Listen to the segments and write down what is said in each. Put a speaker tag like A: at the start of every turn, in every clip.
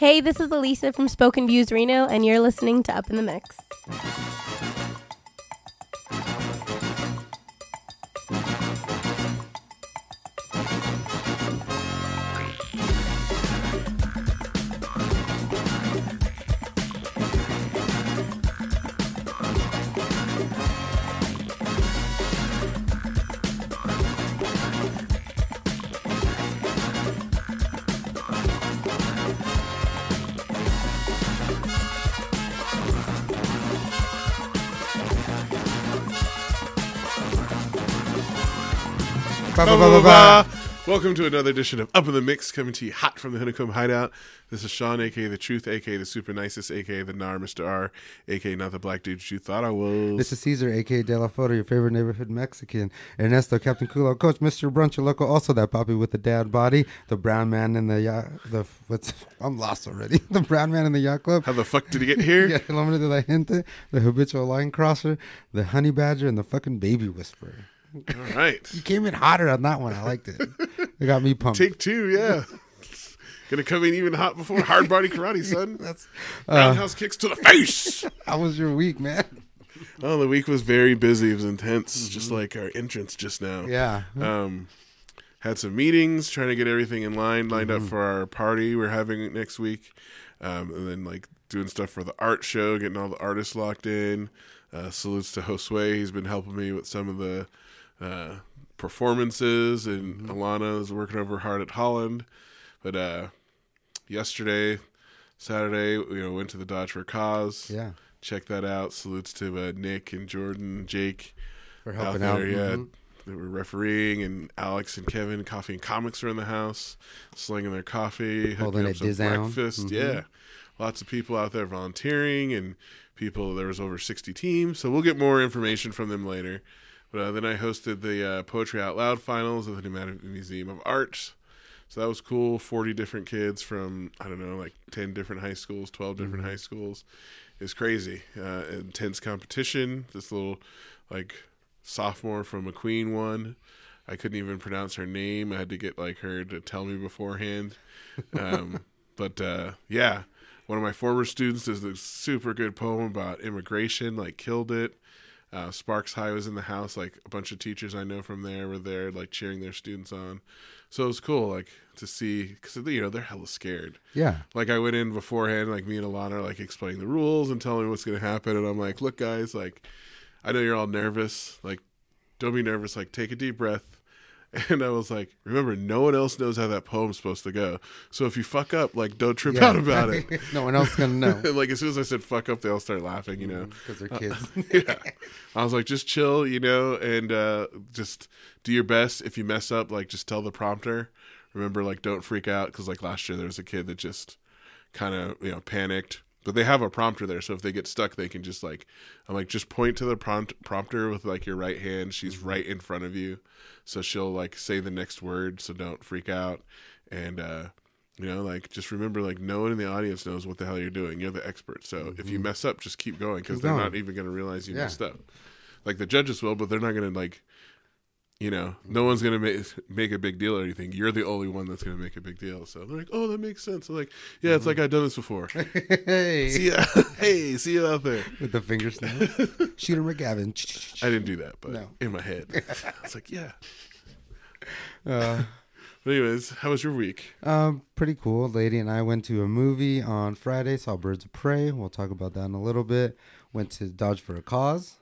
A: Hey, this is Elisa from Spoken Views Reno, and you're listening to Up in the Mix.
B: Ba, ba, ba, ba, ba. Welcome to another edition of Up in the Mix, coming to you hot from the Honeycomb Hideout. This is Sean, aka The Truth, aka The Super Nicest, aka The Nar, Mr. R, aka Not the Black Dude You Thought I Was.
C: This is Caesar, aka De La Foto, your favorite neighborhood Mexican. Ernesto, Captain Culo, Coach, Mr. Brunch, your local, also that puppy with the dad body, the brown man in the yacht, the, what's, I'm lost already. The brown man in the yacht club.
B: How the fuck did he get here?
C: Yeah, El Hombre de la Gente, the habitual line crosser, the honey badger, and the fucking baby whisperer.
B: All right.
C: You came in hotter on that one. I liked it. It got me pumped.
B: Take two, yeah. Gonna come in even hot before hard body karate, son.
C: That's,
B: Roundhouse kicks to the face.
C: how was your week, man?
B: Oh, the week was very busy. It was intense, just like our entrance just now.
C: Yeah.
B: Um, had some meetings, trying to get everything in line, lined up for our party we're having next week, um, and then like doing stuff for the art show, getting all the artists locked in. Uh, salutes to Josue; he's been helping me with some of the uh, performances, and Alana is working over hard at Holland. But uh, yesterday, Saturday, you know, went to the Dodge for Cause.
C: Yeah.
B: Check that out. Salutes to uh, Nick and Jordan, Jake
C: For
B: out
C: helping
B: there.
C: out.
B: Yeah,
C: Mhm.
B: they were refereeing, and Alex and Kevin, Coffee and Comics, were in the house, slinging their coffee,
C: Holding
B: up some breakfast.
C: Mhm.
B: Yeah, lots of people out there volunteering, and people. There was over sixty teams, so we'll get more information from them later. But uh, then I hosted the uh, Poetry Out Loud finals at the Nevada Museum of Art. So that was cool. Forty different kids from I don't know, like ten different high schools, 12 different high schools. It's crazy. Uh, intense competition. This little like sophomore from McQueen won. I couldn't even pronounce her name. I had to get like her to tell me beforehand. Um, but uh, yeah, one of my former students does a super good poem about immigration. Like killed it. Uh, Sparks High was in the house. Like a bunch of teachers I know from there were there, like cheering their students on. So it was cool, like to see because you know they're hella scared.
C: Yeah.
B: Like I went in beforehand, like me and Alana are like explaining the rules and telling me what's going to happen, and I'm like, look, guys, like I know you're all nervous, like don't be nervous, like take a deep breath. And I was like, remember, no one else knows how that poem's supposed to go. So if you fuck up, like don't trip
C: Yeah.
B: out about it.
C: no one else gonna know.
B: like as soon as I said fuck up, they all start laughing, you know.
C: Because they're kids.
B: yeah. I was like, just chill, you know, and uh, just do your best. If you mess up, like, just tell the prompter. Remember, like, don't freak out because, like, last year there was a kid that just kind of, you know, panicked. But they have a prompter there, so if they get stuck, they can just like, I'm like, just point to the prompt prompter with like your right hand. She's right in front of you, so she'll like say the next word. So don't freak out, and uh, you know, like just remember, like no one in the audience knows what the hell you're doing. You're the expert, so if you mess up, just keep going because they're
C: going.
B: not even gonna realize you
C: Yeah.
B: messed up. Like the judges will, but they're not gonna like, you know, no one's gonna make make a big deal or anything. You're the only one that's gonna make a big deal. So they're like, oh, that makes sense. I'm like, yeah, it's like I've done this before.
C: hey.
B: see ya. hey, see you out there.
C: With the finger snap. Shooter McGavin.
B: I didn't do that, but
C: No.
B: in my head, I was like, yeah.
C: Uh,
B: But anyways, how was your week?
C: um, pretty cool. Lady and I went to a movie on Friday, saw Birds of Prey. We'll talk about that in a little bit. Went to Dodge for a Cause.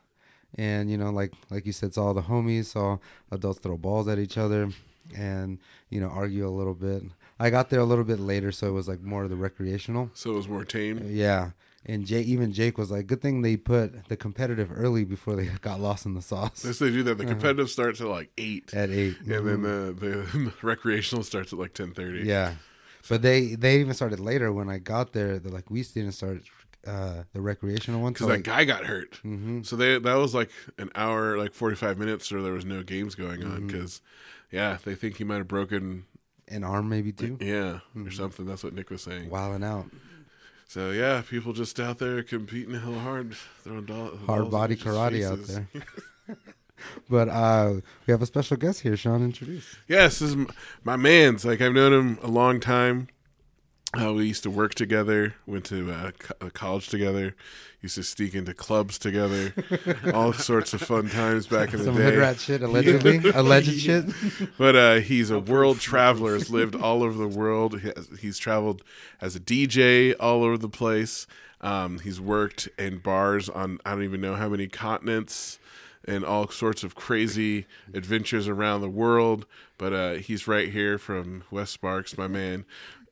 C: And, you know, like like you said, saw all the homies, saw adults throw balls at each other and, you know, argue a little bit. I got there a little bit later, so it was like more of the recreational.
B: So it was more tame.
C: Yeah. And Jay, even Jake was like, good thing they put the competitive early before they got lost in the sauce
B: Yes, they do that. The
C: Uh-huh.
B: competitive starts at like eight,
C: at eight.
B: and then the, the recreational starts at like ten thirty.
C: Yeah, but they they even started later. When I got there, they're like we didn't start uh, the recreational one
B: because
C: till
B: that
C: like,
B: guy got hurt.
C: Mhm.
B: So they that was like an hour, like forty five minutes, or there was no games going on
C: Mm-hmm.
B: because, yeah, they think he might have broken,
C: an arm maybe too,
B: yeah,
C: Mm-hmm.
B: or something. That's what Nick was saying.
C: wilding out.
B: So yeah, people just out there competing hella hard, throwing doll-
C: Hard body karate out there. but uh, we have a special guest here, Sean. Introduce.
B: Yes, this is m- my man's. Like I've known him a long time. Uh, we used to work together, went to uh, co- uh, college together, used to sneak into clubs together, all sorts of fun times back in the
C: Some
B: day.
C: hood rat shit, allegedly, alleged shit.
B: But uh, he's a world traveler. Has lived all over the world. He has, he's traveled as a DJ all over the place. Um, he's worked in bars on I don't even know how many continents and all sorts of crazy adventures around the world. But uh, he's right here from West Sparks, my man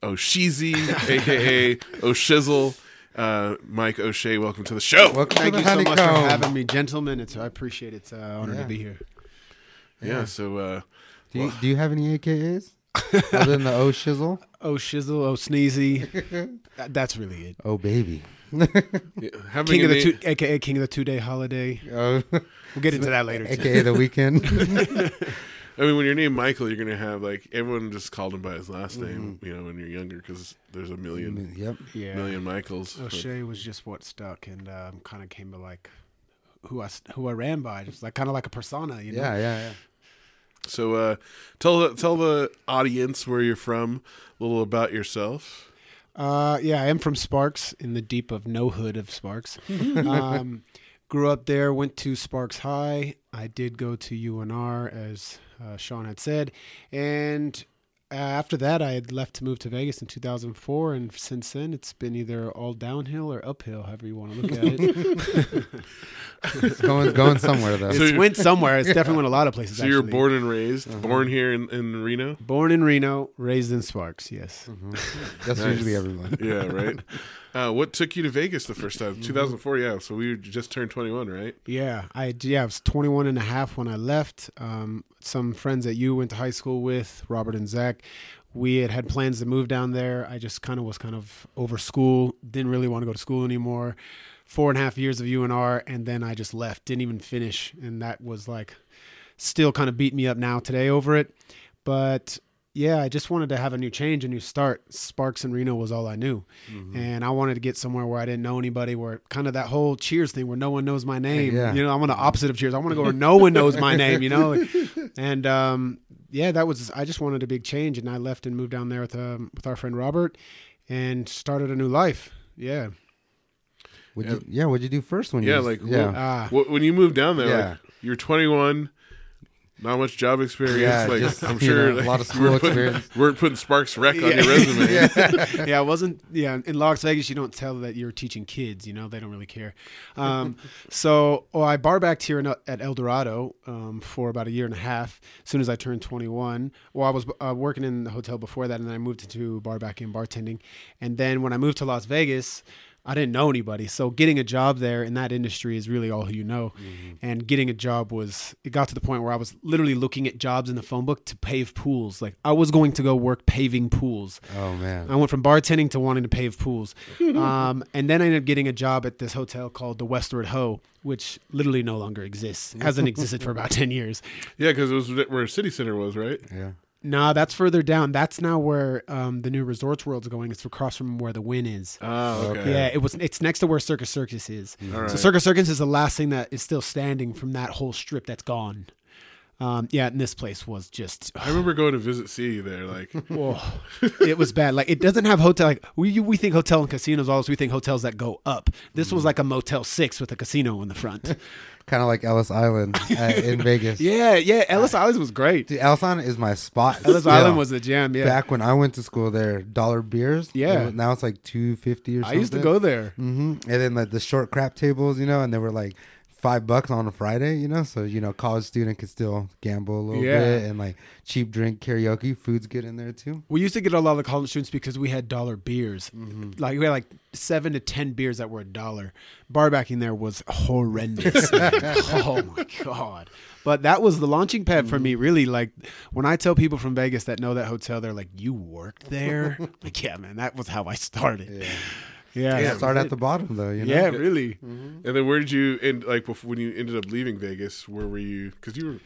B: O'Sheezy, aka O'Shizzle. Uh, Mike O'Shea, welcome to the show.
C: Welcome
D: Thank
C: to
D: you
C: the
D: so much for having me, gentlemen. It's I appreciate it. It's an honor
C: Yeah.
D: to be here.
B: yeah, so uh,
C: Do you, do you have any AKAs other than the O shizzle?
D: Oh shizzle, oh sneezy. That- That's really it.
C: Oh baby.
B: yeah, having
D: King of the
B: na-
D: two, aka King of the Two Day Holiday.
C: Oh,
D: We'll get into that later. too.
C: AKA the weekend.
B: I mean, when you're named Michael, you're gonna have like everyone just called him by his last name.
C: Mm-hmm.
B: You know, when you're younger, because there's a million
C: yep.
D: Yeah.
B: million Michaels. But-
D: O'Shea was just what stuck, and um, kind of came to like who I s- who I ran by, just like kind of like a persona, you know.
C: Yeah, yeah, yeah.
B: So, uh, tell the tell the audience where you're from, a little about yourself.
D: Uh, yeah, I am from Sparks, in the deep of no hood of Sparks. um, grew up there, went to Sparks High. I did go to UNR, as uh, Sean had said, and uh, after that, I had left to move to Vegas in 2004, and since then, it's been either all downhill or uphill, however you want to look at it.
C: It's going going somewhere though.
B: So
D: it's
B: you-
D: went somewhere. It's definitely went a lot of places.
B: So you were
D: actually.
B: born and raised,
C: Uh-huh.
B: born here in, in Reno.
D: born in Reno, raised in Sparks. Yes.
C: That's
B: Nice.
C: usually everyone.
B: Yeah, right. Uh, what took you to Vegas the first
C: Mm-hmm.
B: time? 2004. Yeah. So we just turned 21, right?
D: Yeah, I yeah, I was 21 and a half when I left. Um, some friends that you went to high school with, Robert and Zach, we had had plans to move down there. I just kind of was kind of over school, didn't really want to go to school anymore. Four and a half years of UNR, and then I just left, didn't even finish, and that was like still kind of beat me up now today over it. But yeah, I just wanted to have a new change, a new start. Sparks and Reno was all I knew. And I wanted to get somewhere where I didn't know anybody, where kind of that whole cheers thing where no one knows my name.
C: Yeah.
D: You know, I'm on the opposite of cheers. I want to go where no one knows my name, you know? And um, yeah, that was, I just wanted a big change. And I left and moved down there with, um, with our friend Robert and started a new life. Yeah.
C: Would
B: Yeah.
C: you, yeah, what'd you do first when you
B: Yeah,
C: was-
B: like
C: yeah.
D: Ah,
B: Wh- When you moved down there,
C: Yeah.
B: like, you're 21, not much job experience.
C: Yeah,
B: like
C: just,
B: I'm sure
C: know, a lot of
B: you weren't
C: school
B: putting,
C: experience.
B: weren't putting Sparks Rec on your resume.
D: yeah, it wasn't. Yeah, in Las Vegas, you don't tell that you're teaching kids. You know, they don't really care. Um, so, well, I bar backed here in, at El Dorado um, for about a year and a half. As soon as I turned 21, well, I was uh, working in the hotel before that, and then I moved into bar backing and bartending. And then when I moved to Las Vegas. I didn't know anybody, so getting a job there in that industry is really all who you know. And getting a job was it got to the point where I was literally looking at jobs in the phone book to pave pools. Like I was going to go work paving pools.
C: Oh man.
D: I went from bartending to wanting to pave pools. Um, and then I ended up getting a job at this hotel called the Westward Ho, which literally no longer exists. Hasn't existed for about 10 years.
B: yeah, because it was where City Center was, right?
C: Yeah.
D: Nah, that's further down. That's now where um, the new Resorts World's going. It's across from where the Wynn is.
B: Oh, okay.
D: Yeah, it was. It's next to where Circus Circus is.
B: All right.
D: So Circus Circus is the last thing that is still standing from that whole strip that's gone. Um, yeah, and this place was just
B: I remember going to visit C there. Like,
D: Whoa. it was bad. Like it doesn't have hotel. Like we we think hotel and casinos. Always we think hotels that go up. This was like a Motel Six with a casino in the front.
C: Kind of like Ellis Island uh, in Vegas.
D: yeah, yeah. Ellis Island was great.
C: Dude, Ellis Island is my spot.
D: Ellis
C: still.
D: Island was the jam. Yeah,
C: back when I went to school there. Dollar beers.
D: Yeah.
C: Was- now it's like two fifty or something.
D: I used to go there.
C: hmm And then like the short crap tables, you know, and they were like five bucks on a Friday, you know, so you know, college student could still gamble a little
D: Yeah.
C: bit and like cheap drink karaoke. Food's good in there too.
D: We used to get a lot of college students because we had dollar beers. Mm-hmm. Like we had like seven to ten beers that were a dollar. Bar backing there was horrendous. oh my god! But that was the launching pad for me. Mm-hmm. Really, like when I tell people from Vegas that know that hotel, they're like, "You worked there?" like, yeah, man, that was how I started.
C: Yeah.
D: Yeah,
C: Yeah, start at the bottom though, you know.
D: yeah, really.
B: and then where did you end? Like, before, when you ended up leaving Vegas, where were you? Because you were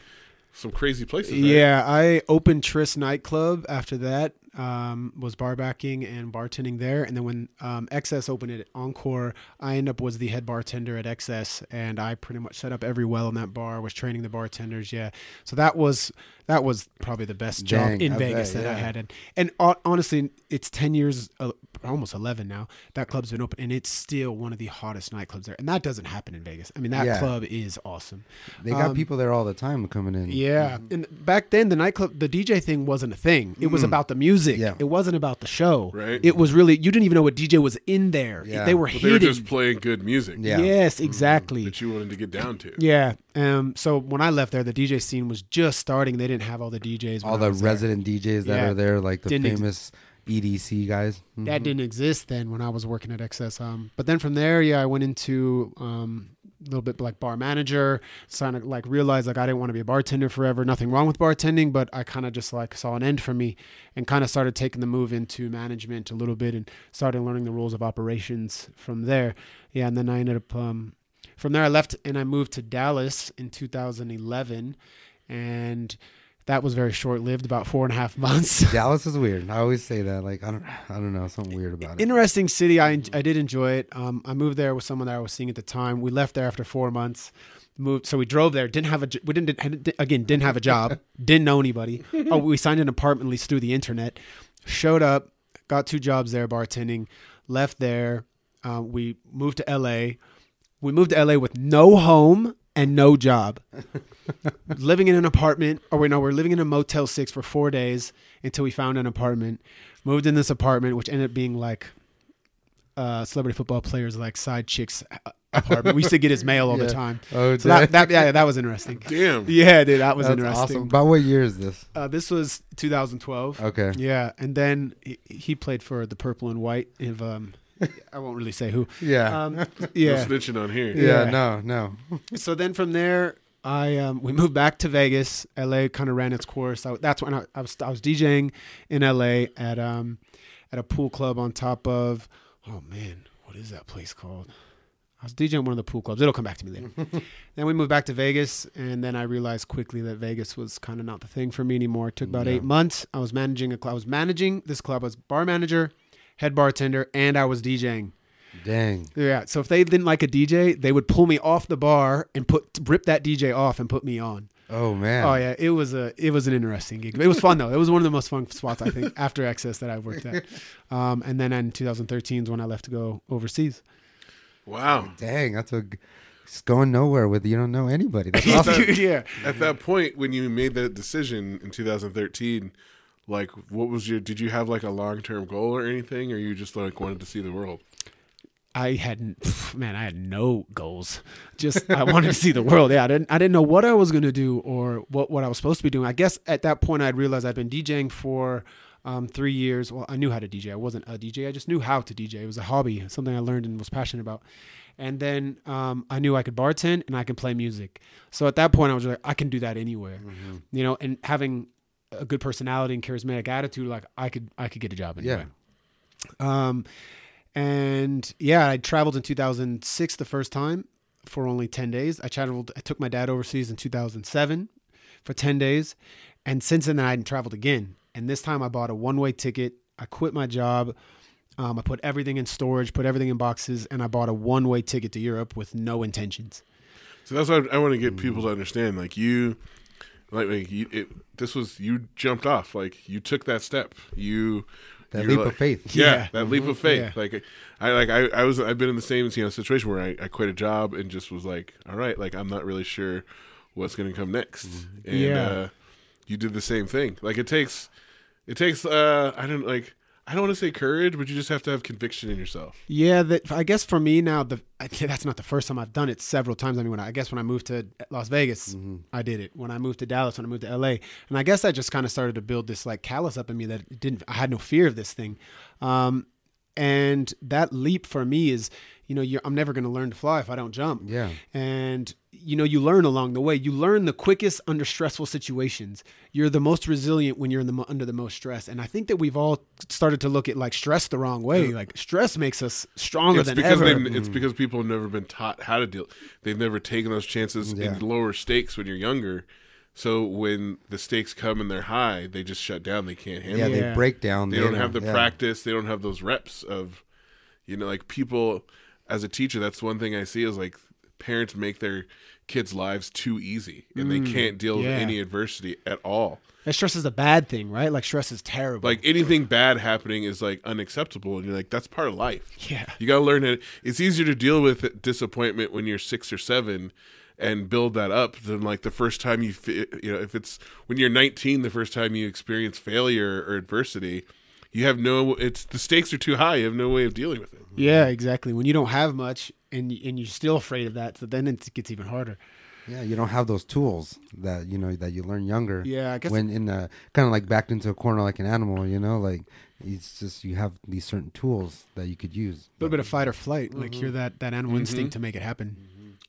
B: some crazy places. Right?
D: Yeah, I opened Tryst nightclub after that. Um, was bar backing and bartending there, and then when um, XS opened it at Encore, I ended up was the head bartender at XS, and I pretty much set up every well in that bar. Was training the bartenders. Yeah, so that was that was probably the best job in
C: I
D: Vegas
C: bet,
D: that I had. And, and ho- honestly, it's 10 years, uh, almost 11 now, that club's been open, and it's still one of the hottest nightclubs there. And that doesn't happen in Vegas. I mean, that
C: Yeah.
D: club is awesome.
C: They got
D: Um,
C: people there all the time coming in.
D: Yeah. And back then, the nightclub, the DJ thing wasn't a thing. It was about the music.
C: Yeah.
D: It wasn't about the show.
B: Right.
D: It was really, you didn't even know what DJ was in there.
C: Yeah.
D: They were
B: But they were just playing good music
C: Yeah.
D: Yes, exactly.
B: that you wanted to get down to.
D: Yeah. Um. So when I left there, the DJ scene was just starting. They didn't have all the DJs.
C: all the
D: was there.
C: resident DJs that
D: Yeah.
C: are there, like the
D: Didn't ex-
C: famous EDC guys. Mhm.
D: That didn't exist then when I was working at XS. Um. But then from there, yeah, I went into um a little bit like bar manager. Starting to like realized like I didn't want to be a bartender forever. Nothing wrong with bartending, but I kind of just like saw an end for me, and kind of started taking the move into management a little bit and started learning the rules of operations from there. Yeah, and then I ended up um. From there, I left and I moved to Dallas in 2011, and that was very short lived, about four and a half months.
C: Dallas is weird. I always say that. Like I don't, I don't know, something weird about it.
D: Interesting city. I I did enjoy it. Um, I moved there with someone that I was seeing at the time. We left there after four months. Moved, so we drove there. Didn't have a. We didn't didn't- again. Didn't have a job. didn't know anybody. Oh, we signed an apartment lease through the internet. Showed up, got two jobs there bartending. Left there. Uh, we moved to L.A. We moved to L.A. with no home and no job. living in an apartment, or wait, no, we're living in a Motel Six for four days until we found an apartment. Moved in this apartment, which ended up being like uh, celebrity football players like side chicks uh, apartment. We used to get his mail all
C: Yeah.
D: the time.
C: Oh,
D: So that, that yeah, that was interesting.
B: Damn.
D: Yeah, dude, that was
C: That's
D: interesting.
C: awesome. About what year is this?
D: Uh, this was 2012.
C: Okay.
D: Yeah, and then he, he played for the purple and white. Of um, I won't really say who.
C: Yeah.
D: Um,
B: No
D: yeah.
B: snitching on here.
C: yeah.
D: yeah.
C: No. No.
D: so then from there, I um, we moved back to Vegas. LA kind of ran its course. I, that's when I, I was I was DJing in LA at um at a pool club on top of oh man, what is that place called? I was DJing one of the pool clubs. It'll come back to me later. then we moved back to Vegas, and then I realized quickly that Vegas was kind of not the thing for me anymore. It took about
C: Yeah.
D: eight months. I was managing a club. I was managing this club. I was bar manager, head bartender, and I was DJing.
C: Dang.
D: Yeah. So if they didn't like a DJ, they would pull me off the bar and put rip that DJ off and put me on.
C: Oh man.
D: Oh yeah, it was a it was an interesting gig. It was fun though. It was one of the most fun spots I think after XS that I worked at. Um, and then in 2013 is when I left to go overseas.
B: Wow.
C: Dang. That's a. It's going nowhere with you don't know anybody. That's awesome.
D: Dude, yeah.
B: At that point, when you made that decision in 2013, like, what was your? Did you have like a long term goal or anything, or you just like wanted to see the world?
D: I hadn't, man, I had no goals. Just I wanted to see the world. Yeah, I didn't I didn't know what I was gonna do or what what I was supposed to be doing. I guess at that point I'd realized I'd been DJing for um, three years. Well, I knew how to DJ. I wasn't a DJ. I just knew how to DJ. It was a hobby, something I learned and was passionate about. And then um, I knew I could bartend and I could play music. So at that point I was like, I can do that anywhere, you know. And having a good personality and charismatic attitude, like I could I could get a job anywhere. Um, and yeah, I traveled in 2006 the first time for only 10 days. I traveled, I took my dad overseas in 2007 for 10 days. And since then, I hadn't traveled again. And this time I bought a one way ticket. I quit my job. Um, I put everything in storage, put everything in boxes, and I bought a one way ticket to Europe with no intentions.
B: So that's what I, want to get people to understand. Like you, like, like you, it, this was you jumped off. Like you took that step. You
C: That leap
B: like-
C: of faith.
B: Yeah,
D: Yeah.
B: that leap of faith.
D: Yeah.
B: Like I like I, I was I've been in the same you know situation where I, I quit a job and just was like, all right, like I'm not really sure what's gonna come next. And
D: Yeah.
B: uh, you did the same thing. Like it takes it takes uh I don't like I don't want to say courage, but you just have to have conviction in yourself.
D: Yeah, that I guess for me now, the that's not the first time I've done it. Several times. I mean, when I, I guess when I moved to Las Vegas, I did it. When I moved to Dallas, when I moved to LA, and I guess I just kind of started to build this like callus up in me that didn't. I had no fear of this thing, um, and that leap for me is, you know, you're, I'm never going to learn to fly if I don't jump.
C: Yeah.
D: And you know, you learn along the way. You learn the quickest under stressful situations. You're the most resilient when you're in the under the most stress. And I think that we've all started to look at like stress the wrong way. Like stress makes us stronger
B: It's
D: than
B: because
D: ever.
B: they've, it's because people have never been taught how to deal. They've never taken those chances
C: Yeah.
B: in lower stakes when you're younger. So when the stakes come and they're high, they just shut down. They can't handle
C: Yeah,
B: it.
C: they break down.
B: They don't have the
C: yeah.
B: practice. They don't have those reps of, you know, like people. As a teacher, that's one thing I see is like parents make their kids' lives too easy, and they mm, can't deal
D: yeah.
B: with any adversity at all.
D: And stress is a bad thing, right? Like stress is terrible.
B: Like anything bad happening is like unacceptable, and you're like, that's part of life.
D: yeah.
B: You got to learn it. It's easier to deal with disappointment when you're six or seven and build that up than like the first time you, you know, if it's when you're 19, the first time you experience failure or adversity, you have no, it's the stakes are too high. You have no way of dealing with it.
D: Yeah, exactly. When you don't have much and and you're still afraid of that, so then it gets even harder.
C: Yeah, you don't have those tools that you know that you learn younger.
D: Yeah, I guess
C: when in a kind of like backed into a corner like an animal, you know, like it's just you have these certain tools that you could use.
D: a little bit of fight or flight, like you're that that animal instinct to make it happen.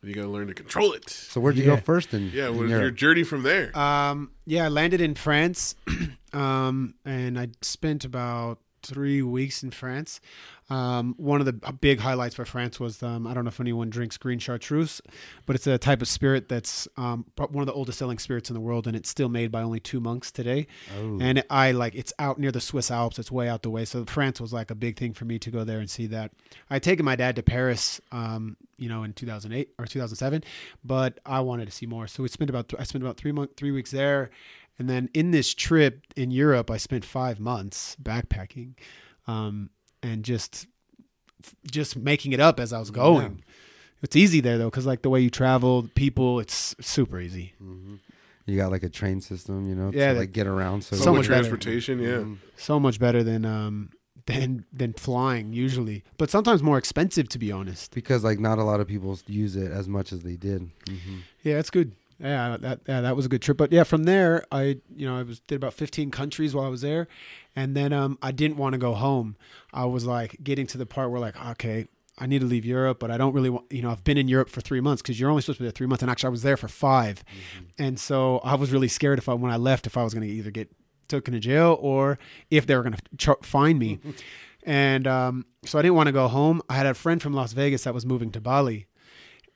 B: And you got to learn to control it.
C: So where'd you go first? In
B: Yeah,
C: in
B: what is your
C: Europe?
B: journey from there?
D: Um, yeah, I landed in France, um, and I spent about three weeks in France. Um, one of the big highlights for France was um, I don't know if anyone drinks green chartreuse, but it's a type of spirit that's um, one of the oldest selling spirits in the world, and it's still made by only two monks today.
C: Oh.
D: And I like it's out near the Swiss Alps. It's way out the way. So France was like a big thing for me to go there and see that. I had taken my dad to Paris, um, you know, in 2008 or 2007, but I wanted to see more. So we spent about th- I spent about three month three weeks there, and then in this trip in Europe, I spent five months backpacking, um, and just just making it up as I was going. It's easy there though, because like the way you travel, people, it's super easy.
C: You got like a train system, you know,
D: Yeah,
C: to
D: the-
C: like get around. So,
B: So,
D: so
B: much
D: much better.
B: transportation, yeah.
D: so much better than um than than flying usually but sometimes more expensive to be honest
C: because like not a lot of people use it as much as they did. hmm
D: yeah it's good yeah that yeah, that was a good trip but yeah from there i you know i was did about 15 countries while i was there and then um i didn't want to go home i was like getting to the part where like okay I need to leave Europe, but I don't really want, you know, I've been in Europe for three months because you're only supposed to be there three months. And actually, I was there for 5 And so I was really scared if I, when I left, if I was going to either get taken to jail or if they were going to ch- find me. and um, so I didn't want to go home. I had a friend from Las Vegas that was moving to Bali,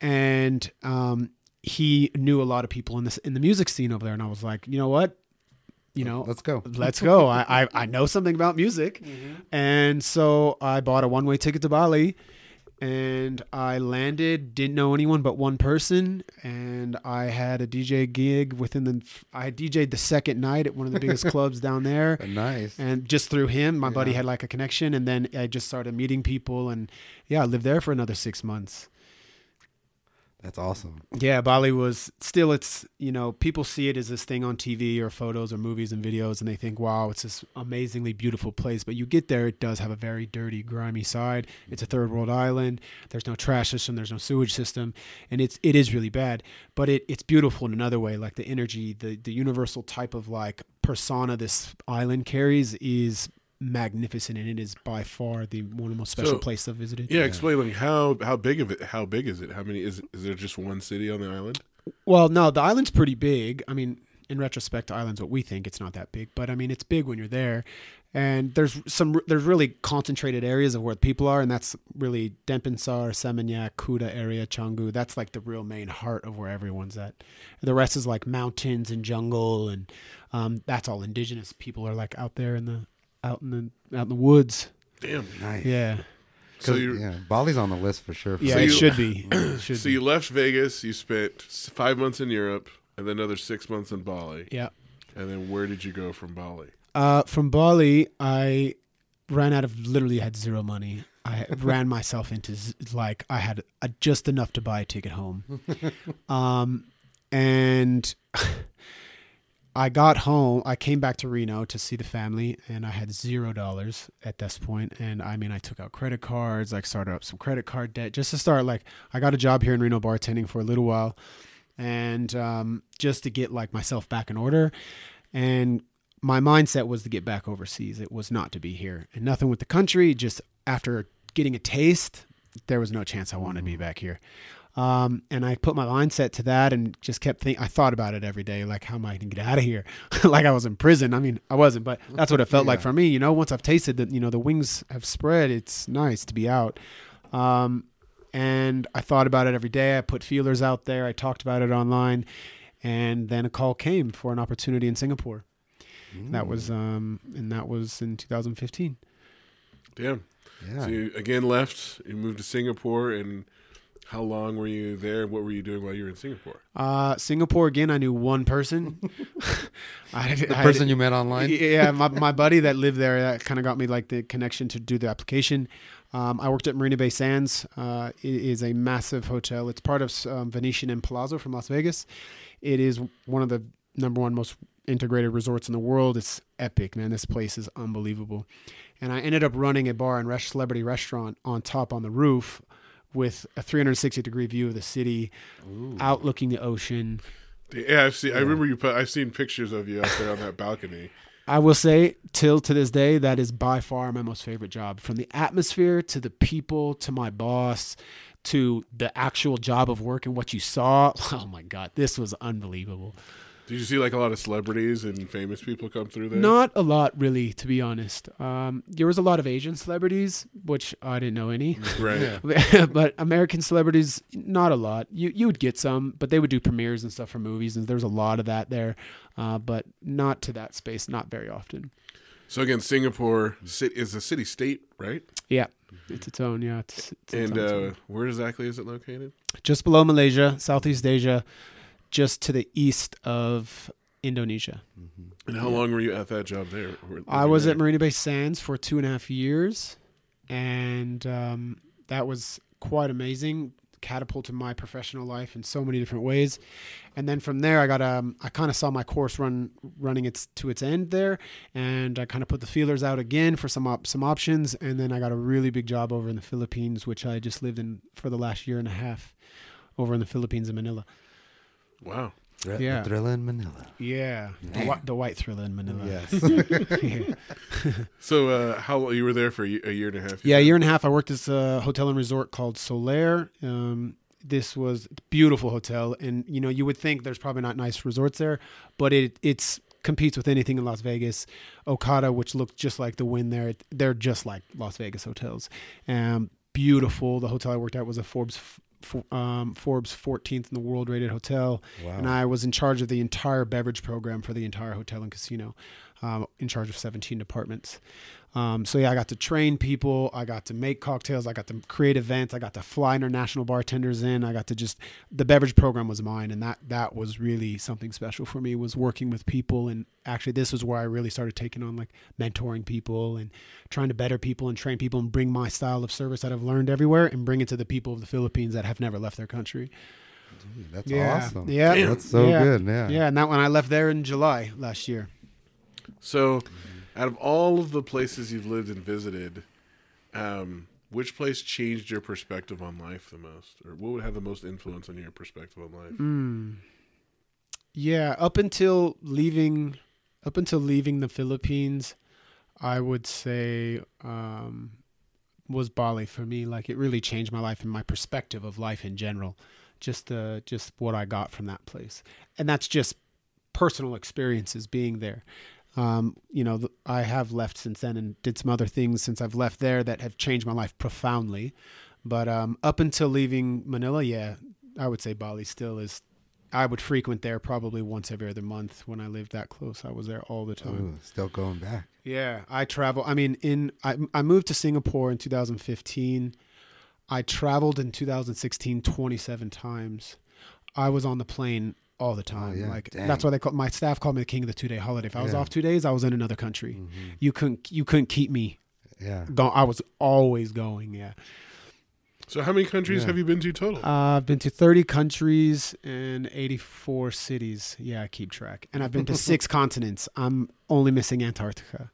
D: and um, he knew a lot of people in this in the music scene over there. And I was like, you know what, you know,
C: Let's go.
D: let's go. I, I I know something about music, mm-hmm. and so I bought a one way ticket to Bali. And I landed, didn't know anyone but one person, and I had a DJ gig within the. I had DJ'd the second night at one of the biggest clubs down there,
C: Nice.
D: and just through him my buddy had like a connection and then i just started meeting people and yeah i lived there for another six months
C: That's awesome.
D: yeah bali was still it's you know people see it as this thing on tv or photos or movies and videos and they think wow it's this amazingly beautiful place. But you get there it does have a very dirty grimy side. It's a third world island. There's no trash system. There's no sewage system. And it's it is really bad but it, it's beautiful in another way. Like the energy the the universal type of like persona this island carries is magnificent and it is by far the one of the most special
B: So-
D: places I've visited.
B: Yeah, explain like how how big of it? How big is it? How many is is there just one city on the island?
D: Well, no, the island's pretty big. I mean, in retrospect, the island's what we think. It's not that big, but I mean, it's big when you're there. And there's some there's really concentrated areas of where people are, and that's really Denpasar, Seminyak, Kuta area, Canggu. That's like the real main heart of where everyone's at. The rest is like mountains and jungle, and um, that's all indigenous people are like out there in the out in the out in the woods.
B: Damn.
C: Nice.
D: Yeah,
B: So
C: 'Cause,
B: you
C: yeah, Bali's on the list for sure. for
D: yeah,
B: So
D: it
B: you-
D: should be. It should
B: so
D: be.
B: you left Vegas. You spent five months in Europe, and then another six months in Bali.
D: yeah.
B: And then where did you go from Bali?
D: Uh, from Bali, I ran out of literally had zero money. I ran myself into z- like I had uh just enough to buy a ticket home, um, and I got home. I came back to Reno to see the family, and I had zero dollars at this point. And I mean, I took out credit cards, like started up some credit card debt just to start. Like, I got a job here in Reno bartending for a little while, and um, just to get like myself back in order. And my mindset was to get back overseas. It was not to be here. And nothing with the country. Just after getting a taste, there was no chance I wanted to be back here. Um, and I put my mindset to that and just kept thinking, I thought about it every day. Like, how am I going to get out of here? like I was in prison. I mean, I wasn't, but that's what it felt like for me. You know, once I've tasted that, you know, the wings have spread, it's nice to be out. Um, and I thought about it every day. I put feelers out there. I talked about it online. And then a call came for an opportunity in Singapore. That was um, and that was in 2015.
B: Damn.
C: Yeah.
B: So you again left. You moved to Singapore, and How long were you there? What were you doing while you were in Singapore?
D: Uh, Singapore again. I knew one person. I,
C: The
D: I-
C: person you met online.
D: Yeah, my, my buddy that lived there that kind of got me like the connection to do the application. Um, I worked at Marina Bay Sands. Uh, it is a massive hotel. It's part of um, Venetian and Palazzo from Las Vegas. It is one of the number one most integrated resorts in the world. It's epic, man. This place is unbelievable. And I ended up running a bar and res- celebrity restaurant on top on the roof with a 360 degree view of the city, outlooking the ocean.
B: Yeah, I've seen. I remember you put. I've seen pictures of you out there on that balcony.
D: I will say, till to this day, that is by far my most favorite job. From the atmosphere to the people to my boss to the actual job of work and what you saw. Oh my God, this was unbelievable.
B: Did you see like a lot of celebrities and famous people come through there?
D: Not a lot, really, to be honest. Um, there was a lot of Asian celebrities, which I didn't know any.
B: Right.
D: but American celebrities, not a lot. You you would get some, but they would do premieres and stuff for movies, and there's a lot of that there, uh, but not to that space, not very often.
B: So again, Singapore is a city state, right?
D: Yeah, it's its own. Yeah, it's, it's its
B: And
D: own
B: uh,
D: zone.
B: where exactly is it located?
D: just below Malaysia, Southeast Asia, just to the east of Indonesia.
B: And how long were you at that job there? Were-
D: I was
B: you
D: at Marina Bay Sands for two and a half years, and um, that was quite amazing. Catapulted my professional life in so many different ways, and then from there, I got um, I kind of saw my course run running its to its end there, and I kind of put the feelers out again for some op- some options, and then I got a really big job over in the Philippines, which I just lived in for the last year and a half, over in the Philippines in Manila.
B: There? Wow.
C: Thrill,
D: Yeah.
C: Thrilla in Manila.
D: Yeah, the, whi- the white thriller in Manila.
C: Yes.
D: yeah.
B: So uh, how you were there for a year and a half?
D: Yeah, a year and a half. I worked at a hotel and resort called Solaire. Um, this was a beautiful hotel, and you know you would think there's probably not nice resorts there, but it it's competes with anything in Las Vegas. Okada, which looked just like the Wynn there, they're just like Las Vegas hotels. Um, beautiful. The hotel I worked at was a Forbes. Um, Forbes 14th in the world rated hotel,
C: Wow.
D: and I was in charge of the entire beverage program for the entire hotel and casino, um, in charge of 17 departments. Um, so yeah, I got to train people. I got to make cocktails. I got to create events. I got to fly international bartenders in. I got to just the beverage program was mine, and that that was really something special for me. Was working with people, and actually this was where I really started taking on like mentoring people and trying to better people and train people and bring my style of service that I've learned everywhere and bring it to the people of the Philippines that have never left their country.
C: Dude, that's
D: Yeah.
C: awesome.
D: Yeah. Damn.
C: That's so
D: Yeah.
C: good. Yeah.
D: Yeah, and that when I left there in July last year.
B: So, out of all of the places you've lived and visited, um, which place changed your perspective on life the most, or what would have the most influence on your perspective on life?
D: Mm. Yeah, up until leaving, up until leaving the Philippines, I would say um, was Bali for me. Like it really changed my life and my perspective of life in general. Just uh, just what I got from that place, and that's just personal experiences being there. Um, you know, I have left since then and did some other things since I've left there that have changed my life profoundly. But um, up until leaving Manila, yeah, I would say Bali still is. I would frequent there probably once every other month when I lived that close. I was there all the time.
C: Ooh, still going back.
D: Yeah, I travel. I mean, in I I moved to Singapore in 2015. I traveled in 2016 27 times. I was on the plane all the time.
C: yeah,
D: like
C: dang.
D: that's why they call my staff called me the king of the two day holiday. If I was
C: Yeah.
D: off two days, I was in another country.
C: Mhm.
D: You couldn't you couldn't keep me.
C: Yeah.
D: Go, I was always going. Yeah.
B: So, how many countries
C: Yeah.
B: have you been to total?
D: Uh, I've been to 30 countries and 84 cities. Yeah, I keep track. And I've been to six continents. I'm only missing Antarctica.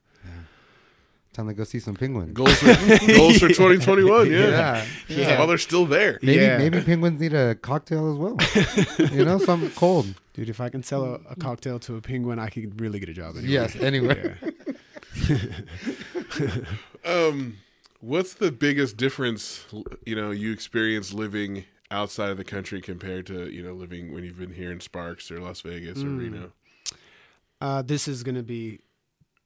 C: Time to go see some penguins.
B: goals for goals for 2021. Yeah.
C: Yeah.
D: Yeah.
B: While they're still there.
C: Maybe
D: Yeah.
C: maybe penguins need a cocktail as well. you know, something cold.
D: Dude, if I can sell a, a cocktail to a penguin, I could really get a job. Anywhere.
C: Yes, anywhere.
B: Um, what's the biggest difference you know you experience living outside of the country compared to you know living when you've been here in Sparks or Las Vegas or
D: Mm.
B: Reno?
D: Uh, this is going to be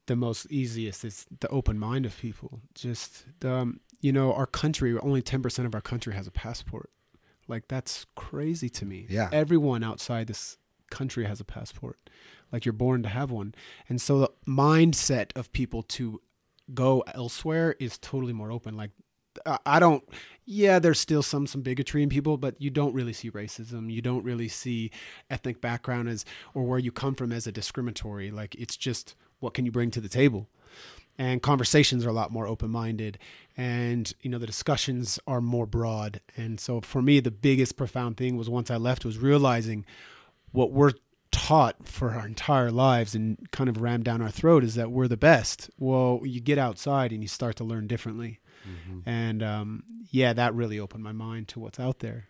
D: the most easiest. It's the open mind of people. Just, um, you know, our country, only 10% of our country has a passport. Like, that's crazy to me.
C: Yeah.
D: Everyone outside this country has a passport. Like, you're born to have one. And so the mindset of people to go elsewhere is totally more open. Like, I don't. Yeah, there's still some some bigotry in people, but you don't really see racism. You don't really see ethnic background as or where you come from as a discriminatory. Like it's just what can you bring to the table? And conversations are a lot more open-minded and you know the discussions are more broad. And so for me the biggest profound thing was once i left was realizing what we're taught for our entire lives and kind of rammed down our throat is that we're the best. Well you get outside and you start to learn differently. Mm-hmm. and um, yeah that really opened my mind to what's out there.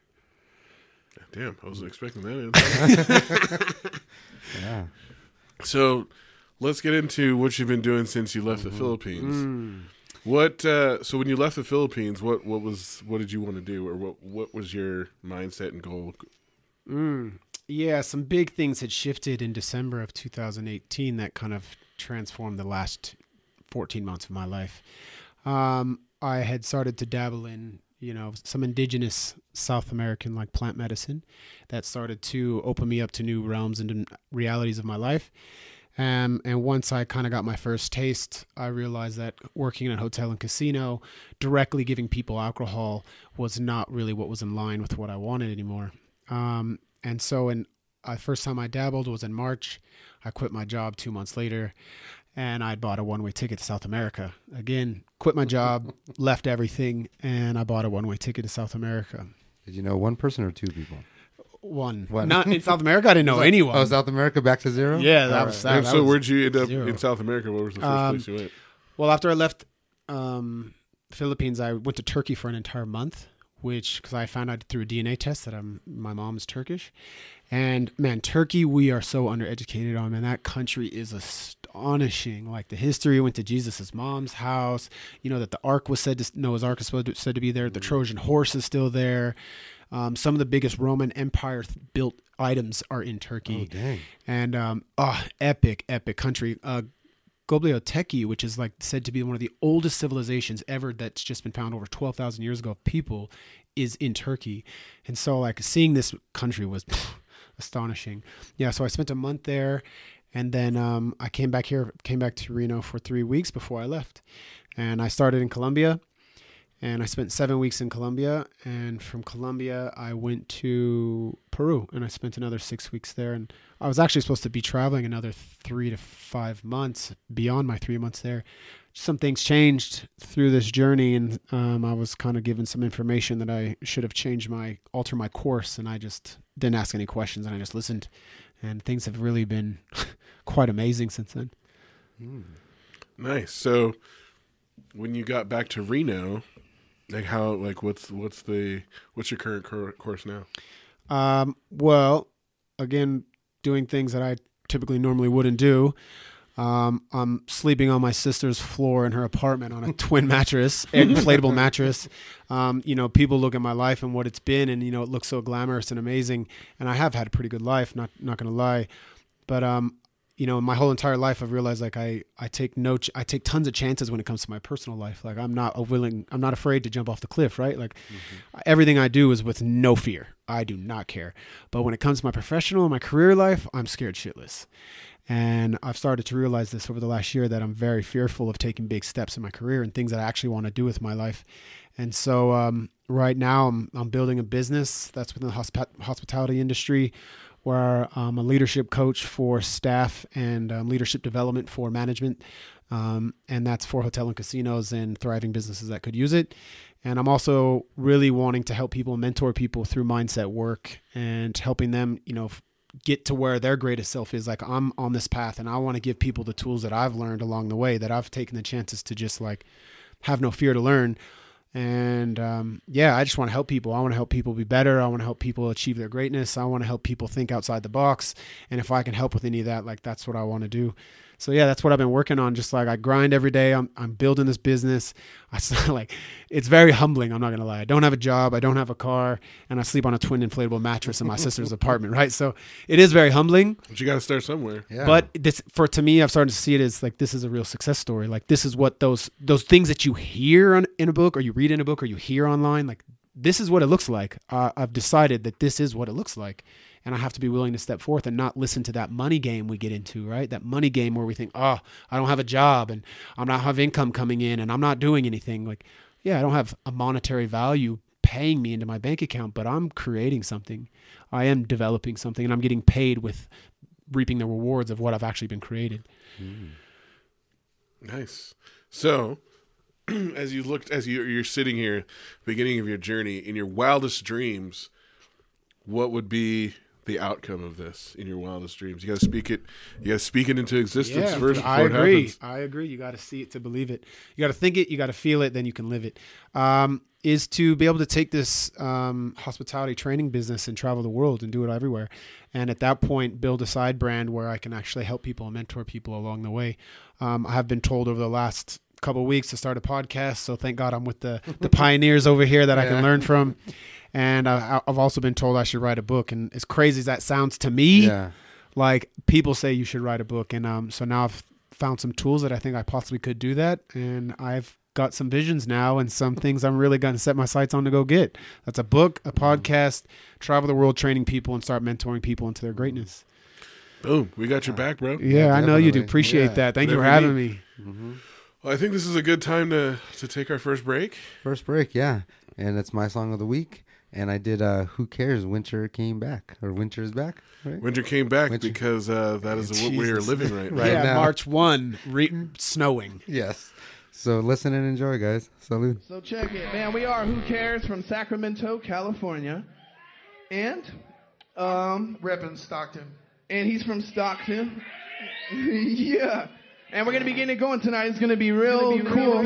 B: Damn i wasn't expecting that
C: yeah.
B: So let's get into what you've been doing since you left mm-hmm. the Philippines. Mm. What uh, so when you left the Philippines, what what was what did you want to do, or what what was your mindset and goal?
D: Mm. Yeah, some big things had shifted in December of 2018 that kind of transformed the last 14 months of my life. Um, I had started to dabble in you know some indigenous South American like plant medicine that started to open me up to new realms and realities of my life. Um, and once I kind of got my first taste, I realized that working in a hotel and casino, directly giving people alcohol was not really what was in line with what I wanted anymore. Um, and so, in uh, first time I dabbled was in March. I quit my job two months later, and I bought a one way ticket to South America. Again, quit my job, left everything, and I bought a one way ticket to South America.
C: Did you know one person or two people?
D: One. one. Not in South America. I didn't know anyone.
C: Oh, South America back to zero.
D: Yeah, that was. That, that
B: so
D: was
B: where'd you end up zero. in South America? What was the first um, place you went?
D: Well, after I left um, Philippines, I went to Turkey for an entire month, which because I found out through a DNA test that I'm my mom's Turkish, and man, Turkey we are so undereducated on, man. That country is astonishing. Like the history went to Jesus's mom's house. You know that the Ark was said to Noah's Ark is said to be there. The mm. Trojan horse is still there. Um, some of the biggest Roman Empire built items are in Turkey.
C: Oh, dang.
D: And um, oh, epic, epic country. Uh, Göbekli which is like said to be one of the oldest civilizations ever that's just been found over 12,000 years ago people, is in Turkey. And so, like, seeing this country was astonishing. Yeah, so I spent a month there. And then um, I came back here, came back to Reno for three weeks before I left. And I started in Colombia and I spent seven weeks in Colombia. And from Colombia, I went to Peru, and I spent another six weeks there. And I was actually supposed to be traveling another three to five months beyond my three months there. Some things changed through this journey, and um, I was kind of given some information that I should have changed my alter my course, and I just didn't ask any questions, and I just listened. And things have really been quite amazing since then.
B: Mm. Nice. So, when you got back to Reno, like how like what's what's the what's your current course now?
D: Um, well, again, doing things that I typically normally wouldn't do. Um, I'm sleeping on my sister's floor in her apartment on a twin mattress, inflatable mattress. Um, you know, people look at my life and what it's been, and you know, it looks so glamorous and amazing. And I have had a pretty good life, not not gonna lie. But um, you know, my whole entire life, I've realized like I, I take no, ch- I take tons of chances when it comes to my personal life. Like I'm not a willing, I'm not afraid to jump off the cliff, right? Like mm-hmm. everything I do is with no fear. I do not care. But when it comes to my professional and my career life, I'm scared shitless. And I've started to realize this over the last year that I'm very fearful of taking big steps in my career and things that I actually want to do with my life. And so um, right now I'm, I'm building a business that's within the hosp- hospitality industry where I'm a leadership coach for staff and um, leadership development for management. Um, and that's for hotel and casinos and thriving businesses that could use it. And I'm also really wanting to help people mentor people through mindset work and helping them, you know, get to where their greatest self is. Like I'm on this path and I want to give people the tools that I've learned along the way that I've taken the chances to just like have no fear to learn and um, yeah, I just want to help people. I want to help people be better. I want to help people achieve their greatness. I want to help people think outside the box. And if I can help with any of that, like that's what I want to do so yeah, that's what I've been working on. Just like I grind every day. I'm I'm building this business. I like it's very humbling. I'm not gonna lie. I don't have a job. I don't have a car, and I sleep on a twin inflatable mattress in my sister's apartment. Right. So it is very humbling.
B: But you got to start somewhere.
D: Yeah. But this for to me, I've started to see it as like this is a real success story. Like this is what those those things that you hear on, in a book or you read in a book or you hear online. Like this is what it looks like. Uh, I've decided that this is what it looks like and I have to be willing to step forth and not listen to that money game we get into, right? That money game where we think, oh, I don't have a job and I'm not have income coming in and I'm not doing anything. Like, yeah, I don't have a monetary value paying me into my bank account, but I'm creating something. I am developing something and I'm getting paid with reaping the rewards of what I've actually been created. Hmm.
B: Nice. So, as you looked, as you, you're sitting here, beginning of your journey, in your wildest dreams, what would be the outcome of this in your wildest dreams? You got to speak it. You got to speak it into existence
D: Yeah,
B: first.
D: I
B: before it
D: agree. I agree. You got to see it to believe it. You got to think it. You got to feel it. Then you can live it. Um, is to be able to take this um, hospitality training business and travel the world and do it everywhere, and at that point build a side brand where I can actually help people and mentor people along the way. Um, I have been told over the last couple of weeks to start a podcast, so thank God I'm with the the pioneers over here that I can learn from. And I, I've also been told I should write a book. And as crazy as that sounds to me,
C: Yeah.
D: like people say you should write a book and um so now i've found some tools that i think i possibly could do that and i've got some visions now and some things i'm really going to set my sights on to go get that's a book a podcast travel the world training people and start mentoring people into their greatness
B: Boom. We got your back, bro.
D: yeah, i know you do appreciate
C: Yeah.
D: that thank you for
B: Whatever you
D: having me
B: Well, I think this is a good time to to take our first break.
C: First break, yeah. And it's my song of the week. And I did uh Who Cares? Winter came back. Or Winter is back, right?
B: Winter came back
C: Winter-
B: because uh, that is what we are living right now.
C: Right
D: yeah
C: now.
D: march 1 re- snowing
C: Yes. So listen and enjoy, guys. Salute.
E: So check it, man. We are Who Cares from Sacramento, California, and um,
F: Reppin' Stockton.
E: and he's from Stockton. yeah, and we're gonna be getting it going tonight. It's gonna be real cool.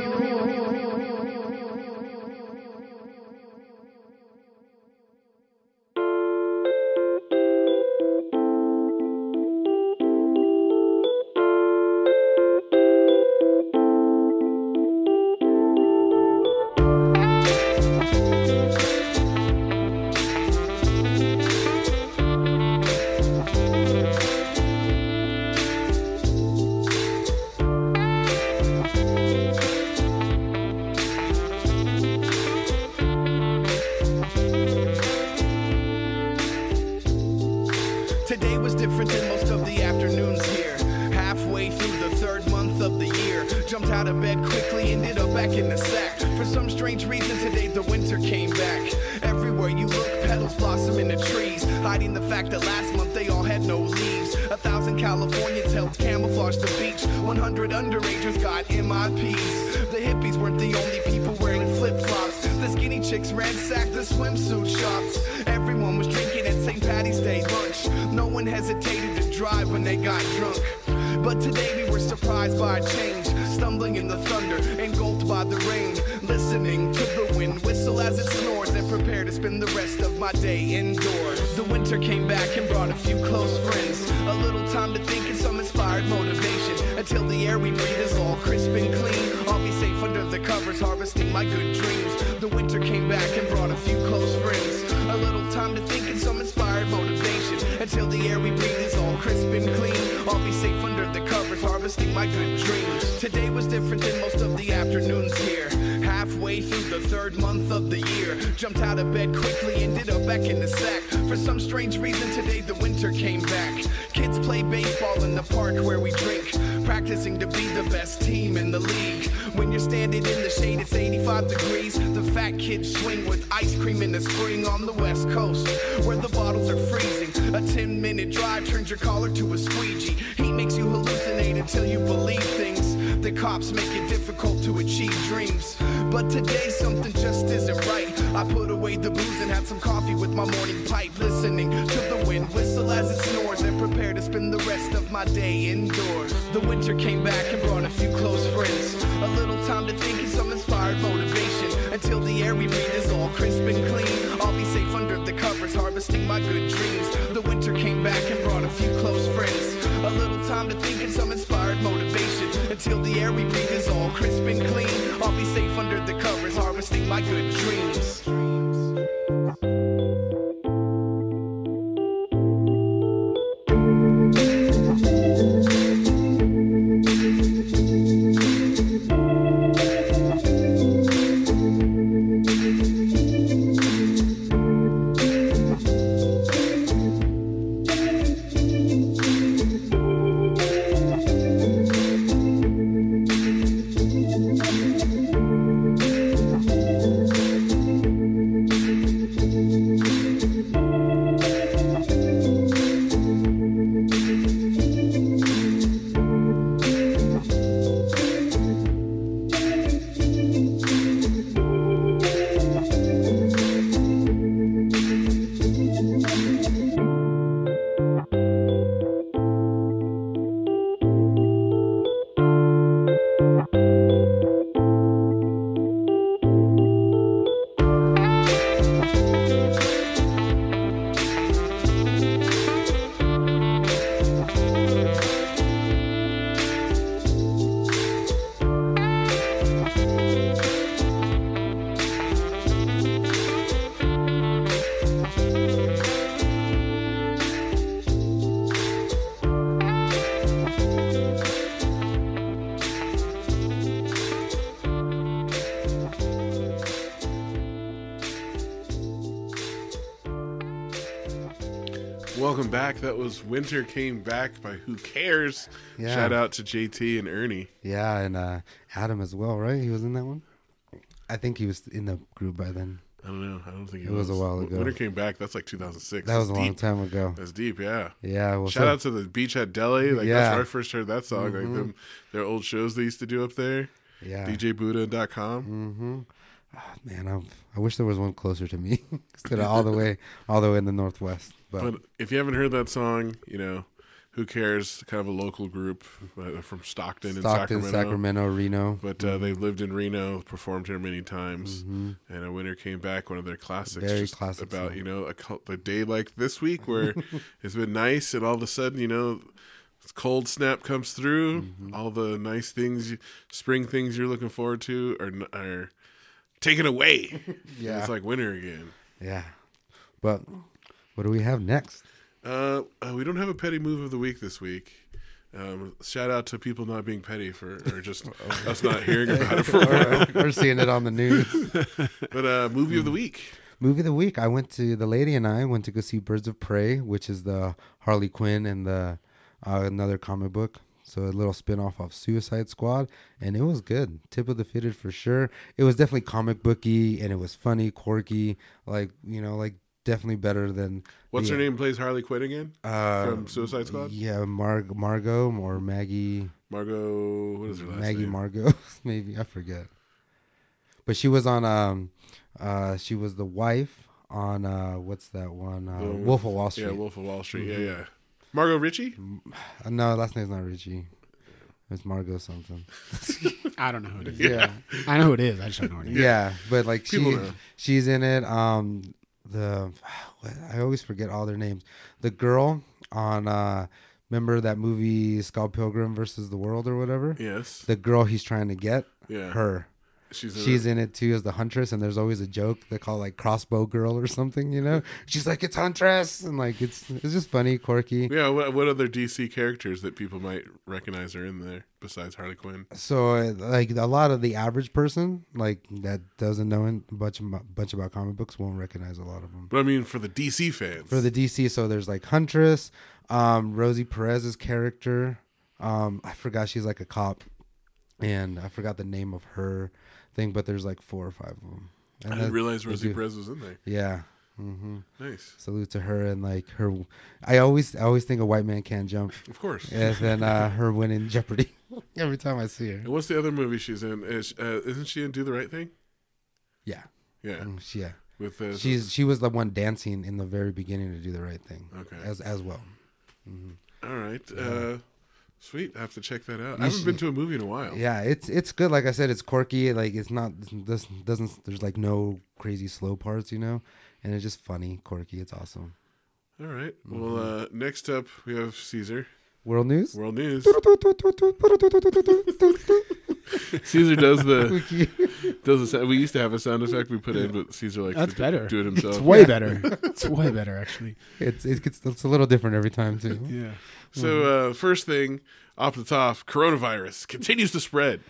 G: Good
B: That was Winter Came Back by Who Cares.
C: Yeah.
B: Shout out to JT and Ernie.
C: Yeah, and uh, Adam as well, right? He was in that one. I think he was in the group by then.
B: I don't know. I don't think
C: It was a while ago.
B: Winter Came Back. That's like 2006.
C: That was a
B: That's
C: long time ago.
B: That's deep. Yeah.
C: Yeah. Well,
B: Shout
C: so-
B: out to the Beachhead Deli. Like
C: Yeah. Mm-hmm.
B: that's where I first heard that song. Like them, their old shows they used to do up there.
C: Yeah.
B: DJBuddha.com.
C: Mm-hmm. Oh, man, I'm, I wish there was one closer to me instead of all the way, all the way in the northwest. But,
B: But if you haven't heard that song, you know, who cares? Kind of a local group uh, from Stockton, and Sacramento.
C: Sacramento, Reno.
B: But uh, they've lived in Reno, performed here many times, and a winter came back. One of their classics,
C: Very classic
B: about
C: song.
B: you know a, a day like this week where it's been nice, and all of a sudden you know cold snap comes through.
C: Mm-hmm.
B: All the nice things, spring things you're looking forward to are are taken away.
C: Yeah.
B: it's like winter again.
C: yeah. But what do we have next?
B: Uh, uh, we don't have a petty move of the week this week. Um, shout out to people not being petty for, or just us not hearing about it for a while.
C: We're seeing it on the news.
B: But uh, movie of the week.
C: Movie of the week. I went to the lady and I went to go see Birds of Prey, which is the Harley Quinn and the uh, another comic book. So a little spin off of Suicide Squad, and it was good. Tip of the fitted for sure. It was definitely comic booky, and it was funny, quirky, like you know, like definitely better than
B: What's
C: the-
B: her name? Plays Harley Quinn again
C: uh,
B: from Suicide Squad.
C: Yeah, Mar- Margot or Maggie.
B: Margot. What is her last
C: Maggie
B: name?
C: Margot, maybe I forget. But she was on um, uh, she was the wife on uh, what's that one? Uh,
B: The-
C: Wolf of Wall Street.
B: Yeah, Wolf of Wall Street. Yeah, yeah. Margot Ritchie.
C: Uh, no, last name's not Richie. It's Margot something.
D: I don't know who it is.
C: Yeah,
D: I know who it is. I just don't know who it is.
C: yeah, but like she,
B: People know.
C: she's in it. Um, the I always forget all their names. The girl on uh, remember that movie Scott Pilgrim versus the World or whatever.
B: Yes.
C: The girl he's trying to get,
B: Yeah.
C: her.
B: She's. In
C: She's
B: it.
C: in it too as the huntress, and there's always a joke they call like crossbow girl or something. You know, she's like it's huntress, and like it's it's just funny, quirky.
B: Yeah. What, what other DC characters that people might recognize are in there besides Harley Quinn?
C: So uh, like a lot of the average person like that doesn't know a bunch about, bunch about comic books won't recognize a lot of them.
B: But I mean, for the DC fans.
C: For the DC, so there's like Huntress, um, Rosie Perez's character. Um, I forgot she's like a cop, and I forgot the name of her thing, but there's like four or five of them. And
B: I didn't
C: that-
B: realize Rosie
C: do-
B: Perez was in there.
C: Yeah. hmm
B: Nice.
C: Salute to her and like her. I always I always think a white man can't jump,
B: Of course.
C: and then uh, her winning Jeopardy every time I see her.
B: And what's the other movie she's in? Is, uh, isn't she in Do the Right Thing?
C: Yeah,
B: Yeah.
C: Mm, yeah.
B: With uh,
C: She's she was the one dancing in the very beginning to do the right thing.
B: Okay.
C: As as well.
B: all right. Uh, sweet. I have to check that out.
C: You
B: I haven't
C: should-
B: been to a movie in a while.
C: Yeah, it's it's good. Like I said, it's quirky. Like it's not this doesn't there's like no crazy slow parts, you know, and it's just funny, quirky. It's awesome.
B: All right.
C: Mm-hmm.
B: Well, uh, next up we have Caesar.
C: World news.
B: World News. Caesar does the does the sound. We used to have a sound effect we put in, but Caesar like
D: That's
B: to
D: better.
B: do it himself.
D: It's way better. It's way better, actually.
C: it's it gets it's a little different every time too.
D: Yeah.
B: So uh, first thing off the top, coronavirus continues to spread.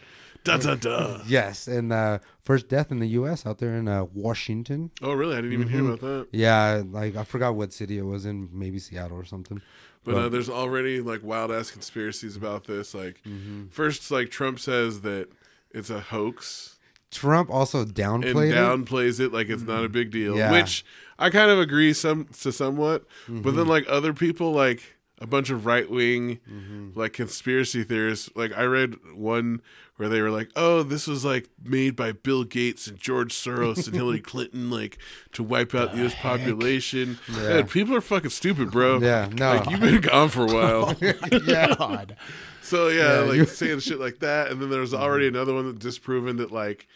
B: Dun dun dun.
C: Yes, and uh, first death in the U.S. out there in uh, Washington.
B: Oh, really? I didn't even hear
C: Mhm.
B: about that.
C: Yeah, like I forgot what city it was in, maybe Seattle or something.
B: But uh, there's already like wild ass conspiracies about this. Like,
C: Mm-hmm.
B: first, like Trump says that it's a hoax
C: Trump also downplayed it.
B: downplays it like it's not a big deal,
C: Yeah.
B: which I kind of agree some to somewhat. But
C: Mm-hmm.
B: then like other people, like a bunch of right wing,
C: Mm-hmm.
B: like conspiracy theorists, like I read one where they were like, "Oh, this was like made by Bill Gates and George Soros and Hillary Clinton, like to wipe out the U.S. population."
C: Yeah.
B: Man, people are fucking stupid, bro.
C: Yeah, no.
B: like you've been gone for a while.
C: yeah,
D: God.
B: So yeah,
C: Yeah,
B: like
C: you-
B: saying shit like that, and then there was already another one that disproven that like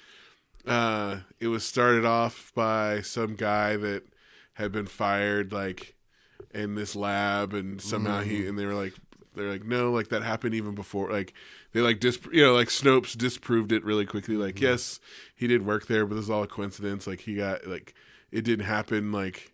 B: uh it was started off by some guy that had been fired like in this lab, and somehow he and they were like they're like no, like that happened even before like they like dis you know like Snopes disproved it really quickly like yes he did work there, but this is all a coincidence like he got like it didn't happen like.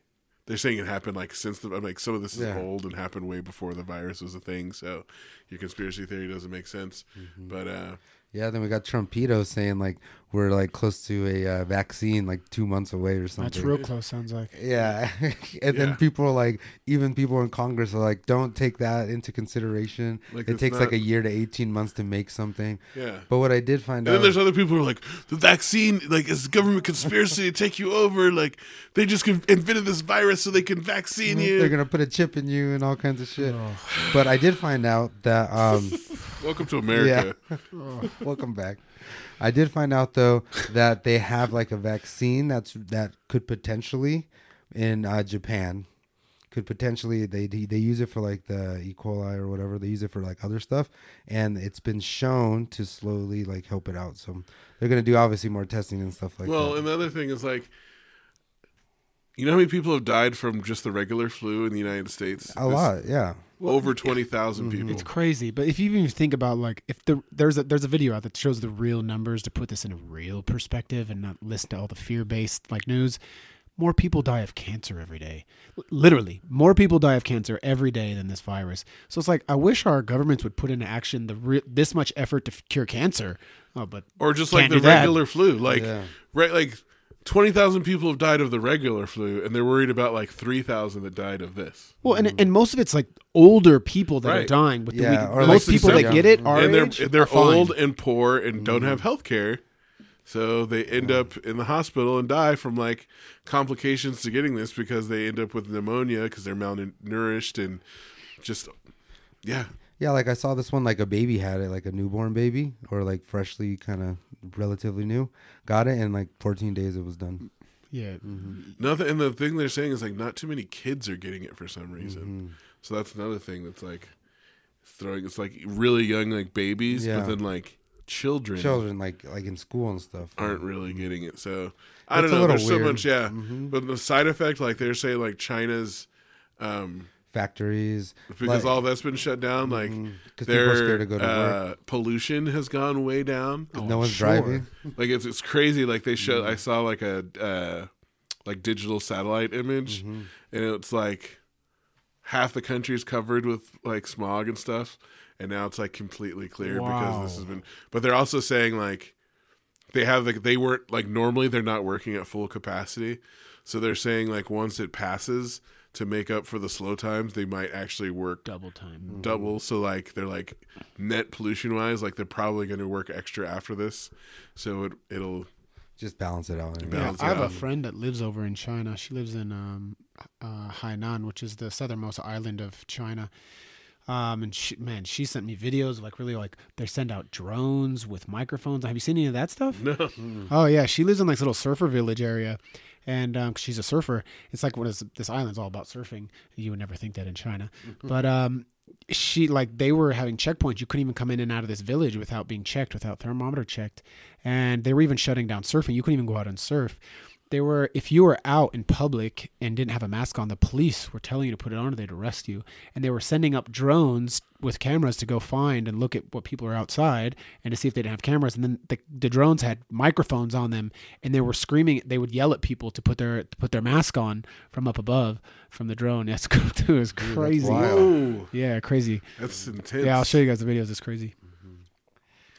B: They're saying it happened like since the I'm like some of this is
C: Yeah.
B: old and happened way before the virus was a thing. So your conspiracy theory doesn't make sense.
C: Mm-hmm.
B: But uh,
C: yeah. Then we got Trumpito saying like we're like close to a uh, vaccine, like two months away or something.
D: That's real close. Sounds like.
C: Yeah, and
B: Yeah.
C: then people are like, even people in Congress are like, don't take that into consideration.
B: Like,
C: it
B: it's
C: takes like a year to eighteen months to make something.
B: Yeah.
C: But what I did find
B: And then
C: out,
B: there's other people who are like, the vaccine, like, is government conspiracy to take you over. Like, they just invented this virus so they can vaccine you.
C: they're gonna put a chip in you and all kinds of shit. But I did find out that um,
B: Welcome to America.
C: welcome back. I did find out though that they have like a vaccine that's that could potentially in uh, Japan could potentially they they use it for like the E. coli or whatever they use it for like other stuff and it's been shown to slowly like help it out. So they're gonna do obviously more testing and stuff like
B: well,
C: that.
B: and the other thing is like, you know how many people have died from just the regular flu in the United States?
C: a lot, yeah.
B: Over twenty thousand mm-hmm. people.
D: It's crazy, but if you even think about like if the there's a there's a video out that shows the real numbers to put this in a real perspective and not listen to all the fear based like news. More people die of cancer every day. L- Literally, more people die of cancer every day than this virus. So it's like I wish our governments would put into action the re- this much effort to f- cure cancer. Oh, but
B: or just like the
D: do that.
B: regular flu. Like,
C: Yeah.
B: right, like twenty thousand people have died of the regular flu, and they're worried about like three thousand that died of this.
D: well, and and most of it's like older people that are dying. With
C: Yeah,
D: the,
C: or
D: most people that
B: young.
D: get it are
B: and they're
D: age
B: they're
D: are fine.
B: old and poor and don't have mm-hmm. health care. So they end up in the hospital and die from like complications to getting this because they end up with pneumonia because they're malnourished and just yeah.
C: Yeah, like I saw this one, like a baby had it, like a newborn baby, or like freshly kind of relatively new, got it, and like 14 days it was done.
D: Yeah,
B: Nothing and the thing they're saying is like not too many kids are getting it for some reason.
C: Mm-hmm.
B: So that's another thing that's like throwing it's like really young like babies,
C: Yeah.
B: but then like children,
C: Children, like like in school and stuff.
B: aren't really getting it. So I
C: It's
B: don't know.
C: little
B: There's so much, yeah.
C: Mm-hmm.
B: But the side effect, like they're saying, like China's, um,
C: Factories,
B: because
C: like-
B: all that's been shut down. Like
C: 'Cause people are scared to go to
B: uh, pollution has gone way down.
C: no one's
D: sure.
C: driving.
B: Like it's it's crazy. Like they
C: Mm-hmm.
B: show. I saw like a uh, like digital satellite image,
C: Mm-hmm.
B: and it's like half the country's covered with like smog and stuff, and now it's like completely clear because this has been. But they're also saying like they have like they weren't like normally they're not working at full capacity, so they're saying like once it passes to make up for the slow times, they might actually work
D: double time.
C: Mm-hmm.
B: double. So like they're like net pollution wise, like they're probably going to work extra after this, so it it'll
C: Just balance it out. anyway.
D: Yeah,
B: balance
D: I have
B: it
D: a friend that lives over in China. She lives in um, uh, Hainan, which is the southernmost island of China. Um, and she, man, she sent me videos of like really like they send out drones with microphones. Have you seen any of that stuff?
B: no.
D: Oh yeah, she lives in like this little surfer village area, and um, she's a surfer. It's like what is this island's all about surfing. You would never think that in China, but um, she like they were having checkpoints. You couldn't even come in and out of this village without being checked, without thermometer checked, and they were even shutting down surfing. You couldn't even go out and surf. They were if you were out in public and didn't have a mask on, the police were telling you to put it on or they'd arrest you. And they were sending up drones with cameras to go find and look at what people are outside and to see if they didn't have cameras. And then the, the drones had microphones on them and they were screaming. They would yell at people to put their to put their mask on from up above from the drone. Yes, it was crazy.
C: wild.
B: Whoa,
D: Yeah, crazy.
B: that's intense.
D: Yeah, I'll show you guys the videos. It's crazy.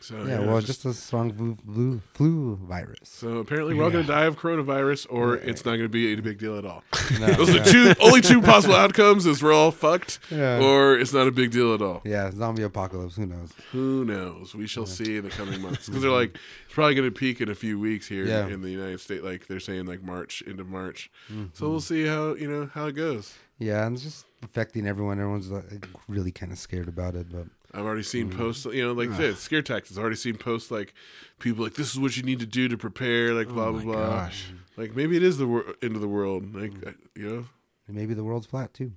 B: So
C: Yeah, well, just a strong flu, flu, flu virus.
B: so apparently we're all going to die of coronavirus, or it's not going to be a big deal at all.
C: No,
B: Those are
C: yeah.
B: the two only two possible outcomes: is we're all fucked,
C: Yeah.
B: or it's not a big deal at all.
C: Yeah, zombie apocalypse. Who knows?
B: Who knows? We shall see in the coming months because they're like it's probably going to peak in a few weeks here
C: Yeah.
B: in the United States. Like they're saying, like March into March.
C: Mm-hmm.
B: So we'll see how you know how it goes.
C: Yeah, and it's just affecting everyone. Everyone's like really kind of scared about it, but
B: I've already seen
C: Mm-hmm.
B: posts, you know, like this scare tactics. I've already seen posts like people like this is what you need to do to prepare, like blah blah
D: Oh my
B: blah.
D: gosh.
B: Like maybe it is the wor- end of the world. Like
C: Mm-hmm.
B: uh, you know,
C: maybe the world's flat too.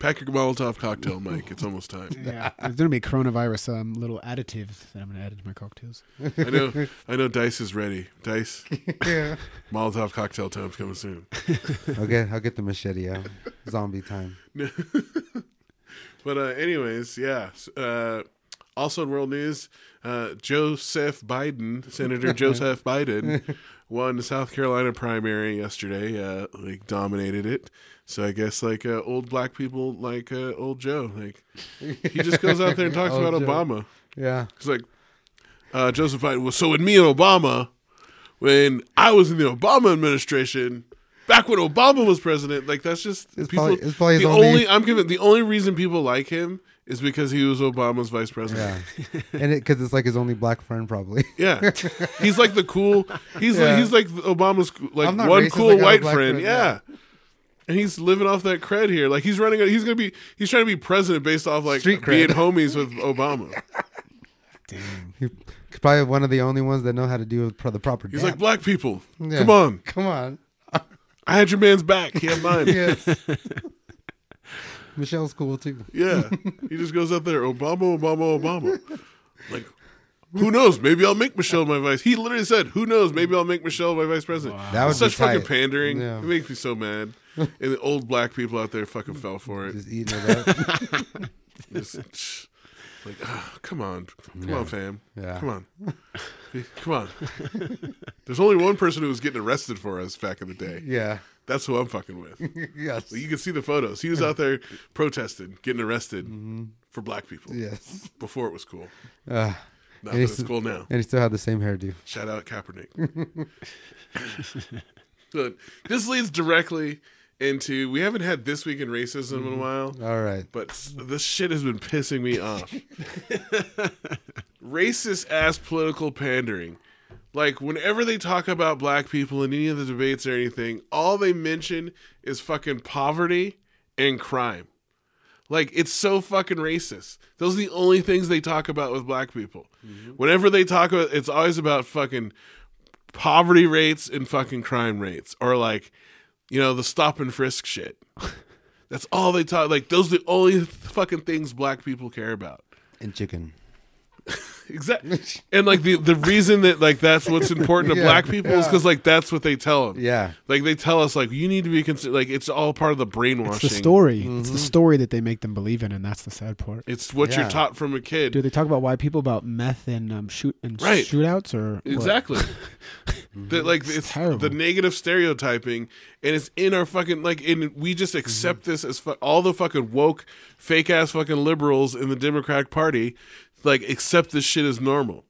B: pack your Molotov cocktail, Mike. It's almost time.
D: Yeah, there's gonna be coronavirus um, little additives that I'm gonna add into my cocktails.
B: I know. I know. Dice is ready. Dice. yeah. Molotov cocktail time's coming soon.
C: Okay, I'll get the machete out. Zombie time.
B: But uh, anyways, yeah. Uh, also in world news, uh, Joseph Biden, Senator Joseph Biden, won the South Carolina primary yesterday. Uh, like dominated it. So I guess like uh, old black people like uh, old Joe, like he just goes out there and talks about
C: Joe.
B: Obama.
C: Yeah.
B: He's like, uh, Joseph Biden. Well, so with me and Obama, when I was in the Obama administration, back when Obama was president. Like that's just
C: It's
B: people.
C: probably- it's probably his
B: the
C: only-
B: only, I'm giving the only reason people like him is because he was Obama's vice president.
C: Yeah, and it because it's like his only black friend probably.
B: Yeah, he's like the cool. He's
C: Yeah.
B: like he's like Obama's like one
C: racist,
B: cool white friend.
C: friend,
B: Yeah.
C: yeah.
B: and he's living off that cred here. Like he's running. A, he's gonna be. He's trying to be president based off like
C: Street
B: being
C: cred.
B: homies with Obama. Damn.
C: He's probably one of the only ones that know how to do the proper.
B: He's
C: dab.
B: like black people.
C: Yeah.
B: Come on,
C: come on.
B: I had your man's back. He had mine.
C: Yes. Michelle's cool too. Yeah.
B: He just goes out there. Obama, Obama, Obama. Like. Who knows? Maybe I'll make Michelle my vice. He literally said, "Who knows? Maybe I'll make Michelle my vice president."
C: That would
B: Such
C: be
B: fucking pandering.
C: Yeah.
B: It makes me so mad. and the old black people out there fucking fell for it.
C: Just eating it up.
B: Just, like, ah, come on, come on, fam,
C: Yeah.
B: come on, come on. There's only one person who was getting arrested for us back in the day.
C: yeah.
B: That's who I'm fucking with.
C: Yes.
B: You can see the photos. He was out there protesting, getting arrested for black people
C: Yes.
B: before it was cool.
C: Uh,
B: Not that it's cool now.
C: and he still had the same hairdo.
B: Shout out Kaepernick. but this leads directly into we haven't had this week in racism in a mm-hmm. while.
C: All right.
B: but this shit has been pissing me off. Racist ass political pandering. Like whenever they talk about black people in any of the debates or anything, all they mention is fucking poverty and crime. Like it's so fucking racist. Those are the only things they talk about with black people. Mm-hmm. Whenever they talk about it's always about fucking poverty rates and fucking crime rates or like you know the stop and frisk shit. That's all they talk. Like those are the only fucking things black people care about.
C: And chicken.
B: Exactly. And like the the reason that like that's what's important to
C: Yeah,
B: black people is because like that's what they tell them.
C: Yeah.
B: Like they tell us like you need to be considered. Like it's all part of the brainwashing.
D: It's the story. It's the story that they make them believe in, and that's the sad part.
B: It's what you're taught from a kid.
D: Do they talk about white people about meth and um, shoot and
B: Right.
D: shootouts or?
B: Exactly. Mm-hmm. that like it's,
D: terrible.
B: the negative stereotyping, and it's in our fucking like, and we just mm-hmm. accept this as fu- all the fucking woke, fake ass fucking liberals in the Democratic Party, like accept this shit as normal.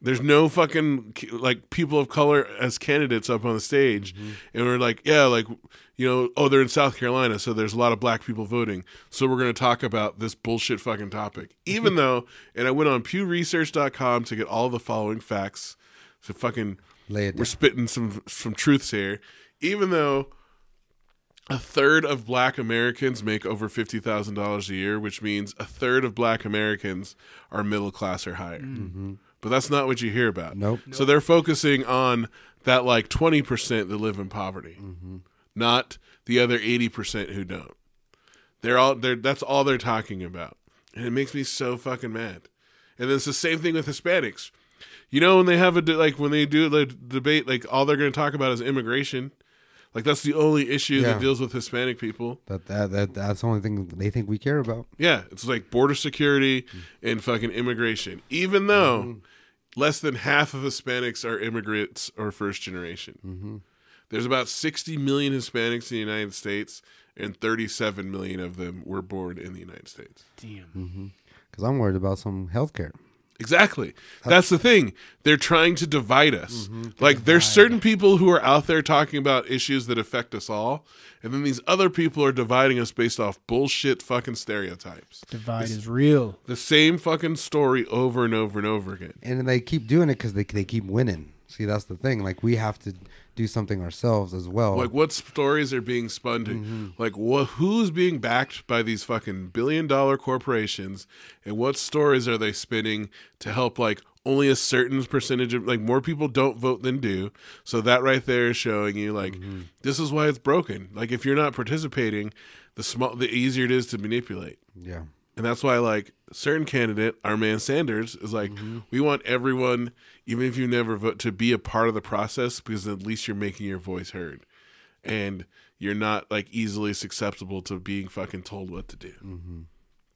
B: There's no fucking like people of color as candidates up on the stage, mm-hmm. and we're like, yeah, like you know, oh, they're in South Carolina, so there's a lot of black people voting, so we're gonna talk about this bullshit fucking topic. Even though, and I went on PewResearch.com to get all the following facts. So fucking,
C: Lay it
B: we're spitting some some truths here. Even though a third of black Americans make over fifty thousand dollars a year, which means a third of black Americans are middle class or higher. Mm. Mm-hmm. But that's not what you hear about.
C: Nope.
B: So they're focusing on that like twenty percent that live in poverty, mm-hmm. not the other eighty percent who don't. They're all they're that's all they're talking about. And it makes me so fucking mad. And then it's the same thing with Hispanics. You know when they have a de- like when they do the debate, like all they're going to talk about is immigration. Like that's the only issue
C: Yeah.
B: that deals with Hispanic people.
C: That, that that that's the only thing they think we care about.
B: Yeah, it's like border security and fucking immigration. Even though mm-hmm. less than half of Hispanics are immigrants or first generation. Mm-hmm. There's about 60 million Hispanics in the United States, and 37 million of them were born in the United States.
D: Damn. Mm-hmm.
C: Because I'm worried about some health care.
B: Exactly. That's the thing. They're trying to divide us. Mm-hmm. Like there's certain people who are out there talking about issues that affect us all, and then these other people are dividing us based off bullshit fucking stereotypes.
D: Divide is real.
B: The same fucking story over and over and over again.
C: And they keep doing it because they, they keep winning. See, that's the thing. Like, we have to do something ourselves as well.
B: Like what stories are being spun to mm-hmm. like what who's being backed by these fucking billion dollar corporations and what stories are they spinning to help like only a certain percentage of like more people don't vote than do. So that right there is showing you like mm-hmm. this is why it's broken. Like if you're not participating, the small the easier it is to manipulate.
C: yeah.
B: And that's why, like, certain candidate, our man Sanders, is like, mm-hmm. we want everyone, even if you never vote, to be a part of the process because at least you're making your voice heard. And you're not, like, easily susceptible to being fucking told what to do. Mm-hmm.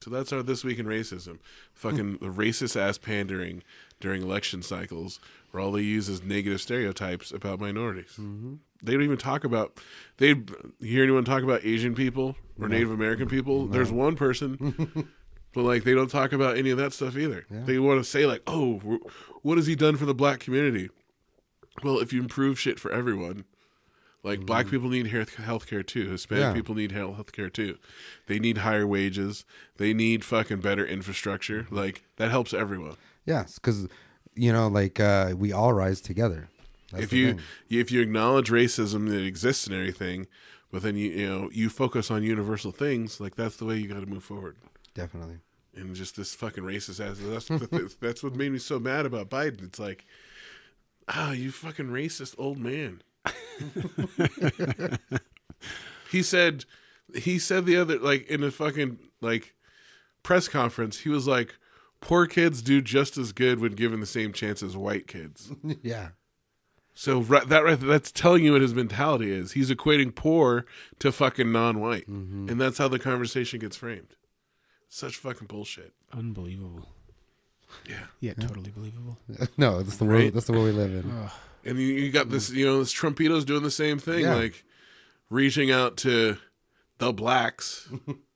B: So that's our This Week in Racism. Fucking the racist ass pandering during election cycles where all they use is negative stereotypes about minorities. Mm-hmm. They don't even talk about, they hear anyone talk about Asian people or Native American people? There's one person. But like they don't talk about any of that stuff either. They want to say like, "Oh, what has he done for the black community?" Well, if you improve shit for everyone, like black people need health care too. Hispanic
C: Yeah.
B: people need health care too. They need higher wages. They need fucking better infrastructure. Like that helps everyone.
C: Yes, because you know, like uh, we all rise together. That's
B: if you
C: thing.
B: if you acknowledge racism that exists and everything, but then you you know you focus on universal things, like that's the way you got to move forward.
C: definitely.
B: And just this fucking racist ass. That's what, that's what made me so mad about Biden. It's like, ah, you fucking racist old man. he said, he said the other like in a fucking like press conference. He was like, poor kids do just as good when given the same chance as white kids.
C: yeah,
B: So right, that right, that's telling you what his mentality is. He's equating poor to fucking non-white, and that's how the conversation gets framed. Such fucking bullshit.
D: Unbelievable.
B: Yeah.
D: Yeah, totally believable.
C: no, that's the world.
B: Right?
C: That's the world we live in.
B: And you, you got this, you know, this Trumpito's doing the same thing,
C: Yeah.
B: like reaching out to the blacks,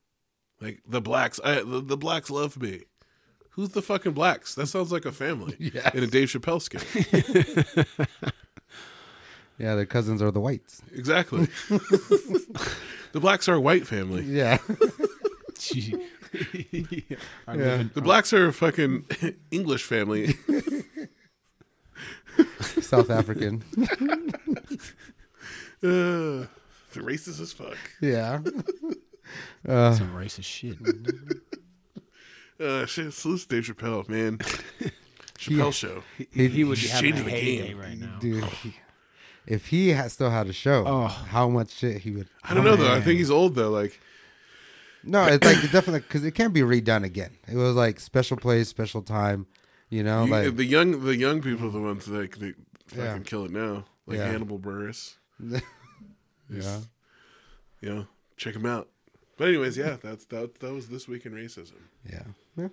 B: like the blacks. I, the, the blacks love me. Who's the fucking blacks? That sounds like a family
C: Yes.
B: in a Dave Chappelle skit.
C: Yeah, their cousins are the whites.
B: exactly. the blacks are a white family.
C: Yeah,
D: Gee. I
C: Yeah.
B: The blacks are a fucking English family.
C: South African.
B: Uh, they're racist as fuck.
C: Yeah. Uh,
D: Some racist shit.
B: Uh, shit, salute to Dave Chappelle, man. Chappelle show.
D: He, he would be having a
B: the
D: heyday
B: game.
D: right now.
C: dude, he- if he had still had a show,
D: Oh.
C: how much shit he would.
B: I don't know though. I think he's old though. Like,
C: No, it's like it's definitely because it can't be redone again. It was like special place, special time. You know,
B: you-
C: like
B: the young, the young people are the ones that they fucking
C: Yeah.
B: kill it now. Like
C: Yeah.
B: Hannibal Buress.
C: yeah,
B: You know, check him out. But anyways, yeah, that's that. That was this week in racism.
C: yeah, yeah.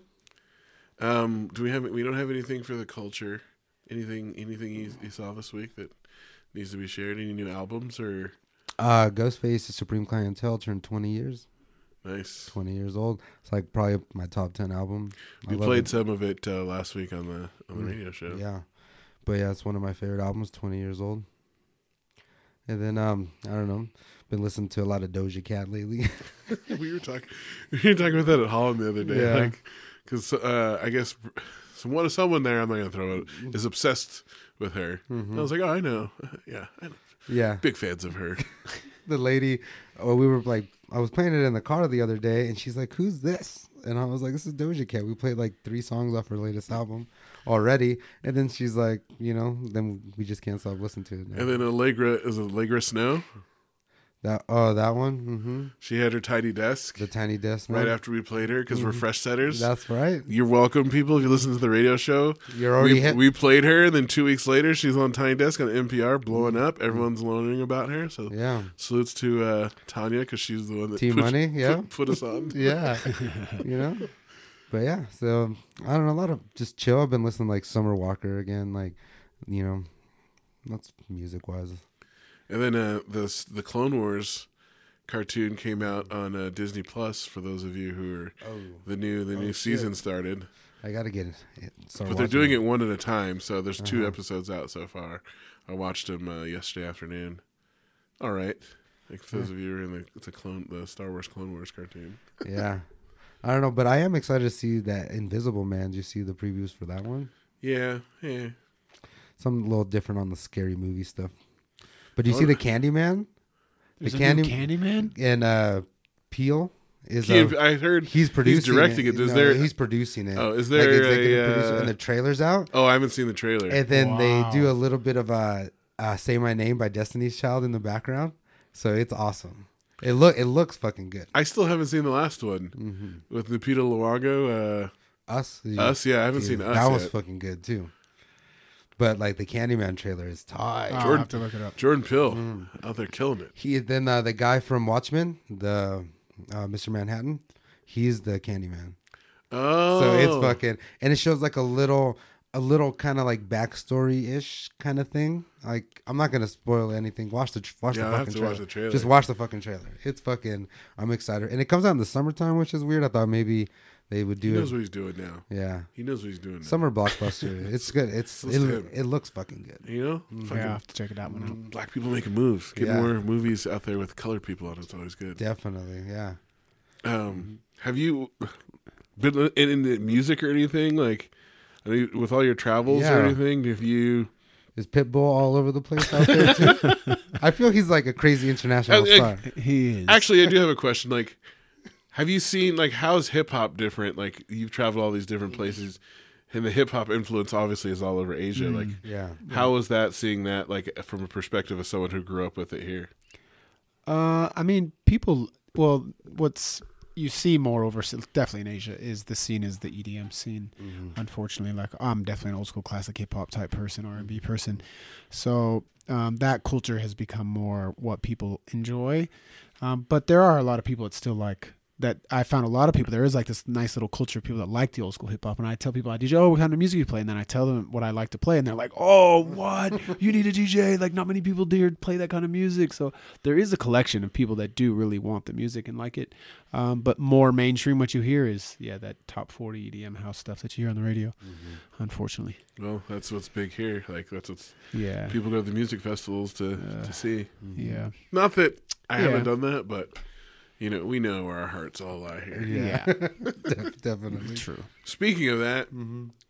B: Um, do we have? We don't have anything for the culture. Anything? Anything you, you saw this week that needs to be shared? Any new albums or
C: Uh, Ghostface, the Supreme Clientele, turned twenty years.
B: Nice?
C: Twenty years old. It's like probably my top ten album. I
B: We played
C: it.
B: some of it uh, last week on the on the radio show.
C: Yeah, but yeah, it's one of my favorite albums. Twenty years old. And then um, I don't know. Been listening to a lot of Doja Cat lately.
B: we were talking we were talking about that at Holland the other day
C: Yeah.
B: like because uh, i guess someone someone there i'm not gonna throw it is obsessed with her
C: Mm-hmm.
B: i was like oh i know yeah I know.
C: yeah,
B: big fans of her
C: the lady. Oh, we were like, I was playing it in the car the other day, and she's like, "Who's this?" And I was like, "This is Doja Cat." We played like three songs off her latest album already, and then she's like, you know, then we just can't stop listening to it. now.
B: and then allegra is allegra snow
C: That oh, that one, mm-hmm.
B: she had her tiny desk
C: the tiny desk.
B: right
C: one.
B: after we played her because we're fresh setters
C: That's right.
B: you're welcome people if you listen to the radio show
C: You're already
B: we,
C: hit.
B: we played her and then two weeks later she's on tiny desk on npr blowing up everyone's learning about her so
C: yeah,
B: salutes to uh, tanya because she's the one that
C: T Money, yeah.
B: put, put us on
C: yeah, you know. But yeah, so I don't know. A lot of just chill. I've been listening like Summer Walker again, like you know, that's music wise.
B: And then uh, the the Clone Wars cartoon came out on uh, Disney Plus for those of you who are
C: Oh,
B: the new the new season started.
C: I gotta get it. it
B: But they're doing it one at a time, so there's 2
C: Uh-huh.
B: episodes out so far. I watched them uh, yesterday afternoon. All right, like for those of you who are in the it's a clone the Star Wars Clone Wars cartoon.
C: Yeah. I don't know, but I am excited to see that Invisible Man. Did you see the previews for that one?
B: Yeah, yeah.
C: Something a little different on the scary movie stuff. But do you
B: Oh.
C: see the Candyman?
D: There's
C: the Candy
D: new Candyman?
C: and uh Peele is
B: He-
C: uh,
B: I heard
C: he's producing
B: directing it. Is
C: No,
B: there-
C: he's producing it.
B: Oh, is
C: Like,
B: there
C: executive
B: a,
C: producer,
B: uh,
C: and the trailer's out?
B: Oh, I haven't seen the trailer.
C: And then they do a little bit of a uh, "Say My Name" by Destiny's Child in the background, so it's awesome. It look it looks fucking good.
B: I still haven't seen the last one
C: Mm-hmm.
B: with Lupita Nyong'o.
C: Us,
B: Uh, us, yeah, I haven't
C: Dude,
B: seen us.
C: That was
B: yet.
C: fucking good too. But like the Candyman trailer is tight.
D: Oh, I'll
B: Jordan-
D: have to look it up.
B: Jordan Peele
C: Mm.
B: out there killing it.
C: He then uh, the guy from Watchmen, the uh, Mr. Manhattan, he's the Candyman.
B: Oh,
C: So it's fucking, and it shows like a little, a little kind of like backstory ish kind of thing. Like I'm not gonna spoil anything. Watch the tr- watch
B: Yeah,
C: the
B: I'll have
C: fucking
B: to
C: trailer.
B: watch the trailer.
C: Just watch the fucking trailer. It's fucking. I'm excited, and it comes out in the summertime, which is weird. I thought maybe they would do.
B: He knows
C: it.
B: what he's doing now.
C: Yeah,
B: He knows what he's doing now.
C: summer blockbuster. it's good. It's it, it looks fucking good.
B: you know,
D: Yeah,
B: Fucking
D: I have to check it out one out.
B: black people making moves. Get
C: Yeah.
B: more movies out there with colored people on. It's always good.
C: Definitely, yeah.
B: Um, have you been in, in the music or anything like I mean, with all your travels
C: Yeah.
B: or anything? Have you?
C: Is Pitbull all over the place out there too? I feel he's like a crazy international
B: Uh, uh,
C: star.
D: He is
B: Actually, I do have a question. Like, have you seen like how's hip hop different? Like, you've traveled all these different places, and the hip hop influence obviously is all over Asia. Like,
C: Yeah,
B: how was that seeing that like from a perspective of someone who grew up with it here?
D: Uh, I mean, people. Well, what's you see more over definitely in Asia is the scene is the EDM scene. Unfortunately, like I'm definitely an old school classic hip hop type person, R and B person. So um, that culture has become more what people enjoy. Um, but there are a lot of people that still like that. I found a lot of people. There is like this nice little culture of people that like the old school hip hop. And I tell people, I DJ, oh, what kind of music you play? And then I tell them what I like to play, and they're like, oh, what? you need a DJ? Like not many people dare play that kind of music. So there is a collection of people that do really want the music and like it. Um, but more mainstream, what you hear is yeah, that top forty EDM house stuff that you hear on the radio. Unfortunately,
B: Well, that's what's big here. Like, that's what's
D: yeah,
B: people go to the music festivals to
D: Uh,
B: to see.
D: yeah,
B: Not that I
D: Yeah.
B: haven't done that, but you know, we know where our hearts all lie here.
D: yeah.
C: Def- definitely.
D: True.
B: Speaking of that,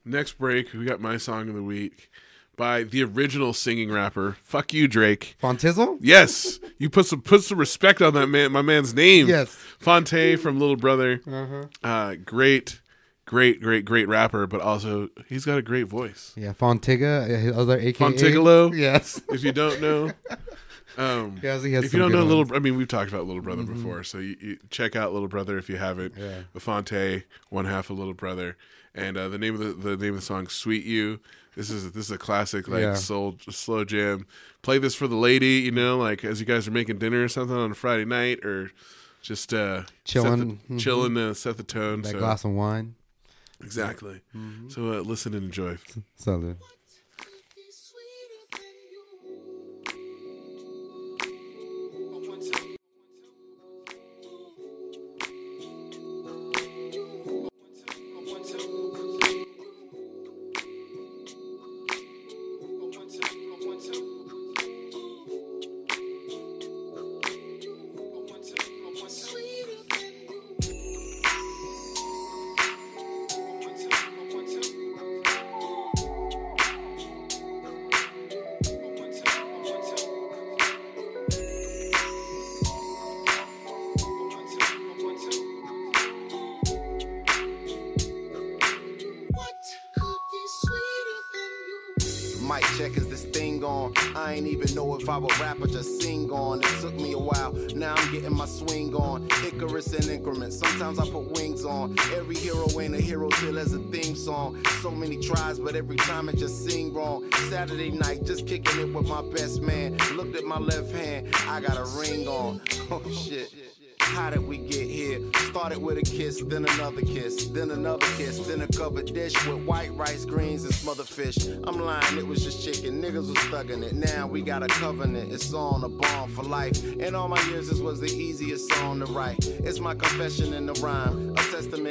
B: next break we got my song of the week by the original singing rapper. Fuck you, Drake.
C: Fontizzle?
B: Yes, you put some put some respect on that man, my man's name.
C: Yes.
B: Phonte from Little Brother.
C: Uh-huh.
B: Uh, great, great, great, great rapper, but also he's got a great voice.
C: Yeah, Fontiga, uh, his other AKA.
B: Fontigolo?
C: Yes.
B: If you don't know, um,
C: has
B: if you don't know
C: ones.
B: Little, I mean, we've talked about Little Brother before, so you, you check out Little Brother if you haven't.
C: Yeah.
B: Phonte, one half of Little Brother, and uh, the name of the, the name of the song, "Sweet You." This is this is a classic like
C: Yeah.
B: soul slow jam. Play this for the lady, you know, like as you guys are making dinner or something on a Friday night, or just uh,
C: Chilling.
B: the,
C: Mhm.
B: chilling, uh, set the tone.
C: That
B: so
C: glass of wine.
B: exactly. So uh, listen and enjoy.
C: Salud.
F: I would rap or just sing on. It took me a while, now I'm getting my swing on. Icarus in increments, sometimes I put wings on. Every hero ain't a hero till there's a theme song. So many tries, but every time it just sing wrong. Saturday night, just kicking it with my best man. Looked at my left hand, I got a ring on. Oh shit. Kiss, then another kiss, then another kiss, then a covered dish with white rice, greens, and smothered fish. I'm lying, it was just chicken. Niggas was in it. Now we got a covenant. It's on a bond for life. In all my years, this was the easiest song to write. It's my confession in the rhyme,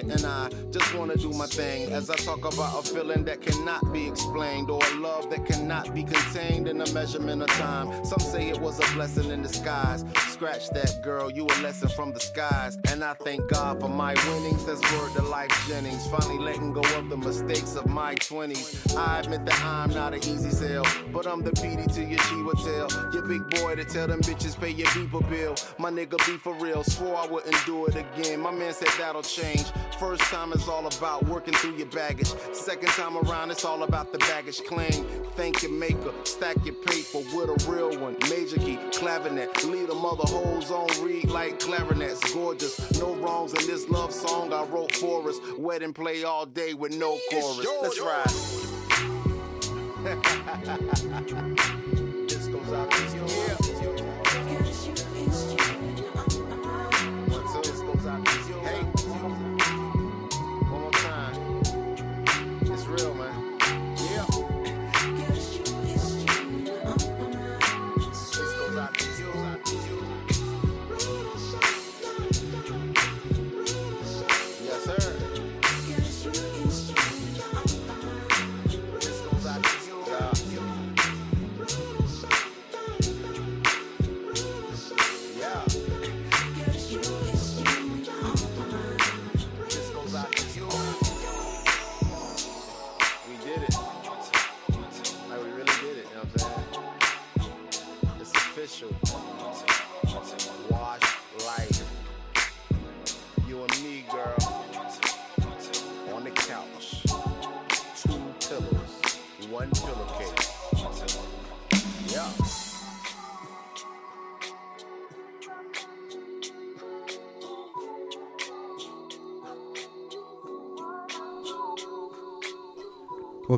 F: and I just wanna do my thing as I talk about a feeling that cannot be explained or a love that cannot be contained in a measurement of time. Some say it was a blessing in disguise. Scratch that, girl, you a lesson from the skies. And I thank God for my winnings. That's word to Lyfe Jennings. Finally letting go of the mistakes of my 20s. I admit that I'm not an easy sell, but I'm the PD to your Chiwa tail. Your big boy to tell them bitches pay your beeper bill. My nigga be for real, swore I wouldn't do it again. My man said that'll change. First time is all about working through your baggage. Second time around, it's all about the baggage claim. Thank your maker, stack your paper with a real one. Major key, clavinet, lead a mother hoes on read like clarinets. Gorgeous, no wrongs in this love song I wrote for us. Wedding play all day with no chorus. Let's ride. this goes out to you.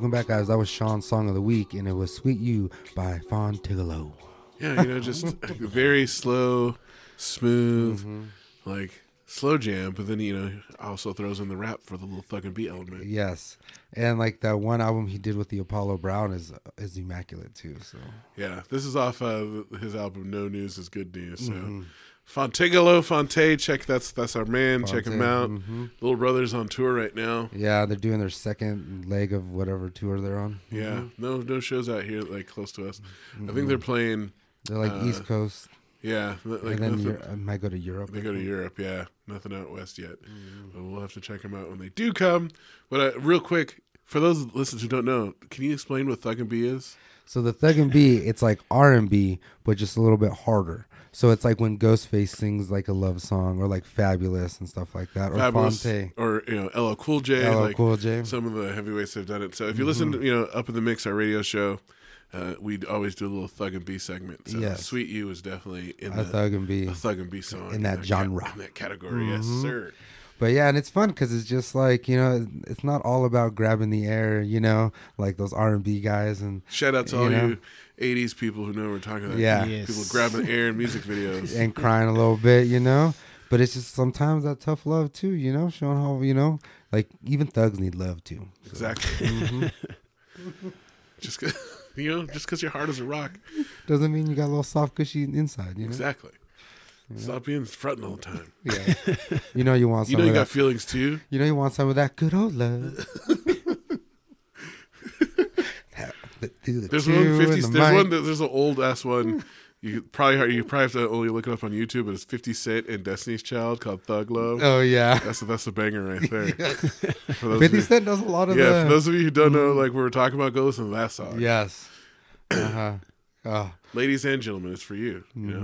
C: Welcome back, guys. That was Sean's song of the week, and it was "Sweet You" by Phonte Tigallo.
B: Yeah, you know, just very slow, smooth,
C: Mm-hmm.
B: like slow jam. But then you know, also throws in the rap for the little fucking beat element.
C: Yes, and like that one album he did with the Apollo Brown is is immaculate too. So
B: Yeah, this is off of his album "No News Is Good News." So,
C: Mm-hmm.
B: Fontigolo Phonte, check that's that's our man. check him
C: Phonte,
B: out.
C: mhm.
B: Little Brother's on tour right now.
C: yeah, they're doing their second leg of whatever tour they're on.
B: Yeah,
C: Mm-hmm.
B: no no shows out here like close to us. I think they're playing.
C: They're like
B: Uh,
C: East Coast,
B: Yeah, like
C: and then
B: nothing-
C: I might go to Europe.
B: They go to Europe, yeah. Nothing out west yet.
C: Mm-hmm.
B: But we'll have to check them out when they do come. But uh, real quick, for those listeners who don't know, can you explain what Thug and B is?
C: So the Thug and B, it's like R and B, but just a little bit harder. So it's like when Ghostface sings like a love song, or like Fabolous and stuff like that, or
B: Fabolous,
C: Phonte,
B: or you know, LL Cool J.
C: LL
B: like
C: Cool J.
B: Some of the heavyweights have done it. So if you listen, to, you know, up in the mix, our radio show, uh, we always do a little Thug and B segment. So
C: Yes.
B: Sweet You is definitely in
C: A
B: the
C: Thug and B.
B: a Thug and B song
C: In that
B: ca-
C: genre.
B: in that category. Yes, sir.
C: But yeah, and it's fun because it's just like you know, it's not all about grabbing the air, you know, like those R and B guys and
B: Shout out to all
C: know?
B: you '80s people who know what we're talking about.
C: Yeah.
D: Yes.
B: people grabbing air in music videos.
C: and crying a little bit, you know. But it's just sometimes that tough love too, you know, showing how you know, like even thugs need love too. So,
B: Exactly.
C: Mm-hmm.
B: just 'cause- you know, just because your heart is a rock.
C: doesn't mean you got a little soft cushy inside, you know.
B: Exactly. Stop being fronting all the time.
C: Yeah. you know you want some
B: You know
C: of
B: you
C: that.
B: got feelings too.
C: you know you want some of that good old love. The
B: There's one
C: the
B: There's
C: mic.
B: one. that- There's an old ass one. You probably you probably have to only look it up on YouTube, but it's Fifty Cent and Destiny's Child called Thug Love.
C: Oh yeah.
B: That's the, that's the banger right there. For those of
C: Fifty
B: you-
C: Cent does a lot of
B: Yeah,
C: the
B: for those of you who don't know, like we were talking about, go listen to that song.
C: Yes. Uh huh. Oh
B: Ladies and gentlemen, it's for you. You know,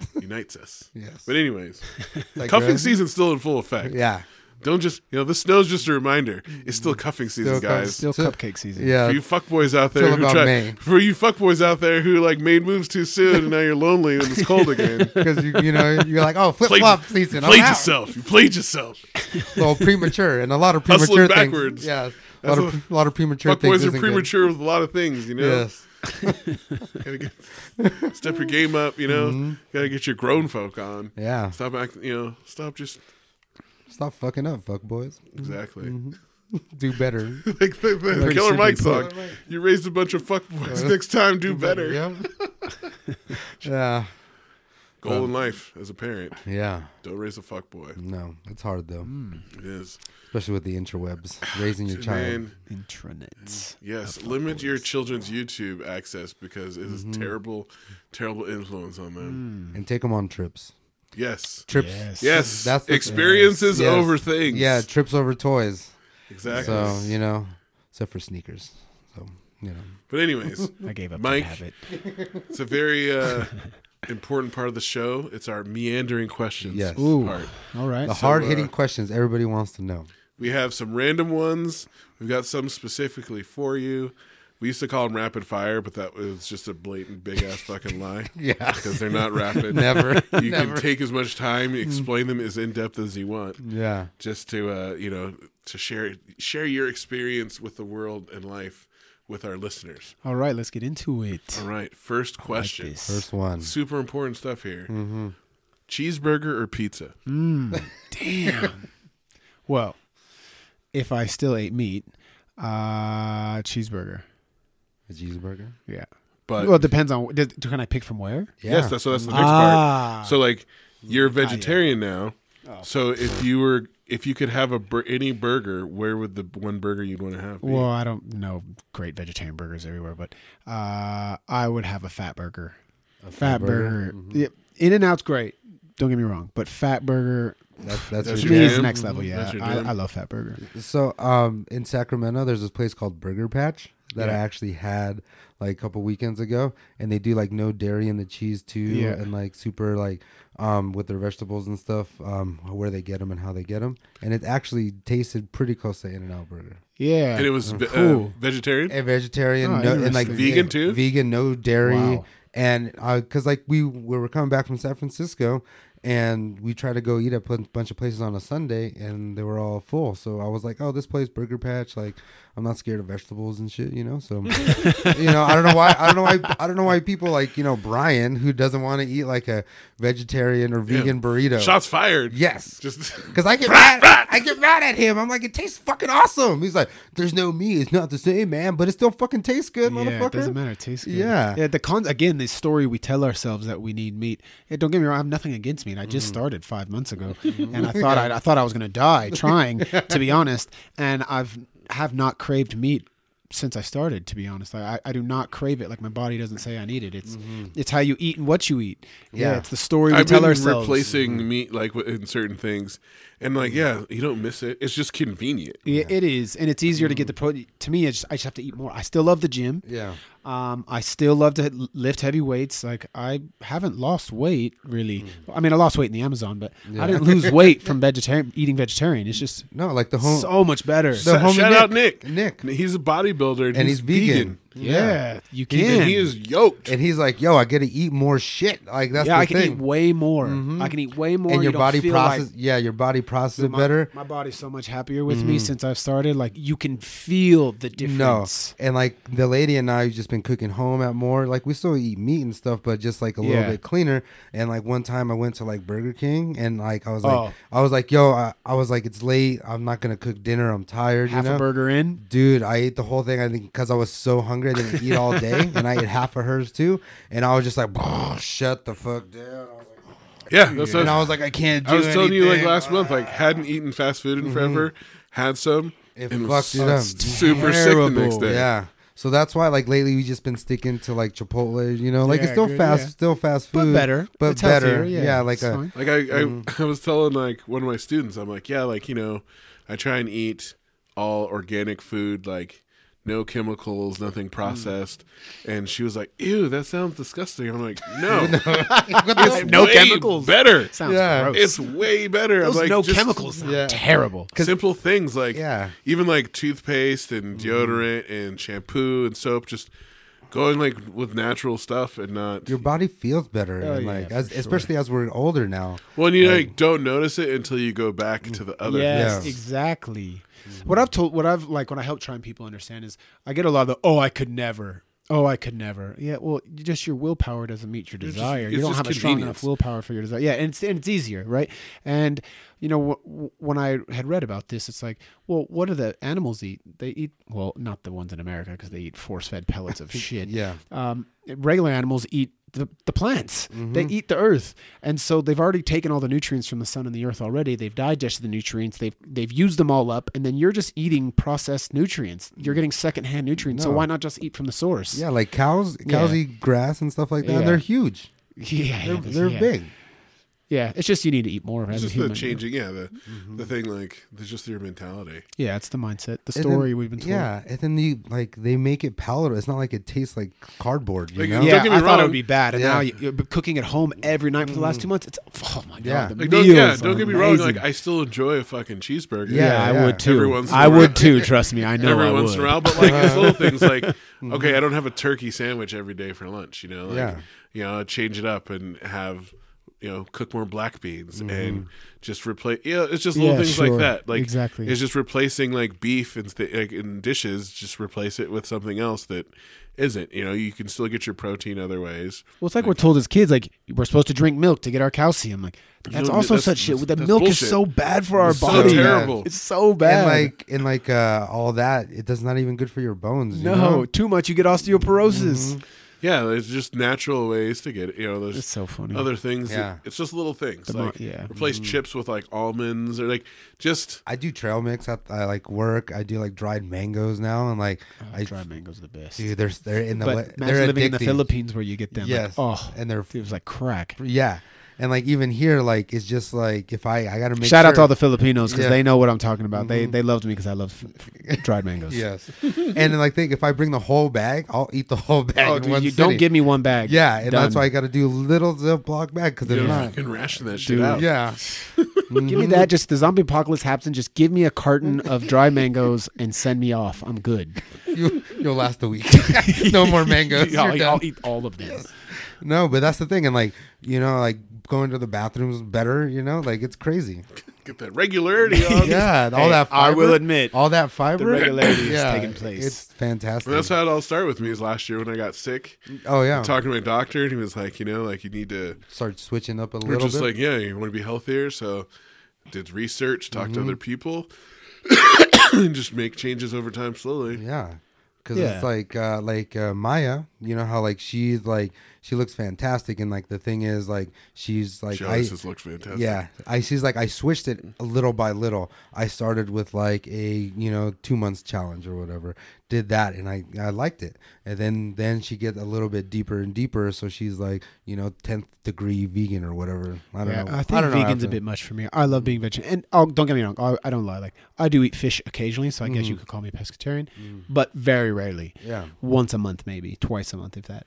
C: Mm-hmm.
B: unites us.
C: yes.
B: But anyways, cuffing
C: uh,
B: season's still in full effect.
C: Yeah.
B: Don't just you know the snow's just a reminder. It's still cuffing season,
C: Still
B: guys.
D: Still
C: So-
D: cupcake season.
C: Yeah.
B: for you fuckboys out there who try,
C: May.
B: for you fuckboys out there who like made moves too soon and now you're lonely when it's cold again.
C: Because you you know you're like oh flip flop season. I'm
B: played
C: out.
B: yourself. You played yourself.
C: Well, premature and a lot of
B: Hustling
C: premature things.
B: backwards.
C: Yeah. A lot, of, a lot of premature things.
B: Fuckboys are
C: isn't good.
B: premature with a lot of things, you know.
C: Yes.
B: Gotta get, step your game up, you know.
C: Mm-hmm.
B: Gotta get your grown folk on.
C: Yeah.
B: Stop acting, you know. Stop just
C: Stop fucking up, fuck boys.
B: exactly mm-hmm.
C: Do better.
B: like the, the
C: Like
B: Killer
C: should
B: Mike
C: be.
B: song. You raised a bunch of fuckboys. Next time, do better.
C: Yeah. yeah.
B: Goal in life as a parent:
C: Yeah.
B: don't raise a fuckboy.
C: No, it's hard though,
B: It is.
C: especially with the interwebs. Raising your child.
B: Man,
D: Intranets.
B: yes. Limit your children's YouTube access because it
C: Mm-hmm.
B: is terrible, terrible influence on them.
C: and take them on trips.
B: Yes.
C: Trips.
D: Yes.
B: Yes.
C: That's
B: experiences
C: Yes.
B: over things.
C: Yeah, trips over toys.
B: Exactly.
C: So you know, except for sneakers. So you know.
B: but anyways,
D: I gave up
B: Mike.
D: habit.
B: it's a very uh, important part of the show. It's our meandering questions
C: Yes.
D: Ooh.
B: part.
D: All right.
C: The
B: So,
C: hard hitting
B: uh,
C: questions everybody wants to know.
B: We have some random ones. We've got some specifically for you. We used to call them rapid fire, but that was just a blatant big ass fucking lie.
C: Yeah.
B: Because they're not rapid.
C: Never.
B: You
C: never.
B: can take as much time, explain them as in depth as you want,
C: Yeah.
B: just to uh, you know to share share your experience with the world and life with our listeners.
D: All right. Let's get into it.
B: All right, first
D: Like
B: question.
D: this.
C: First one.
B: Super important stuff here.
C: Mm-hmm.
B: Cheeseburger or pizza?
D: Damn. well, if I still ate meat, uh, cheeseburger.
C: A cheeseburger.
D: Yeah.
B: But
D: well, it depends on. Does, can I pick from where?
C: Yeah.
B: yes, that's so that's the next
D: Ah.
B: part. So like you're a vegetarian now.
D: Oh.
B: So if you were if you could have a bur- any burger, where would the one burger you'd want to have? Be?
D: Well, I don't know great vegetarian burgers everywhere, but uh, I would have a Fatburger.
C: A
D: Fatburger. Yeah, In and Out's great. Don't get me wrong, but Fatburger
C: That's that's,
B: That's
C: your
B: your
D: me is the next level. Yeah, I. I love Fatburger.
C: So, um, in Sacramento, there's this place called Burger Patch. That I actually had like a couple weekends ago, and they do like no dairy in the cheese too,
D: Yeah.
C: and like super like um with their vegetables and stuff, um where they get them and how they get them, and it actually tasted pretty close to In and Out Burger.
D: Yeah.
B: And it was ve- uh,
D: Cool.
B: vegetarian.
C: And vegetarian,
D: Oh,
C: no, and like
D: interesting.
B: Vegan, too?
C: Vegan, no dairy,
D: Wow.
C: and because like we, we were coming back from San Francisco, and we tried to go eat at a bunch of places on a Sunday, and they were all full. So I was like, oh, this place Burger Patch, like I'm not scared of vegetables and shit, you know. So you know, I don't know why, I don't know why, I don't know why people like you know Brian who doesn't want to eat like a vegetarian or vegan burrito.
B: Shots fired.
C: Yes.
B: Just
C: Because I get mad, I get mad at him. I'm like, it tastes fucking awesome. He's like, there's no meat. It's not the same, man, but it still fucking tastes good,
D: Yeah,
C: motherfucker.
D: it doesn't matter. It tastes good.
C: Yeah.
D: Yeah. The con again, the story we tell ourselves that we need meat. Yeah, don't get me wrong. I have nothing against meat. I just
C: Mm-hmm.
D: started five months ago, and I thought I, I thought I was gonna die trying. to be honest, and I've have not craved meat since I started. To be honest, I, I- I do not crave it. Like my body doesn't say I need it. It's it's how you eat and what you eat. Yeah,
C: Mm-hmm. Yeah.
D: it's the story we
B: I've
D: tell
B: been
D: ourselves.
B: replacing meat like in certain things, and like yeah, you don't miss it. It's just convenient.
D: Yeah, it is, and it's easier to get the protein. To me, it's, I just have to eat more. I still love the gym.
C: Yeah.
D: Um, I still love to lift heavy weights. Like I haven't lost weight really.
C: Mm.
D: I mean, I lost weight in the Amazon, but I didn't lose weight from vegetarian eating vegetarian. It's just
C: No, like the home.
D: so much better.
C: The
B: Sa-
C: homie
B: Shout out Nick.
C: Nick.
B: He's a bodybuilder and,
C: And
B: he's,
C: he's vegan.
D: Yeah, you can.
B: and he is yoked.
C: and he's like, yo, I get to eat more shit. Like, that's
D: yeah,
C: the
D: I can
C: thing.
D: eat way more. Mm-hmm. I can eat way more.
C: and your
D: don't
C: body
D: feel
C: process,
D: like-
C: yeah, your body processes it
D: my,
C: better.
D: My body's so much happier with me mm-hmm. since I've started. Like you can feel the difference.
C: No,
D: difference.
C: and like the lady and I, have just been cooking home at more. Like we still eat meat and stuff, but just like a little
D: Yeah.
C: bit cleaner. And like one time, I went to like Burger King, and like I was like,
D: Oh.
C: I was like, yo, I, I was like, it's late. I'm not gonna cook dinner. I'm tired.
D: Half
C: you know?
D: a burger in.
C: Dude, I ate the whole thing. I think because I was so hungry, I didn't eat all day, and I ate half of hers too. And I was just like, shut the fuck down. I was like,
B: yeah, that's
C: and I was like, I can't do
B: I was telling you like last month, like hadn't eaten fast food in forever, had some,
C: It
B: and
C: fucked
B: was
C: it up.
B: super sick the next day.
C: Yeah. So that's why, like lately, we just been sticking to like Chipotle. You know, like it's still
D: good,
C: fast,
D: yeah.
C: still fast food,
D: But
C: food,
D: better.
C: but
D: It's
C: better.
D: healthier,
C: Yeah,
D: yeah,
C: like a.
B: Like I, I,
C: Mm-hmm.
B: I was telling like one of my students, I'm like, yeah, like you know, I try and eat all organic food, like no chemicals, nothing
C: Mm.
B: processed. And she was like, "Ew, that sounds disgusting." I'm like, "No,
D: It's no
B: way
D: chemicals.
B: better.
D: Sounds
C: Yeah.
D: gross.
B: It's way better."
D: Those
B: I'm like,
D: no
B: just
D: chemicals. Sound
C: Yeah.
D: terrible.
B: Simple things like
C: Yeah.
B: even like toothpaste and
C: Mm-hmm.
B: deodorant and shampoo and soap, just going like with natural stuff and not.
C: your body feels better,
D: Oh,
C: and
D: yeah,
C: like
D: for
C: as,
D: sure.
C: especially as we're older now.
B: Well, and you like don't notice it until you go back to the other.
D: Yes,
B: things.
D: exactly. What I've told, what I've like, when I help trying people understand is, I get a lot of the, oh, I could never, oh, I could never. Yeah, well, just your willpower doesn't meet your desire.
B: it's
D: you don't
B: just
D: have a strong enough willpower for your desire. Yeah, and it's and it's easier, right? And you know, wh- when I had read about this, it's like, well, what do the animals eat? They eat, well, not the ones in America because they eat force-fed pellets of shit.
C: Yeah.
D: um, regular animals eat the, the plants.
C: Mm-hmm.
D: They eat the earth, and so they've already taken all the nutrients from the sun and the earth already. They've digested the nutrients. They've they've used them all up, and then you're just eating processed nutrients. You're getting secondhand nutrients. So why not just eat from the source?
C: Yeah, like cows, cows
D: Yeah.
C: eat grass and stuff like that.
D: Yeah.
C: And they're huge.
D: yeah,
C: They're, they're
D: yeah.
C: big.
D: Yeah, it's just you need to eat more
B: It's
D: as a
B: just
D: human.
B: the changing, yeah, the
C: Mm-hmm.
B: the thing like it's just your mentality.
D: Yeah, it's the mindset, the story
C: then-
D: we've been told.
C: Yeah, and then you like they make it palatable. It's not like it tastes like cardboard. You
B: Like,
C: know?
B: Don't
D: Yeah,
B: get me
D: I thought it would be bad, and
C: Yeah.
D: now you, you're cooking at home every night for the last two months. It's oh my god,
C: Yeah.
D: the
B: Like don't, yeah, don't get me wrong. Like. I still enjoy a fucking cheeseburger.
C: Yeah,
D: yeah, I
C: yeah.
D: would too.
B: Every once in
D: I
B: a
D: would too. Trust me, I know.
B: every
D: I
B: once in a while. But like it's little things like okay, I don't have a turkey sandwich every day for lunch. You know, like,
C: Yeah.
B: you know, change it up and have you know cook more black beans and just replace. Yeah, it's just little
D: Mm-hmm. Yeah,
B: things
D: sure.
B: like that. Like
D: Exactly.
B: it's just replacing like beef and th- like in dishes. Just replace it with something else that isn't. You know, you can still get your protein other ways.
D: Well, it's like we're told as kids, like we're supposed to drink milk to get our calcium. Like that's
B: know,
D: also
B: that's-
D: such shit.
B: that's-
D: The
B: that's
D: milk
B: bullshit.
D: is so bad for our
B: It's so
D: body.
B: terrible.
D: It's so bad.
C: And like and like uh all that, it does not even good for your bones. you
D: no,
C: know?
D: too much, you get osteoporosis.
C: Mm-hmm.
B: Yeah, there's just natural ways to get it. You know, there's
D: It's so funny.
B: other things. that-
C: Yeah.
B: it's just little things
D: The mo-
B: like
D: yeah.
B: replace
C: Mm-hmm.
B: chips with like almonds or like just
C: I do trail mix at I like work. I do like dried mangoes now, and like I
D: Dry mangoes are the best.
C: dude, they're they're in the
D: but
C: li-
D: imagine
C: they're
D: living in the
C: addicting.
D: Philippines where you get them.
C: Yes,
D: Like, oh,
C: and they're
D: it was like crack.
C: yeah, and like even here, like it's just like if I I gotta make
D: Shout out to all the Filipinos because
C: Yeah.
D: they know what I'm talking about. They
C: Mhm.
D: they loved me because I love dried mangoes.
C: Yes, and then like think if I bring the whole bag, I'll eat the whole bag.
D: Oh,
C: in
D: dude,
C: one
D: you
C: sitting.
D: don't give me one bag.
C: Yeah, and that's why I got to do little Ziploc bag because they're
B: know,
C: not,
B: can ration that shit
D: Dude,
B: out.
C: yeah,
D: Give me that. Just the zombie apocalypse happens. Just give me a carton of dried mangoes and send me off. I'm good.
C: you you'll last a week. no more mangoes.
D: I'll, I'll eat all of this.
C: No, but that's the thing, and like you know, like going to the bathrooms better. You know, like it's crazy.
B: Get that regularity on.
C: yeah, all
D: Hey,
C: that. Fiber,
D: I will admit,
C: all that fiber.
D: The regularity is
C: yeah,
D: taking place.
C: It's fantastic.
B: And that's how it all started with me. Is last year when I got sick,
C: oh yeah,
B: talking to my doctor, and he was like, you know, like you need to.
C: start switching up a
B: We're
C: little
B: just
C: bit.
B: like, yeah, you want to be healthier, so did research, talked
C: Mm-hmm.
B: to other people, and just make changes over time slowly.
C: Yeah, because
D: Yeah.
C: it's like uh, like uh, Maya. You know how like she's like she looks fantastic, and like the thing is like she's like
B: She
C: I,
B: always just looks fantastic.
C: yeah. I she's like I switched it little by little. I started with like a you know two months challenge or whatever. Did that and I I liked it, and then then she get a little bit deeper and deeper. So she's like you know tenth degree vegan or whatever. I don't
D: Yeah,
C: know.
D: I think
C: don't know
D: vegan's
C: after-
D: a bit much for me. I love being vegan. and oh, don't get me wrong. I, I don't lie. Like I do eat fish occasionally, so I guess you mm. could call me a pescatarian, mm. but very rarely.
C: Yeah.
D: Once a month, maybe twice a month, if that.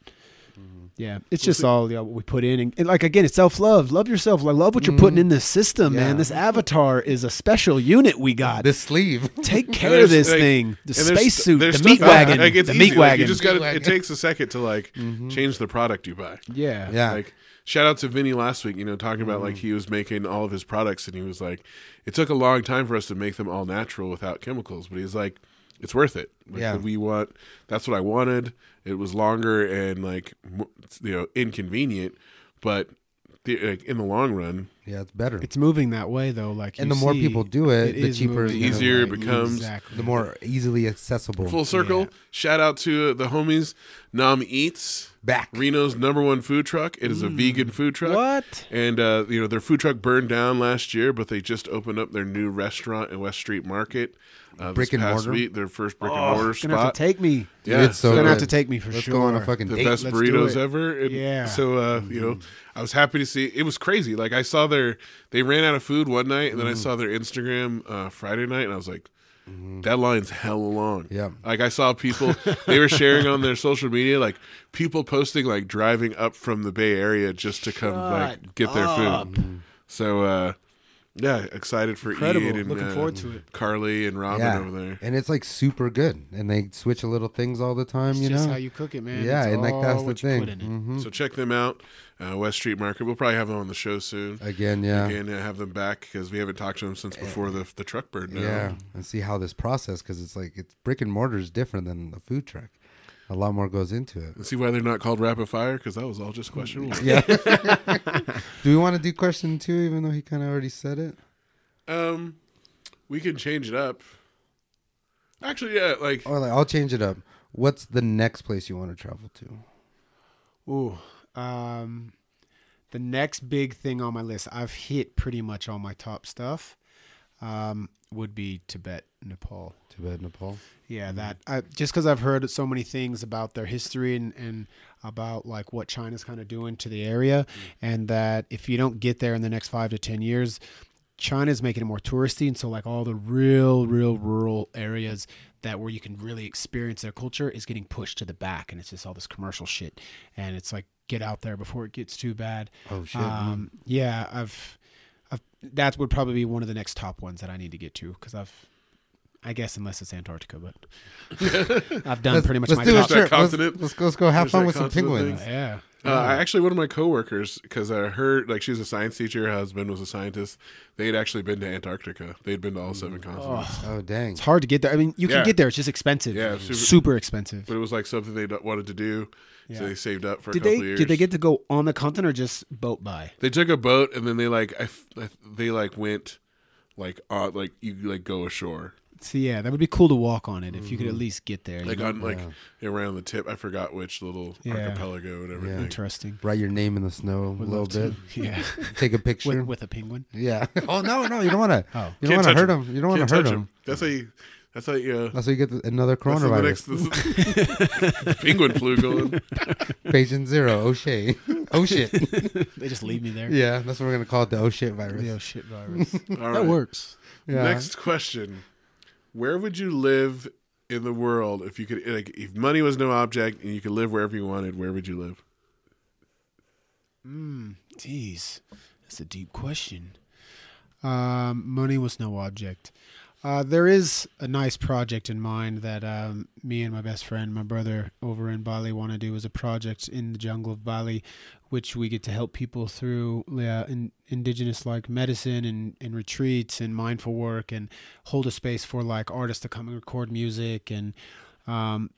D: Mm-hmm. Yeah, it's just all you know, what we put in, and, and like again, it's self love. Love yourself. Like love what you're putting mm-hmm. in this system,
C: Yeah.
D: man. This avatar is a special unit we got.
C: This sleeve.
D: Take care of this
B: like-
D: thing. The
B: and there's-
D: spacesuit, the meat
B: out-
D: wagon,
B: like, it's
D: the
B: easy.
D: meat
B: Like,
D: wagon.
B: you just got
C: Meat
B: to.
C: wagon.
B: It takes a second to like mm-hmm. change the product you buy.
D: yeah,
C: Yeah.
B: Like shout out to Vinny last week, you know, talking about
C: Mm-hmm.
B: like he was making all of his products and he was like, it took a long time for us to make them all natural without chemicals, but he's like, it's worth it. Like,
C: Yeah.
B: We want. That's what I wanted. It was longer and like you know inconvenient, but the, like, in the long run,
C: yeah, it's better.
D: It's moving that way though. Like,
C: And
D: you
C: the more people do it, the cheaper
B: the easier it becomes.
D: Exactly.
C: the more easily accessible.
B: full circle.
D: Yeah.
B: Shout out to uh, the homies Nam Eats,
C: Back.
B: Reno's number one food truck. It is a vegan food truck.
D: What?
B: And uh, you know their food truck burned down last year, but they just opened up their new restaurant in West Street Market. Uh,
C: Brick
B: this
C: and
B: past
C: mortar?
B: week, their first brick
D: Oh,
B: and mortar
D: gonna have
B: spot.
D: to take me.
B: yeah,
C: it's so
D: You're gonna have to take me for
C: Let's
D: sure.
C: go on a fucking
B: the
C: date.
B: best
D: let's
B: burritos ever. And
D: Yeah.
B: So uh, you know, I was happy to see. It was crazy. Like I saw their they ran out of food one night, and then I saw their Instagram uh, Friday night, and I was like. That line's hella long.
C: Yeah.
B: Like I saw people they were sharing on their social media, like people posting like driving up from the Bay Area just to come like get their food. So uh yeah, excited for
D: Incredible.
B: Ian and
D: Looking
B: uh,
D: forward to it.
B: Carly and Robin
C: yeah,
B: over there.
C: and it's like super good, and they switch a little things all the time.
D: It's
C: you
D: just
C: know,
D: how you cook it, man.
C: yeah,
D: It's
C: and like that's the thing.
D: put in it.
C: hmm
B: So check them out, uh, West Street Market. We'll probably have them on the show soon.
C: Again, yeah,
B: Again, uh, have them back because we haven't talked to them since before the the truck burned down.
C: yeah, and see how this process because it's like it's brick and mortar is different than the food truck. A lot more goes into it.
B: See why they're not called rapid fire because that was all just question one.
C: Yeah. do we want to do question two, even though he kind of already said it?
B: Um, we can change it up. Actually, yeah, like
C: Or like, I'll change it up. What's the next place you want to travel to?
D: Ooh, um, the next big thing on my list, I've hit pretty much all my top stuff. Um, would be Tibet, Nepal.
C: Tibet, Nepal.
D: Yeah, mm-hmm. that I, just because I've heard so many things about their history and, and about like what China's kind of doing to the area, mm. and that if you don't get there in the next five to ten years, China's making it more touristy, and so like all the real, real rural areas that where you can really experience their culture is getting pushed to the back, and it's just all this commercial shit, and it's like get out there before it gets too bad.
C: Oh shit! Mm.
D: Um, yeah, I've, I've, that would probably be one of the next top ones that I need to get to because I've, I guess unless it's Antarctica, but I've done
C: let's,
D: pretty much
C: let's
D: my
C: do a
D: top.
C: trip. Let's,
B: continent.
C: let's go. Let's go have
B: There's
C: fun with some penguins.
B: thing.
D: Yeah,
B: Uh, I actually, one of my coworkers, because uh, her, like, she's a science teacher. Her husband was a scientist. They had actually been to Antarctica. They'd been to all seven continents.
C: Oh dang!
D: it's hard to get there. I mean, you can
B: Yeah.
D: get there; it's just expensive.
B: Yeah,
D: super,
B: super-
D: expensive.
B: But it was like something they wanted to do, so
D: Yeah.
B: they saved up for a
D: Did
B: couple
D: they
B: years.
D: did they get to go on the continent or just boat by?
B: They took a boat and then they like, I, f- I- they like went, like, uh, like you like go ashore,
D: So yeah, that would be cool to walk on it if you could at least get there. you
B: like
D: know?
B: on like around the tip. I forgot which little
D: Yeah.
B: archipelago, whatever.
C: Yeah.
D: interesting.
C: Write your name in the snow a
D: Would
C: little
D: love to.
C: bit.
D: Yeah,
C: Take a picture.
D: with, with a penguin.
C: yeah. Oh no, no, you don't want to.
D: Oh.
C: You don't want to
B: touch
C: hurt
B: 'em.
C: him. You don't want to hurt
B: touch
C: him.
B: 'em. That's how you. I thought you.
C: That's how you get the, another
B: that's the
C: coronavirus.
B: next penguin flu going.
C: Patient zero. Oh shit. Oh shit.
D: they just leave me there.
C: yeah, that's what we're gonna call it. The oh shit virus.
D: The oh shit virus.
B: All
D: that works.
C: Yeah.
B: Next question: Where would you live in the world if you could, like, if money was no object and you could live wherever you wanted? Where would you live? Hmm.
D: Jeez, that's a deep question. Um, money was no object. Uh, there is a nice project in mind that um, me and my best friend, my brother over in Bali, want to do as a project in the jungle of Bali, which we get to help people through uh, in, indigenous like medicine and, and retreats and mindful work and hold a space for like artists to come and record music and um,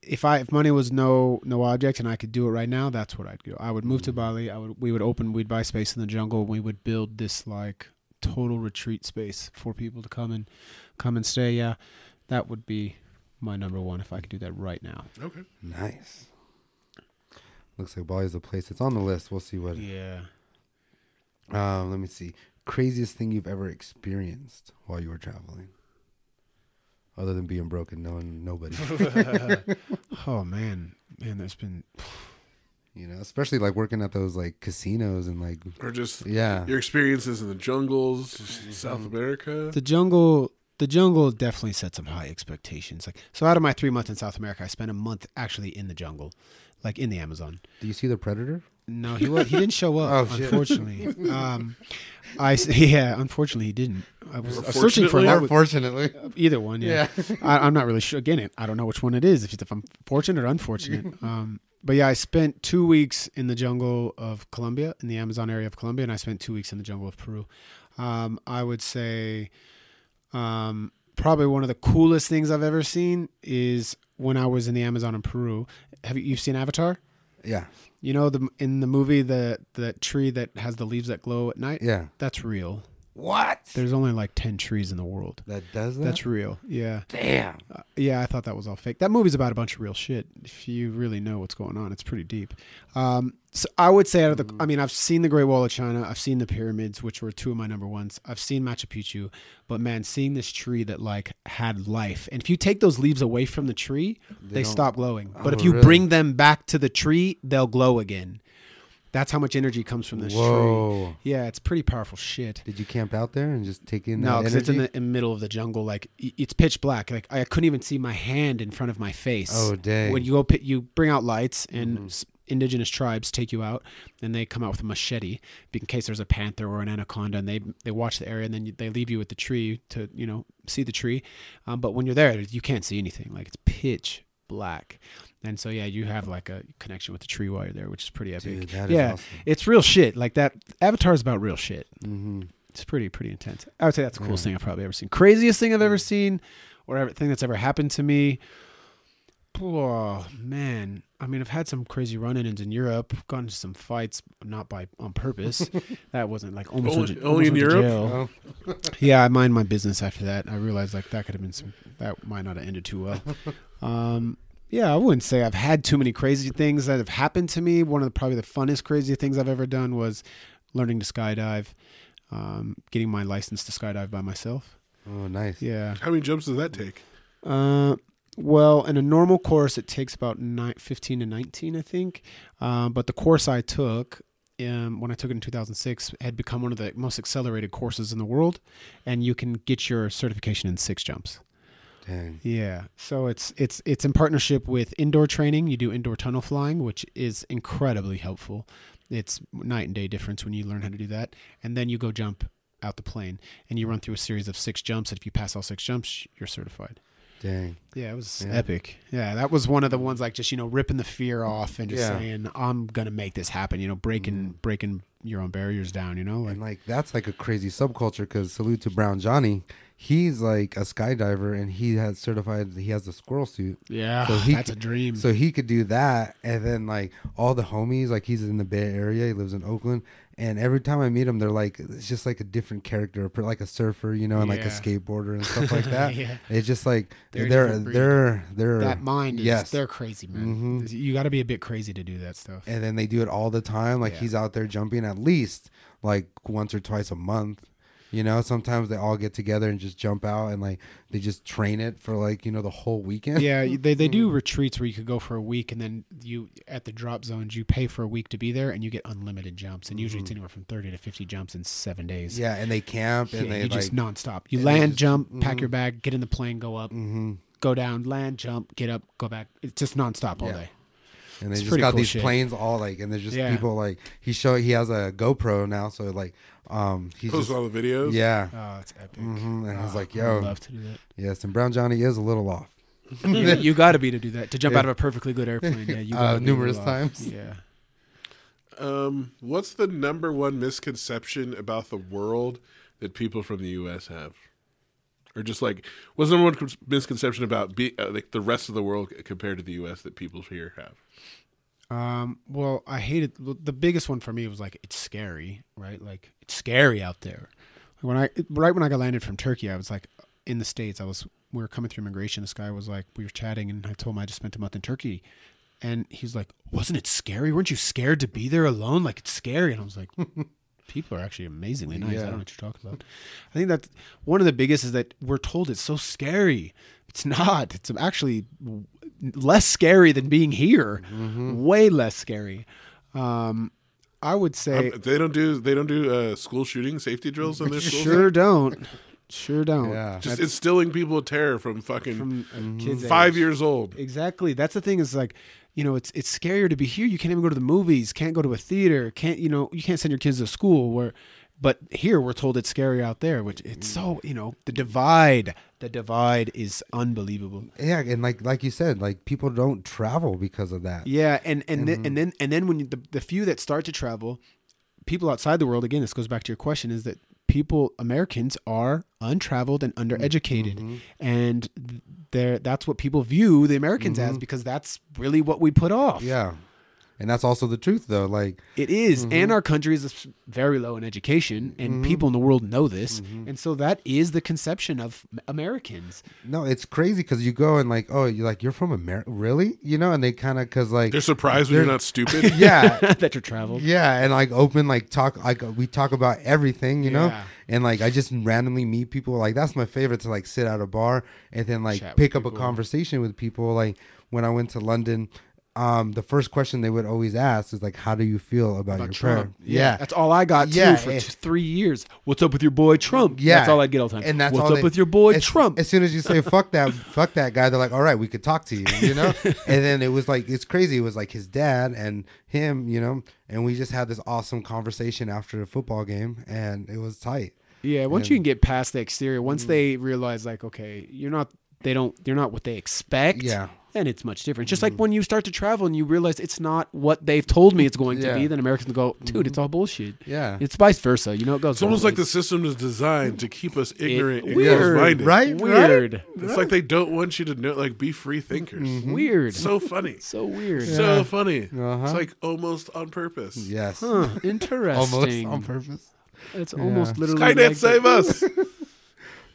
D: if I if money was no no object and I could do it right now, that's what I'd do. I would move to Bali. I would we would open we'd buy space in the jungle. We would build this like total retreat space for people to come and come and stay. Yeah, that would be my number one if I could do that right now.
B: Okay.
C: Nice. Looks like Bali's the place. It's on the list. We'll see what.
D: Yeah.
C: Um, let me see. Craziest thing you've ever experienced while you were traveling, other than being broken, knowing nobody.
D: Oh man, man, there's been
C: you know, especially like working at those like casinos and like
B: Or just
C: yeah,
B: your experiences in the jungles,
C: Mm-hmm.
B: South America.
D: the jungle. The jungle definitely set some high expectations. Like so, out of my three months in South America, I spent a month actually in the jungle, like in the Amazon.
C: Do you see the predator?
D: No, he was, he didn't show up.
C: Oh,
D: unfortunately, um, I s- yeah, unfortunately he didn't. I was, searching for
B: Unfortunately?
D: that. with-
C: Unfortunately,
D: Either one, yeah. I, I'm not really sure. Again, I don't know which one it is. If, it's- if I'm fortunate or unfortunate. Um, but yeah, I spent two weeks in the jungle of Colombia, in the Amazon area of Colombia, and I spent two weeks in the jungle of Peru. Um, I would say um, probably one of the coolest things I've ever seen is when I was in the Amazon in Peru. Have you you've seen Avatar?
C: yeah,
D: You know the in the movie the the tree that has the leaves that glow at night.
C: yeah.
D: That's real.
C: What?
D: There's only like ten trees in the world.
C: That does that?
D: That's real. Yeah.
C: damn.
D: Uh, yeah, I thought that was all fake. That movie's about a bunch of real shit. If you really know what's going on, it's pretty deep. Um, so I would say out of the, I mean, I've seen the Great Wall of China, I've seen the pyramids, which were two of my number ones. I've seen Machu Picchu, but man, seeing this tree that like had life, and if you take those leaves away from the tree, they,
C: don't-
D: stop glowing. But
C: Oh,
D: if you
C: really?
D: bring them back to the tree, they'll glow again. That's how much energy comes from this tree. Yeah, it's pretty powerful shit.
C: Did you camp out there and just take in
D: No, because it's in the in middle of the jungle. Like it's pitch black. Like I couldn't even see my hand in front of my face.
C: Oh, dang. Mm-hmm.
D: When you go, you bring out lights, and s indigenous tribes take you out, and they come out with a machete in case there's a panther or an anaconda, and they they watch the area, and then they leave you with the tree to you know see the tree. Um, but when you're there, you can't see anything. Like it's pitch black. And so yeah, you have like a connection with the tree while you're there, which is pretty epic.
C: Dude, that is
D: yeah,
C: awesome.
D: it's real shit. Like that. Avatar's about real shit.
C: Mm-hmm.
D: It's pretty pretty intense. I would say that's the coolest thing I've probably ever seen. Craziest thing I've ever
C: Mm.
D: seen, or everything that's ever happened to me. Oh man, I mean, I've had some crazy run-ins in Europe. Gotten into some fights, not by on purpose. that wasn't like almost
B: Only-
D: went to-
B: only
D: almost
B: in Europe?
D: jail. yeah, I mind my business after that. I realized like that could have been some. That might not have ended too well. Um, yeah, I wouldn't say I've had too many crazy things that have happened to me. One of the probably the funnest crazy things I've ever done was learning to skydive, um, getting my license to skydive by myself.
C: Oh, nice.
D: Yeah.
B: How many jumps does that take?
D: Uh, well, in a normal course, it takes about nine, 15 to 19, I think. Um, but the course I took, um, when I took it in 2006, had become one of the most accelerated courses in the world. And you can get your certification in six jumps.
C: Dang.
D: Yeah. So it's it's it's in partnership with indoor training. You do indoor tunnel flying, which is incredibly helpful. It's night and day difference when you learn how to do that. And then you go jump out the plane and you run through a series of six jumps. And if you pass all six jumps, you're certified.
C: Dang.
D: Yeah, it was
C: Yeah.
D: epic. Yeah, that was one of the ones like just you know ripping the fear off and just
C: Yeah.
D: saying I'm gonna make this happen. You know, breaking mm. breaking your own barriers down. You know, like
C: And like that's like a crazy subculture because salute to Brown Johnny. He's like a skydiver and he has certified he has a squirrel suit.
D: yeah,
C: So he
D: that's a dream.
C: So he could do that and then like all the homies, like he's in the Bay Area, he lives in Oakland. And every time I meet him, they're like it's just like a different character, like a surfer, you know, and like a skateboarder and stuff like that.
D: Yeah.
C: It's just like
D: They're
C: they're they're they're,
D: that mind is
C: yes.
D: they're crazy, man.
C: Mhm.
D: You got to be a bit crazy to do that stuff.
C: and then they do it all the time. Like
D: Yeah.
C: he's out there jumping at least like once or twice a month. You know, sometimes they all get together and just jump out and like they just train it for like you know the whole weekend.
D: yeah, they they do mm-hmm. retreats where you could go for a week and then you at the drop zones you pay for a week to be there and you get unlimited jumps and usually it's mm-hmm. anywhere from thirty to fifty jumps in seven days.
C: yeah, and they camp and
D: Yeah,
C: they
D: you
C: like
D: just nonstop. You land,
C: just-
D: jump, mm-hmm. pack your bag, get in the plane, go up,
C: hmm
D: go down, land, jump, get up, go back. It's just nonstop all
C: Yeah.
D: day.
C: and they
D: It's
C: just got
D: cool
C: these
D: shit.
C: planes all like and there's just
D: Yeah.
C: people like he show he has a GoPro now, so like um he's
B: Post
C: just
B: all the videos.
C: yeah.
D: Oh, it's epic.
C: hmm And I was
D: Oh,
C: like,
D: I
C: yo,
D: would love to do that.
C: yes, and Brown Johnny is a little off.
D: you, you got to be to do that to jump
C: Yeah.
D: out of a perfectly good airplane. Yeah, you
C: Uh,
D: gotta
C: numerous
D: off.
C: times.
D: Yeah.
B: Um, what's the number one misconception about the world that people from the U.S. have, or just like what's the number one misconception about be, uh, like the rest of the world compared to the U.S. that people here have?
D: Um, well, I hated the biggest one for me was like it's scary, right? Like it's scary out there. When I right when I got landed from Turkey, I was like in the states. I was we were coming through immigration. This guy was like we were chatting, and I told him I just spent a month in Turkey, and he's like, "Wasn't it scary? Weren't you scared to be there alone? Like it's scary." And I was like. People are actually amazingly nice. I don't know what you're talking about. I think that one of the biggest is that we're told it's so scary. It's not. It's actually less scary than being here. Way less scary. Um, I would say
B: Um, they don't do they don't do uh, school shooting safety drills in their schools.
D: sure don't. Sure don't.
C: Yeah.
B: Just
D: That's
B: instilling people with terror from fucking
D: from a kid's
B: five
D: age.
B: years old.
D: Exactly. That's the thing. Is like, you know, it's it's scarier to be here. You can't even go to the movies. Can't go to a theater. Can't you know? You can't send your kids to school. Where, but here we're told it's scary out there. Which it's so you know the divide. The divide is unbelievable.
C: Yeah, and like like you said, like people don't travel because of that.
D: Yeah, and and then, mm-hmm. and then and then when you, the the few that start to travel, people outside the world again. This goes back to your question: is that people Americans are untraveled and mm-hmm. undereducated, mm-hmm. and there that's what people view the Americans as because that's really what we put off.
C: Yeah. And that's also the truth though. Like
D: It is. and mm-hmm. our country is very low in education, and mm-hmm. people in the world know this, mm-hmm. and so that is the conception of Americans.
C: no, it's crazy because you go and like, oh, you're like you're from America, really? You know, and they kind of because like
B: They're surprised when you're not stupid.
C: yeah,
D: that you're traveled.
C: yeah, and like open like talk like we talk about everything, you know, and like I just randomly meet people. Like that's my favorite to like sit at a bar and then like
D: Chat
C: pick up a conversation with people. Like when I went to London. Um, the first question they would always ask is like, "How do you feel about,
D: About
C: your
D: Trump.
C: prayer?" Yeah,
D: That's all I got too
C: Yeah,
D: for
C: eh.
D: t- three years. What's up with your boy Trump?
C: Yeah,
D: That's all I get all the time.
C: And that's
D: What's up
C: they-
D: with your boy
C: as,
D: Trump?
C: As soon as you say "fuck that," fuck that guy, they're like, "All right, we could talk to you," you know. and then it was like it's crazy. It was like his dad and him, you know, and we just had this awesome conversation after the football game, and it was tight.
D: yeah, once
C: and-
D: you can get past the exterior, once they realize like, okay, you're not they don't you're not what they expect.
C: Yeah.
D: Then it's much different. Just like mm. when you start to travel and you realize it's not what they've told me it's going to be, then Americans go, dude, it's mm-hmm. all bullshit.
C: Yeah.
D: It's vice versa. You know, it goes.
B: It's almost
D: both
B: like the system is designed to keep us ignorant and
D: weird,
B: closed-minded.
C: right?
D: weird,
B: It's like they don't want you to know, like, be free thinkers. Mm-hmm.
D: weird,
B: So funny.
D: so weird.
B: So funny.
C: Uh-huh.
B: It's like almost on purpose.
C: Yes.
D: Huh, interesting.
C: Almost on purpose.
D: It's almost literally
B: Skynet
D: like
B: save us.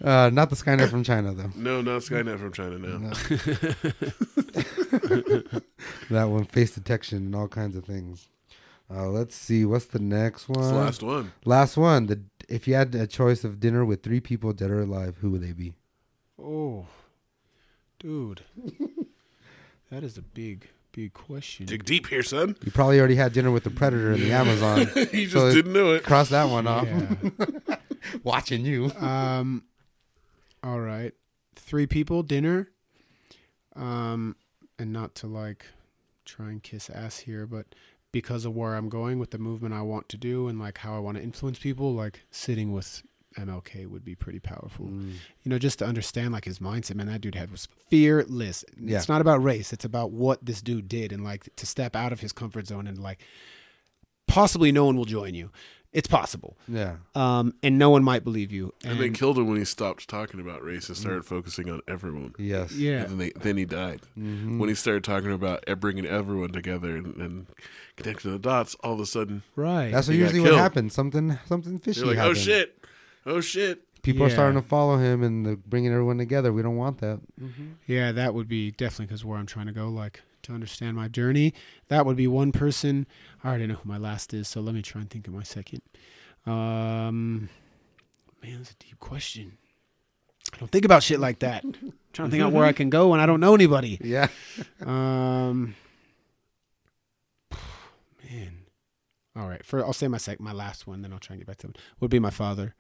C: Uh, not the Skynet from China though.
B: no, not Skynet from China. No.
C: That one, face detection and all kinds of things. Uh, let's see. What's the next one?
B: It's the last one.
C: Last one. The if you had a choice of dinner with three people, dead or alive, who would they be?
D: Oh, dude, that is a big, big question.
B: Dig deep here, son.
C: You probably already had dinner with the predator in the Amazon.
B: You just
C: So it-
B: didn't know it.
C: Cross that one off.
D: Yeah.
C: Watching you.
D: um, all right, three people dinner. Um, and not to like try and kiss ass here, but because of where I'm going with the movement I want to do and like how I want to influence people, like sitting with MLK would be pretty powerful.
C: Mm.
D: You know, just to understand like his mindset, man, that dude had was fearless.
C: Yeah.
D: It's not about race; it's about what this dude did, and like to step out of his comfort zone and like possibly no one will join you. It's possible,
C: Yeah.
D: um, and no one might believe you.
B: And they killed him when he stopped talking about race and started focusing on everyone.
C: Yes.
D: yeah,
B: And then, they, then he died.
C: Mhm.
B: When he started talking about bringing everyone together and, and connecting the dots, all of a sudden
D: right.
C: That's what
B: He got
C: usually what happens. Something something fishy
B: you're like, oh shit, oh shit.
C: People are starting to follow him and bringing everyone together. We don't want that.
D: Yeah, that would be definitely because where I'm trying to go, like to understand my journey. That would be one person. I already know who my last is, so let me try and think of my second. Um, man, that's a deep question. I don't think about shit like that. I'm trying to think out where I can go when I don't know anybody.
C: Yeah.
D: Um, man. All right. For I'll say my sec, my last one, then I'll try and get back to it. Would be my father.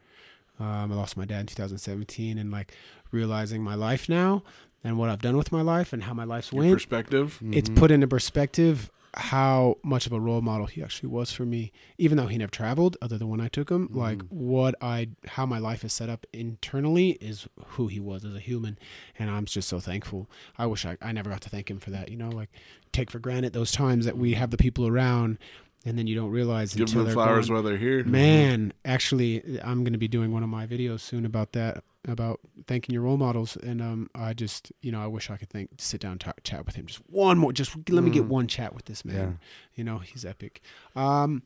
D: Um, I lost my dad in 2017, and like realizing my life now and what I've done with my life and how my life's
B: Your
D: went.
B: perspective.
D: It's put into perspective how much of a role model he actually was for me, even though he never traveled, other than when I took him. Mm-hmm. Like what I, how my life is set up internally is who he was as a human, and I'm just so thankful. I wish I, I never got to thank him for that. You know, like take for granted those times that we have the people around, and then you don't realize
B: Give
D: until
B: them
D: they're
B: flowers
D: gone.
B: while they're here.
D: Man, actually, I'm going to be doing one of my videos soon about that, about thanking your role models. And um, I just, you know, I wish I could think, sit down, and talk, chat with him. Just one more, just let me get one chat with this man.
C: Yeah.
D: You know, he's epic. Um,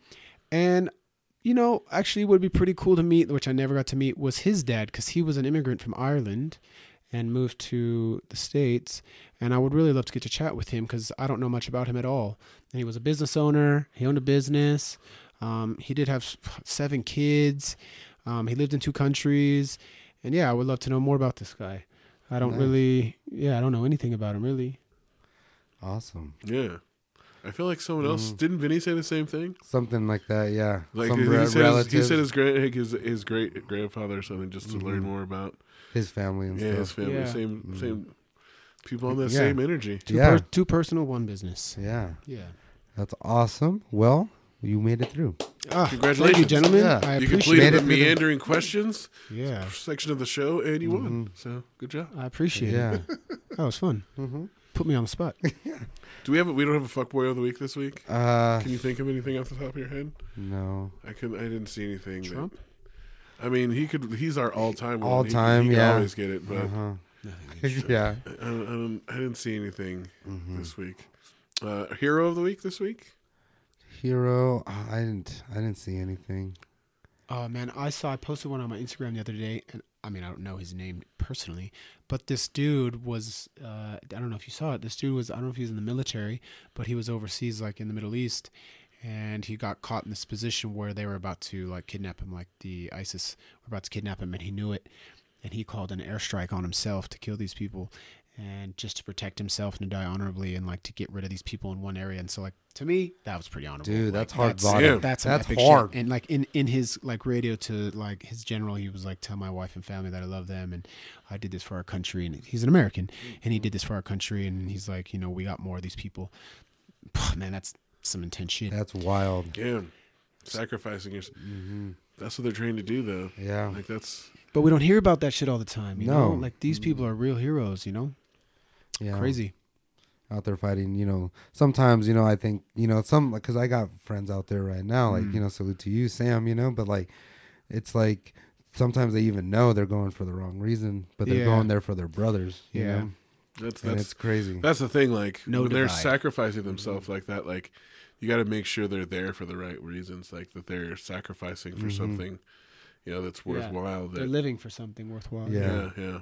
D: and you know, actually, would be pretty cool to meet, which I never got to meet, was his dad because he was an immigrant from Ireland and moved to the states. And I would really love to get to chat with him because I don't know much about him at all. And he was a business owner. He owned a business. Um, he did have seven kids. Um, he lived in two countries. And yeah, I would love to know more about this guy. I don't
C: Nice.
D: really, yeah, I don't know anything about him really.
C: Awesome.
B: Yeah. I feel like someone else didn't Vinny say the same thing?
C: Something like that. Yeah.
B: Like
C: Some
B: he,
C: re-
B: said his, he said his great his, his great grandfather or something just to learn
C: Mhm.
B: more about
C: his family and
B: yeah his
C: stuff.
B: family
D: Yeah.
B: same
C: Mhm.
B: same people on that
C: Yeah.
B: same energy.
D: Two,
C: Yeah.
D: per- two personal, one business.
C: Yeah.
D: Yeah.
C: That's awesome. Well, you made it through.
D: Ah,
B: Congratulations.
D: Thank you, gentlemen.
C: Yeah.
D: I
B: You
D: appreciate
B: completed
C: Made
B: the
C: it the-
B: meandering questions
D: Yeah.
B: section of the show and you won.
C: Mhm.
B: So good job.
D: I appreciate
C: Yeah.
D: it. That was fun.
C: mm-hmm.
D: Put me on the spot.
B: Do we have a, we don't have a fuckboy of the week this week?
C: Uh,
B: Can you think of anything off the top of your head?
C: no.
B: I couldn't. I didn't see anything. that-
D: Trump?
B: I mean, he could. He's our all-time.
C: All
B: He-
C: time,
B: He, could
C: yeah.
B: always get it, but
C: Uh-huh. yeah.
B: I, I, I didn't see anything
C: Mhm.
B: this week. Uh, hero of the week this week.
C: Hero. I didn't. I didn't see anything.
D: Oh man, I saw I posted one on my Instagram the other day, and I mean I don't know his name personally, but this dude was uh, I don't know if you saw it. This dude was I don't know if he was in the military, but he was overseas like in the Middle East, and he got caught in this position where they were about to like kidnap him, like the ISIS were about to kidnap him, and he knew it, and he called an airstrike on himself to kill these people. And just to protect himself and to die honorably, and like to get rid of these people in one area, and so like to me, that was pretty honorable.
C: Dude,
D: Like,
C: that's hard
D: That's,
C: body.
B: Yeah.
D: that's, some
C: That's
D: epic
C: hard.
D: shit. And like in in his like radio to like his general, he was like, "Tell my wife and family that I love them, and I did this for our country." And he's an American, and he did this for our country. And he's like, you know, we got more of these people. Man, that's some intense shit.
C: That's wild.
B: Yeah, sacrificing yourself.
C: hmm
B: That's what they're trained to do, though.
C: Yeah.
B: Like that's
D: But we don't hear about that shit all the time. You know, like these people are real heroes. You know,
C: Yeah.
D: crazy.
C: out there fighting. You know, sometimes you know I think you know some because I got friends out there right now. Like
D: Mm.
C: you know, salute to you, Sam. You know, but like it's like sometimes they even know they're going for the wrong reason, but they're
D: Yeah.
C: going there for their brothers. You
D: Yeah.
C: know?
B: that's
C: and
B: that's
C: it's crazy.
B: that's the thing. Like
D: No
B: when they're sacrificing themselves like that, like you got to make sure they're there for the right reasons. Like that they're sacrificing for
C: Mhm.
B: something, you know, that's
D: Yeah.
B: worthwhile.
D: They're living for something worthwhile.
C: Yeah.
B: yeah, yeah.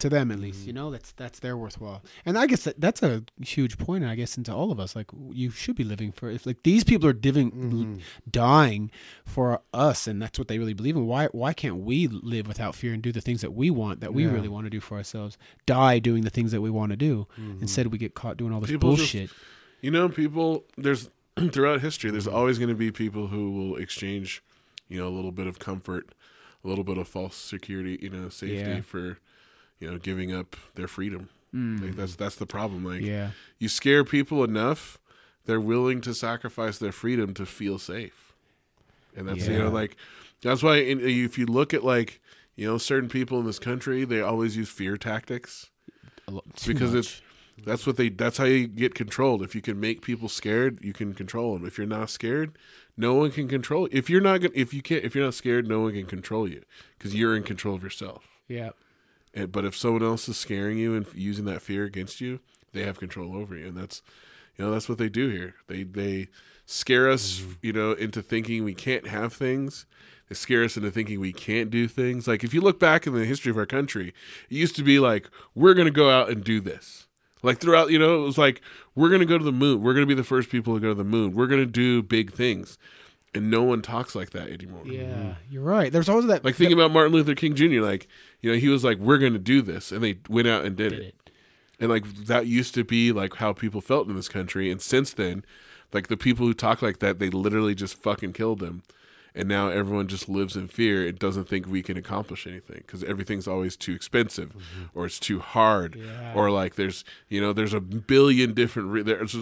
D: To them at least you know that's that's their worthwhile and i guess that, that's a huge point i guess into all of us like you should be living for if like these people are diving,
C: Mhm.
D: dying for us and that's what they really believe in why why can't we live without fear and do the things that we want that we
C: Yeah.
D: really want to do for ourselves die doing the things that we want to do
C: Mhm.
D: instead we get caught doing all this
B: People just-
D: bullshit
B: You know, people. There's throughout history. There's always going to be people who will exchange, you know, a little bit of comfort, a little bit of false security, you know, safety
D: Yeah.
B: for, you know, giving up their freedom.
D: Mm.
B: Like that's that's the problem. Like
D: yeah
B: you scare people enough, they're willing to sacrifice their freedom to feel safe. And that's you know like that's why in, if you look at like you know certain people in this country, they always use fear tactics.
D: a lo- too
B: because
D: much.
B: it's that's what they that's how you get controlled if you can make people scared you can control them if you're not scared no one can control if you're not if you can't if you're not scared no one can control you because you're in control of yourself
D: yeah
B: and, but if someone else is scaring you and using that fear against you they have control over you. And that's you know that's what they do here. They they scare us mm-hmm. you know into thinking we can't have things. They scare us into thinking we can't do things. Like if you look back in the history of our country it used to be like we're going to go out and do this. Like throughout you know it was like we're going to go to the moon. We're going to be the first people to go to the moon. We're going to do big things and no one talks like that anymore.
D: Yeah, mm-hmm. you're right. There's always that
B: Like thinking about Martin Luther King Jr. Like you know he was like we're going to do this, and they went out and did,
D: did
B: it.
D: it.
B: And like that used to be like how people felt in this country, and since then, like the people who talk like that, they literally just fucking killed them. And now everyone just lives in fear. It doesn't think we can accomplish anything because everything's always too expensive, mm-hmm. or it's too hard,
D: Yeah.
B: or like there's you know there's a billion different. Re- there's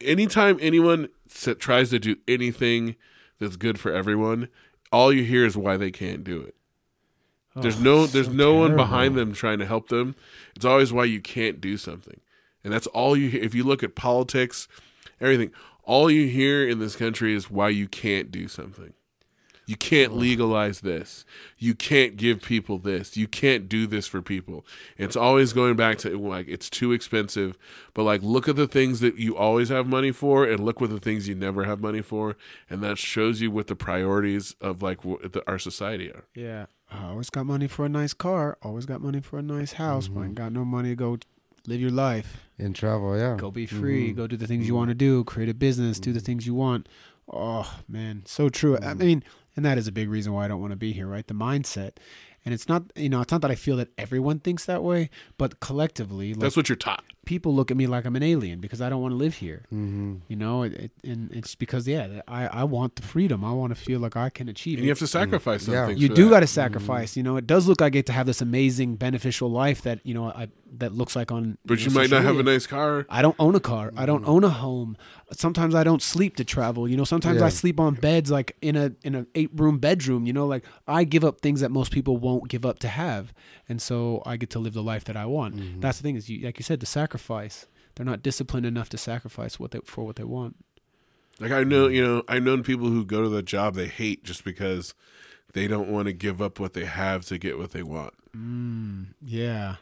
B: anytime anyone tries to do anything that's good for everyone, all you hear is why they can't do it. There's
D: Oh,
B: no there's
D: so
B: no one behind them trying to help them. It's always why you can't do something. And that's all you hear. If you look at politics, everything, all you hear in this country is why you can't do something. You can't legalize this. You can't give people this. You can't do this for people. It's always going back to like it's too expensive. But like look at the things that you always have money for and look what the things you never have money for and that shows you what the priorities of like what the, our society are.
D: Yeah. I always got money for a nice car. Always got money for a nice house. But I ain't mm-hmm. got no money to go live your life.
C: in travel. Yeah,
D: Go be free. Mm-hmm. Go do the things you mm-hmm. want to do. Create a business. Do the things you want. Oh man, so true. I mean, and that is a big reason why I don't want to be here, right? The mindset. And it's not, you know, it's not that I feel that everyone thinks that way, but collectively, like,
B: That's what you're taught.
D: People look at me like I'm an alien because I don't want to live here.
C: Mm-hmm.
D: You know, it, it, and it's because yeah, I I want the freedom. I want to feel like I can achieve.
B: And you have to sacrifice
C: Yeah.
B: something.
D: you do got to mm-hmm. sacrifice. You know, it does look like I get to have this amazing, beneficial life that you know I that looks like on.
B: But you
D: know,
B: might not have a nice car.
D: I don't own a car. I don't mm-hmm. own a home. Sometimes I don't sleep to travel. You know, sometimes
C: Yeah.
D: I sleep on beds like in a in an eight room bedroom. You know, like I give up things that most people won't give up to have, and so I get to live the life that I want. Mm-hmm. That's the thing is, you like you said, the sacrifice. They're not disciplined enough to sacrifice what they for what they want.
B: Like I know, you know, I've known people who go to the job they hate just because they don't want to give up what they have to get what they want.
D: Mm, yeah,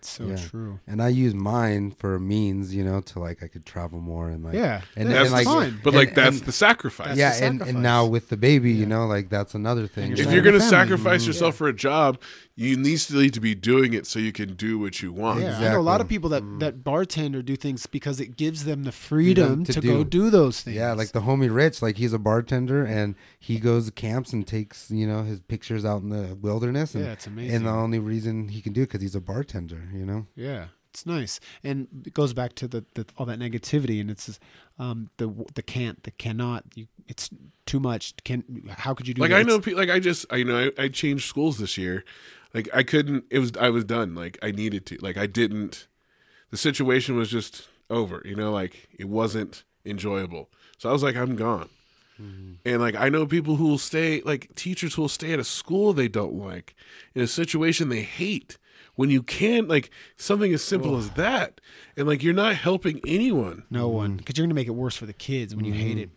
D: it's so
C: Yeah.
D: true.
C: And I use mine for means, you know, to like I could travel more and like
D: Yeah,
C: and,
D: yeah,
C: and
B: That's
C: like
D: fine.
B: But
C: and-
B: like that's
C: and-
B: the sacrifice.
C: yeah,
D: the
C: and,
D: sacrifice.
C: and now with the baby, you know, like that's another thing.
D: you're
B: if you're gonna
D: family.
B: sacrifice mm-hmm. yourself for a job, you need to need to be doing it so you can do what you want.
D: Yeah, I know a lot of people that mm. that bartend or do things because it gives them the freedom,
C: Freedom to
D: to, go
C: do.
D: do those things.
C: Yeah, like the homie Rich, like he's a bartender and he goes to camps and takes you know his pictures out in the wilderness. And,
D: Yeah, it's amazing.
C: And the only reason he can do it because he's a bartender, you know.
D: yeah, it's nice, and it goes back to the, the all that negativity, and it's um, the the can't, the cannot. You, it's too much. Can how could you do?
B: Like
D: that?
B: I know, pe- like I just, I you know, I, I changed schools this year. Like I couldn't. It was I was done. Like I needed to. Like I didn't. The situation was just over. You know, like it wasn't enjoyable. So I was like, I'm gone. And like I know people who will stay, like teachers who will stay at a school they don't like, in a situation they hate. When you can't, like something as simple as that, and like you're not helping anyone.
D: no
C: Mm-hmm.
D: one because you're gonna make it worse for the kids when you hate it.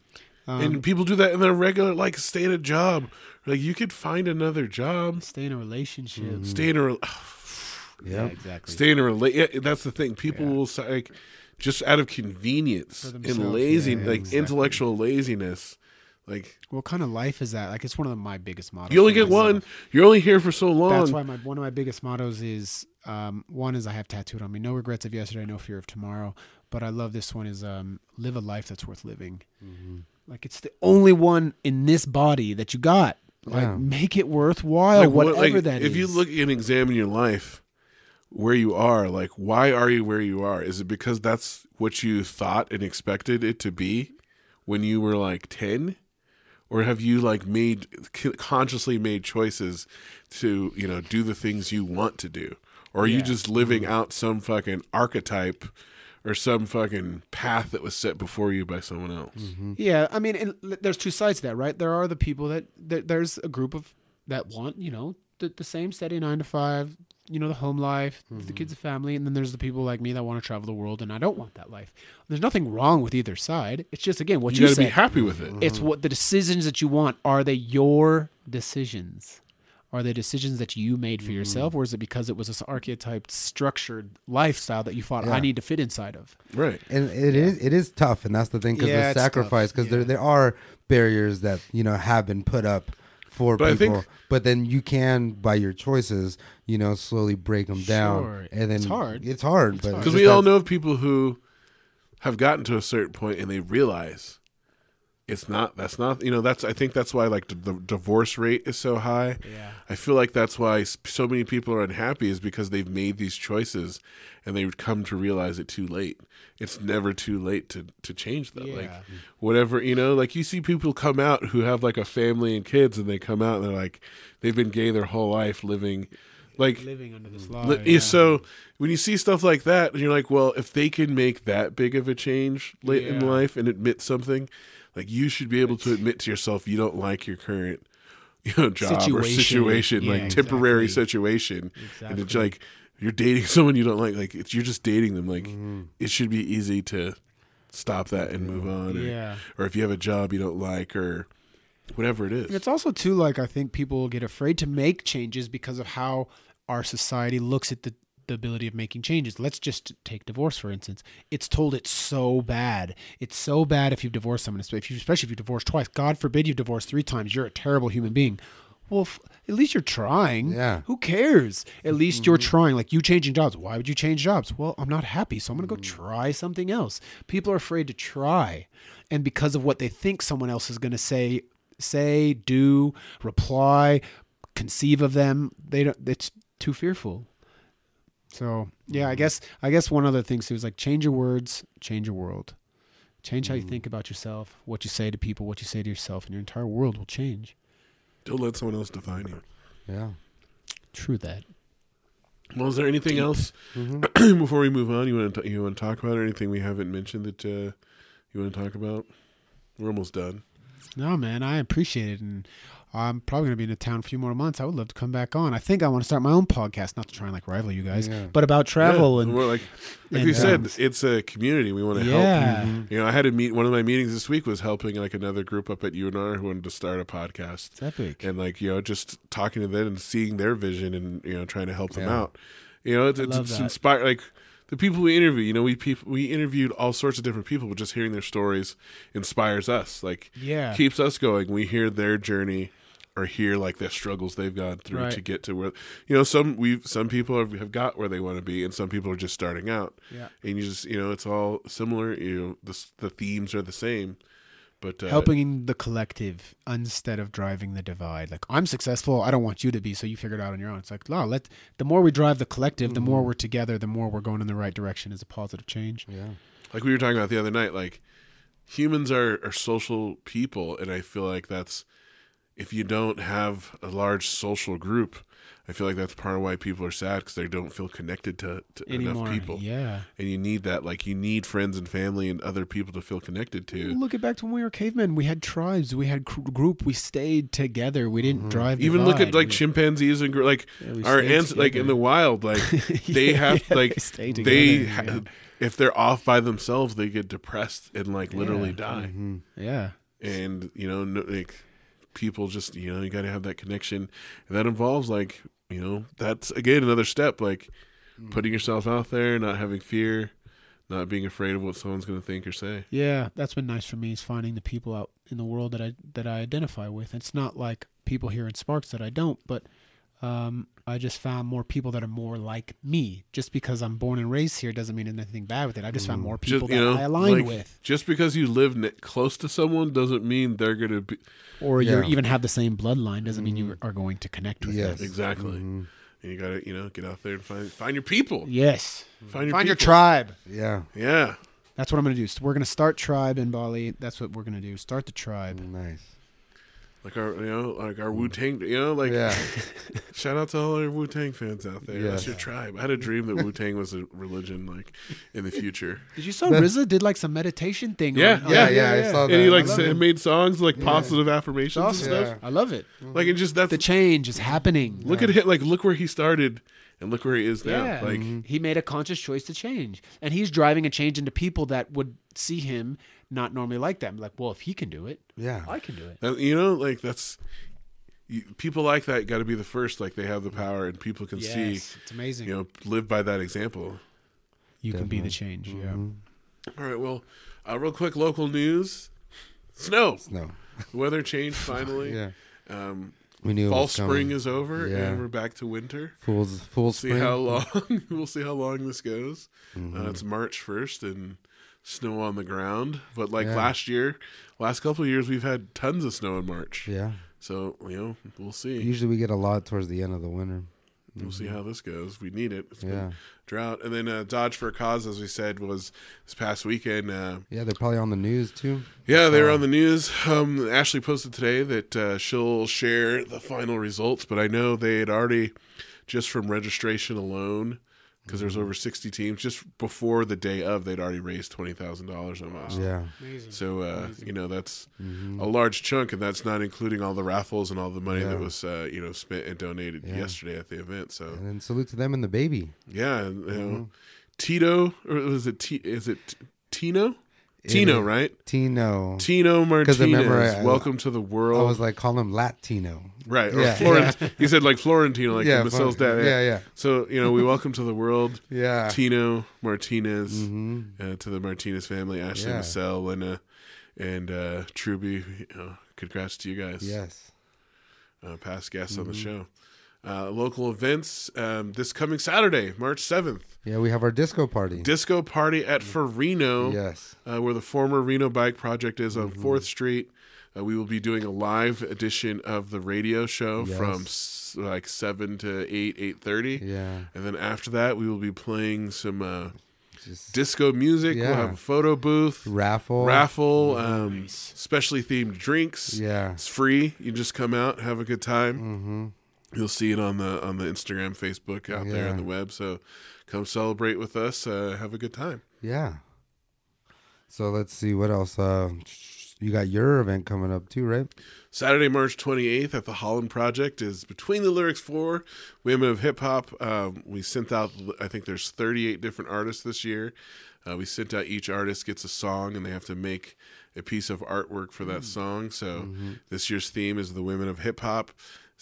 D: Um,
B: and people do that in their regular, like stay at a job. Like you could find another job,
D: stay in a relationship.
C: Mm-hmm.
B: stay in a, rel-
C: Yeah.
D: exactly.
B: stay in a rela- yeah, That's the thing. People will say, like just out of convenience and
D: themselves,
B: lazy,
D: yeah,
B: like
D: exactly.
B: intellectual laziness. Like
D: What kind of life is that? Like it's one of my biggest mottos.
B: you only get
D: myself.
B: one. You're only here for so long.
D: That's why my one of my biggest mottos is um, one is I have tattooed on me no regrets of yesterday, no fear of tomorrow. But I love this one is um, live a life that's worth living.
B: Mm-hmm.
D: Like it's the only one in this body that you got. Like
C: Yeah.
D: make it worthwhile,
B: Like, what-
D: whatever
B: like,
D: that is.
B: if you look and examine your life, where you are, like why are you where you are? Is it because that's what you thought and expected it to be when you were like ten? Or have you like made consciously made choices to, you know, do the things you want to do? Or are you just living mm-hmm. out some fucking archetype or some fucking path that was set before you by someone else? Mm-hmm.
D: Yeah, I mean, and there's two sides to that, right? There are the people that there, there's a group of that want, you know, the, the same steady nine to five, you know, the home life, the kids, mm-hmm. the family, and then there's the people like me that want to travel the world, and I don't want that life. There's nothing wrong with either side. It's just again what
B: You
D: you,
B: got to be happy with it.
D: It's mm-hmm. what the decisions that you want are they your decisions? Are they decisions that you made for mm-hmm. yourself, or is it because it was this archetyped, structured lifestyle that you thought I need to fit inside of?
B: Right.
C: and it is it is tough and that's the thing because
D: Yeah,
C: the sacrifice because
D: Yeah.
C: there there are barriers that you know have been put up for
B: But I
C: people
B: think-
C: but then you can by your choices you know slowly break them down and then
D: It's hard.
C: it's hard
D: It's
C: but.
B: Because we all know of people who have gotten to a certain point and they realize it's not that's not you know that's i think that's why like the, the divorce rate is so high
D: Yeah.
B: i feel like that's why so many people are unhappy is because they've made these choices and they would come to realize it too late it's never too late to to change that like whatever you know like you see people come out who have like a family and kids and they come out and they're like they've been gay their whole life living like
D: Living under this law.
B: Li-
D: yeah.
B: So when you see stuff like that, and you're like, well, if they can make that big of a change late in life and admit something, like you should be able to admit to yourself you don't like your current, you know, job or
D: Situation.
B: situation,
D: Yeah,
B: like temporary
D: exactly.
B: situation, and it's like you're dating someone you don't like, like it's, you're just dating them. Like mm-hmm. it should be easy to stop that and move on. Or,
D: Yeah.
B: or if you have a job you don't like, or whatever it is.
D: And it's also too like I think people get afraid to make changes because of how our society looks at the the ability of making changes. Let's just take divorce for instance. It's told it's so bad. It's so bad if you've divorced someone, if you, especially if you've divorced twice. God forbid you've divorced three times. You're a terrible human being. Well, f- at least you're trying.
C: Yeah.
D: Who cares? At least you're mm-hmm. trying. Like you changing jobs. Why would you change jobs? Well, I'm not happy, so I'm going to go mm. try something else. People are afraid to try, and because of what they think someone else is going to say, say, do, reply, conceive of them, they don't. It's too fearful. So yeah, I mm. guess I guess one other thing too is like change your words, change your world. Change how you mm. think about yourself, what you say to people, what you say to yourself, and your entire world will change.
B: Don't let someone else define you.
C: Yeah.
D: True that.
B: Well, is there anything else
C: Mm-hmm.
B: before we move on? You want to you want to talk about or anything we haven't mentioned that uh, you want to talk about? We're almost done.
D: No, man, I appreciate it, and I'm probably gonna be in a town a few more months. I would love to come back on. I think I want to start my own podcast, not to try and like rival you guys,
C: Yeah.
D: but about travel
B: Yeah,
D: and
B: more like like
D: and,
B: we said,
D: um,
B: it's a community. We want to help.
D: yeah,
B: You know, I had to meet one of my meetings this week was helping like another group up at UNR who wanted to start a podcast.
D: it's epic.
B: and like you know just talking to them and seeing their vision and you know trying to help them out you know it's, it's, it's
D: that.
B: inspired like the people we interview you know we people we interviewed all sorts of different people but just hearing their stories inspires us like
D: Yeah.
B: keeps us going we hear their journey or hear like the struggles they've gone through
D: Right.
B: to get to where you know some we've some people have, have got where they want to be and some people are just starting out
D: Yeah.
B: and you just you know it's all similar you know the, the themes are the same but uh,
D: Helping the collective instead of driving the divide. Like I'm successful, I don't want you to be, so you figure it out on your own. It's like, no, let the more we drive the collective, the
B: Mm-hmm.
D: more we're together, the more we're going in the right direction is a positive change.
C: Yeah.
B: like we were talking about the other night like humans are, are social people and i feel like that's if you don't have a large social group i feel like that's part of why people are sad because they don't feel connected to, to enough people
D: Yeah.
B: and you need that like you need friends and family and other people to feel connected to
D: Look at back to when we were cavemen. We had tribes. We had cr- group. We stayed together. We didn't drive.
B: Mm-hmm. even look at like
D: We-
B: chimpanzees and like
D: Yeah,
B: our
D: stayed
B: ants like in the wild like they
D: Yeah,
B: have
D: yeah,
B: like
D: they stay
B: they
D: together,
B: ha-
D: yeah.
B: if they're off by themselves they get depressed and like literally
D: Yeah.
B: die
C: Mm-hmm.
D: Yeah.
B: and you know no, like people just you know you got to have that connection. And that involves like you know that's again another step like putting mm-hmm. yourself out there not having fear not being afraid of what someone's going to think or say.
D: Yeah, that's been nice for me is finding the people out in the world that I that I identify with. It's not like people here in Sparks that I don't, but um, I just found more people that are more like me. Just because I'm born and raised here doesn't mean anything bad with it. I just found more people
B: Mm. just you
D: that
B: know
D: I align
B: like,
D: with,
B: just because you live ne- close to someone doesn't mean they're going to be
D: or you even have the same bloodline doesn't mean you are going to connect with
C: Yes.
D: them.
B: exactly
C: Mhm.
B: and you got to you know get out there and find find your people
D: Yes,
B: find your,
D: find your tribe.
C: Yeah.
B: yeah
D: That's what I'm going to do. So we're going to start tribe in Bali. That's what we're going to do. Start the tribe.
C: Nice.
B: Like our you know like our hmm. Wu Tang you know like
C: Yeah.
B: Shout out to all our Wu Tang fans out there. That's your tribe. I had a dream that Wu Tang was a religion, like in the future.
D: Did you saw RZA did like some meditation thing?
B: Yeah,
D: on-
B: yeah,
C: yeah, I saw
B: And he like
C: I love
B: sa-
C: it.
B: made songs like positive affirmations and stuff.
C: Yeah.
D: I love it. Mm-hmm.
B: Like it just that's
D: The change is happening.
B: look at him. Like look where he started and look where he is now.
D: Yeah.
B: Like mm-hmm.
D: He made a conscious choice to change. And he's driving a change into people that would see him not normally like that. Like, well, if he can do it,
C: Yeah.
D: I can do it.
B: that- you know, like that's you, people like that got to be the first. Like they have the power, and people can see.
D: It's amazing.
B: You know, live by that example.
D: you can be the change. Yeah.
B: All right. Well, uh, real quick, local news: snow.
C: Snow.
B: Weather changed finally.
C: Yeah.
B: Um,
C: We knew it
B: fall spring is over
C: Yeah.
B: and we're back to winter
C: Fool's full
B: see
C: spring.
B: how long we'll see how long this goes
C: Mm-hmm.
B: uh, it's march 1st and snow on the ground. But like
C: Yeah.
B: last year, last couple of years, we've had tons of snow in March.
C: Yeah.
B: So you know, we'll see.
C: Usually we get a lot towards the end of the winter.
B: We'll see how this goes. We need it. It's been
C: Yeah.
B: drought. And then uh, Dodge for a Cause, as we said, was this past weekend. Uh,
C: Yeah, they're probably on the news too.
B: yeah, they were on the news. Um, Ashley posted today that uh, she'll share the final results, but I know they had already, just from registration alone, because there's over 60 teams, just before the day of, they'd already raised $20,000 almost.
C: Yeah.
D: Amazing.
B: So, uh, you know, that's a large chunk, and that's not including all the raffles and all the money that was, uh, you know, spent and donated
C: Yeah.
B: yesterday at the event. So,
C: And then salute to them and the baby.
B: yeah, and, you know,
C: Mm-hmm.
B: Tito, or was it, T- is it Tino? Tino,
C: is.
B: right?
C: Tino.
B: Tino Martinez.
C: remember I-
B: welcome to the world.
C: I was like, call him Latino.
B: Right. Or
C: Yeah.
B: Florent, He said like Florentino, like
C: Yeah,
B: yeah,
C: Florent-
B: dad.
C: yeah, yeah.
B: So, you know, we welcome to the world
C: Yeah.
B: Tino Martinez,
C: Mhm.
B: uh, to the Martinez family, Ashley,
C: Yeah.
B: Michelle, Lena, and uh, Truby. You know, congrats to you guys.
C: Yes.
B: Uh, past guests
C: Mm-hmm.
B: on the show. Uh, local events um, this coming Saturday, March 7th.
C: Yeah, we have our disco party.
B: Disco party at Farino.
C: yes.
B: uh, where the former Reno Bike Project is
C: Mm-hmm.
B: on 4th Street. Uh, we will be doing a live edition of the radio show
C: Yes.
B: from s- like 7 to 8, 8.30.
C: Yeah.
B: And then after that, we will be playing some uh,
C: Just
B: disco music. We'll have a photo booth,
C: raffle.
B: raffle, um, specially themed drinks.
C: Yeah.
B: It's free. You just come out, have a good time.
C: Mm-hmm.
B: You'll see it on the on the Instagram, Facebook out there on the web. So come celebrate with us. Uh, have a good time.
C: Yeah. So let's see what else. Uh, you got your event coming up too, right?
B: Saturday, March 28th at the Holland Project is Between the Lyrics for Women of Hip Hop. Um, we sent out, I think there's 38 different artists this year. Uh, we sent out each artist gets a song and they have to make a piece of artwork for that song. So this year's theme is the Women of Hip Hop.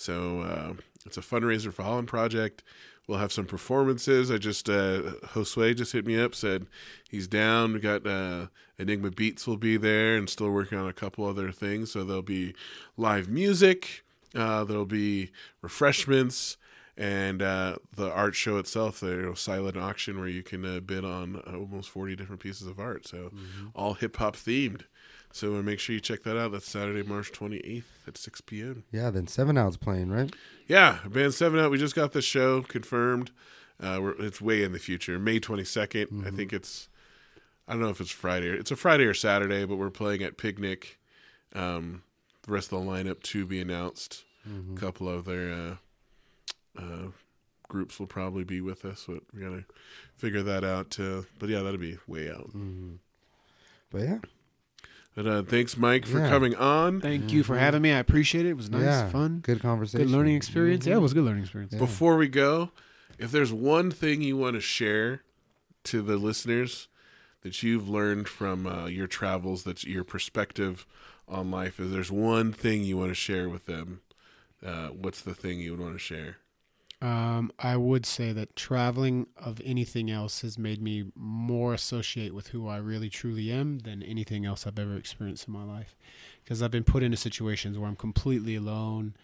B: So uh, it's a fundraiser for Holland Project. We'll have some performances. I just uh, Josue just hit me up, said he's down. We got uh, Enigma Beats will be there, and still working on a couple other things. So there'll be live music. Uh, there'll be refreshments and uh, the art show itself. A silent auction where you can uh, bid on uh, almost 40 different pieces of art. So all hip hop themed. So uh, make sure you check that out. That's Saturday, March 28th at 6 p.m.
C: Yeah. Then Seven Out's playing, right?
B: Yeah, band seven out. We just got the show confirmed. Uh, we're, it's way in the future, May twenty I think it's. I don't know if it's Friday. It's a Friday or Saturday, but we're playing at Picnic. Um, the rest of the lineup to be announced. A couple of their uh, uh, groups will probably be with us, but we gotta figure that out. Uh, but yeah, that'll be way out.
C: But yeah.
B: But uh, thanks, Mike, for
C: Yeah.
B: coming on.
D: Thank you for having me. I appreciate it. It was nice,
C: yeah.
D: fun,
C: Good conversation.
D: good learning experience. Yeah, it was a good learning experience.
B: Before we go, if there's one thing you want to share to the listeners that you've learned from uh, your travels, that's your perspective on life, is there's one thing you want to share with them, uh, what's the thing you would want to share?
D: Um, I would say that traveling of anything else has made me more associate with who I really truly am than anything else I've ever experienced in my life. Because I've been put into situations where I'm completely alone.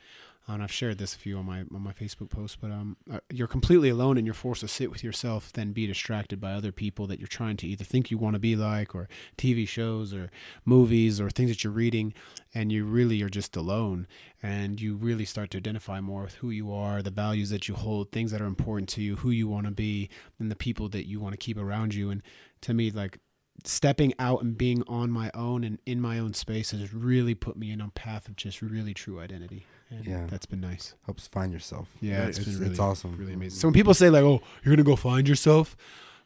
D: And I've shared this with you on my on my Facebook post, but um, uh, you're completely alone and you're forced to sit with yourself, then be distracted by other people that you're trying to either think you want to be like, or TV shows, or movies, or things that you're reading, and you really are just alone and you really start to identify more with who you are, the values that you hold, things that are important to you, who you want to be, and the people that you want to keep around you. And to me, like stepping out and being on my own and in my own space has really put me in a path of just really true identity. And
C: Yeah.
D: that's been nice.
C: Helps find yourself.
D: Yeah,
C: it's,
D: it's been
C: it's, awesome.
D: Really amazing. So when people say like, "Oh, you're gonna go find yourself,"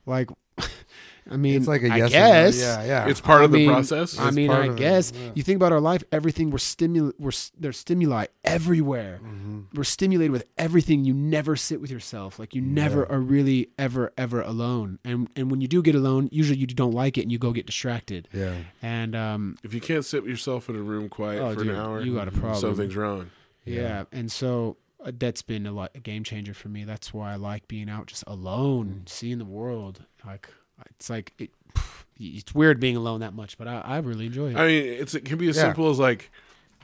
D: like, I mean,
C: It's like a yes. or no-
D: guess,
C: Yeah, yeah.
B: It's part
D: I
B: of the process.
D: I mean, I
C: of it,
D: guess
C: yeah.
D: you think about our life. Everything we're stimuli- we're there's stimuli everywhere.
C: Mm-hmm.
D: We're stimulated with everything. You never sit with yourself. Like you never are really ever ever alone. And and when you do get alone, usually you don't like it and you go get distracted.
C: Yeah.
D: And um,
B: if you can't sit with yourself in a room quiet
D: Oh,
B: for
D: dude,
B: an hour,
D: you got a problem.
B: Something's wrong.
D: Yeah. And so uh, that's been a lot a game changer for me. That's why I like being out just alone, seeing the world. Like it's like it. It's weird being alone that much, but I, I really enjoy it.
B: I mean, it's it can be as
C: Yeah.
B: simple as like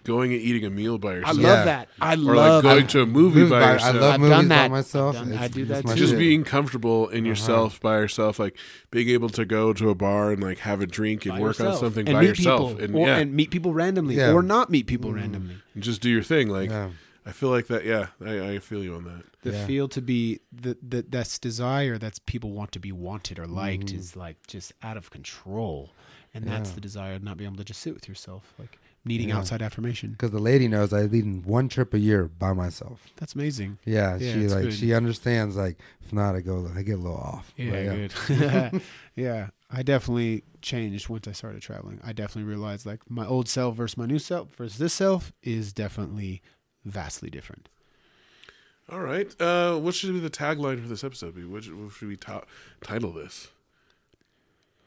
B: going and eating a meal by yourself.
D: I love
C: Yeah.
D: that. I
B: or
D: love
B: like going
D: I-
B: to a movie
C: Movies
B: by
C: by-
B: yourself.
C: I love
D: I've
C: movies
D: done
C: by
D: that.
C: myself.
D: I've done-
C: It's-
D: I do
C: it's
D: that
C: my
D: too.
B: just
C: shit.
B: being comfortable
D: Uh-huh.
B: in yourself by yourself, like being able to go to a bar and like have a drink and
D: by
B: work on something
D: and
B: by
D: meet
B: yourself,
D: people,
B: and
D: or,
B: yeah,
D: and meet people randomly,
C: Yeah.
D: or not meet people randomly.
B: and just do your thing. Like
C: Yeah.
B: I feel like that. Yeah, I, I feel you on that.
D: The
C: Yeah.
D: feel to be the, the that's desire that's people want to be wanted or liked is like just out of control, and that's the desire of not being able to just sit with yourself, like needing
C: Yeah.
D: outside affirmation.
C: Because the lady knows I lead one trip a year by myself.
D: That's amazing.
C: Yeah,
D: Yeah,
C: she like
D: good.
C: she understands. Like if not, I go I get a little off. But
D: Yeah, good. yeah, I definitely changed once I started traveling. I definitely realized like my old self versus my new self versus this self is definitely vastly different.
B: All right, uh, what should be the tagline for this episode? Be what should, what should we ta- title this?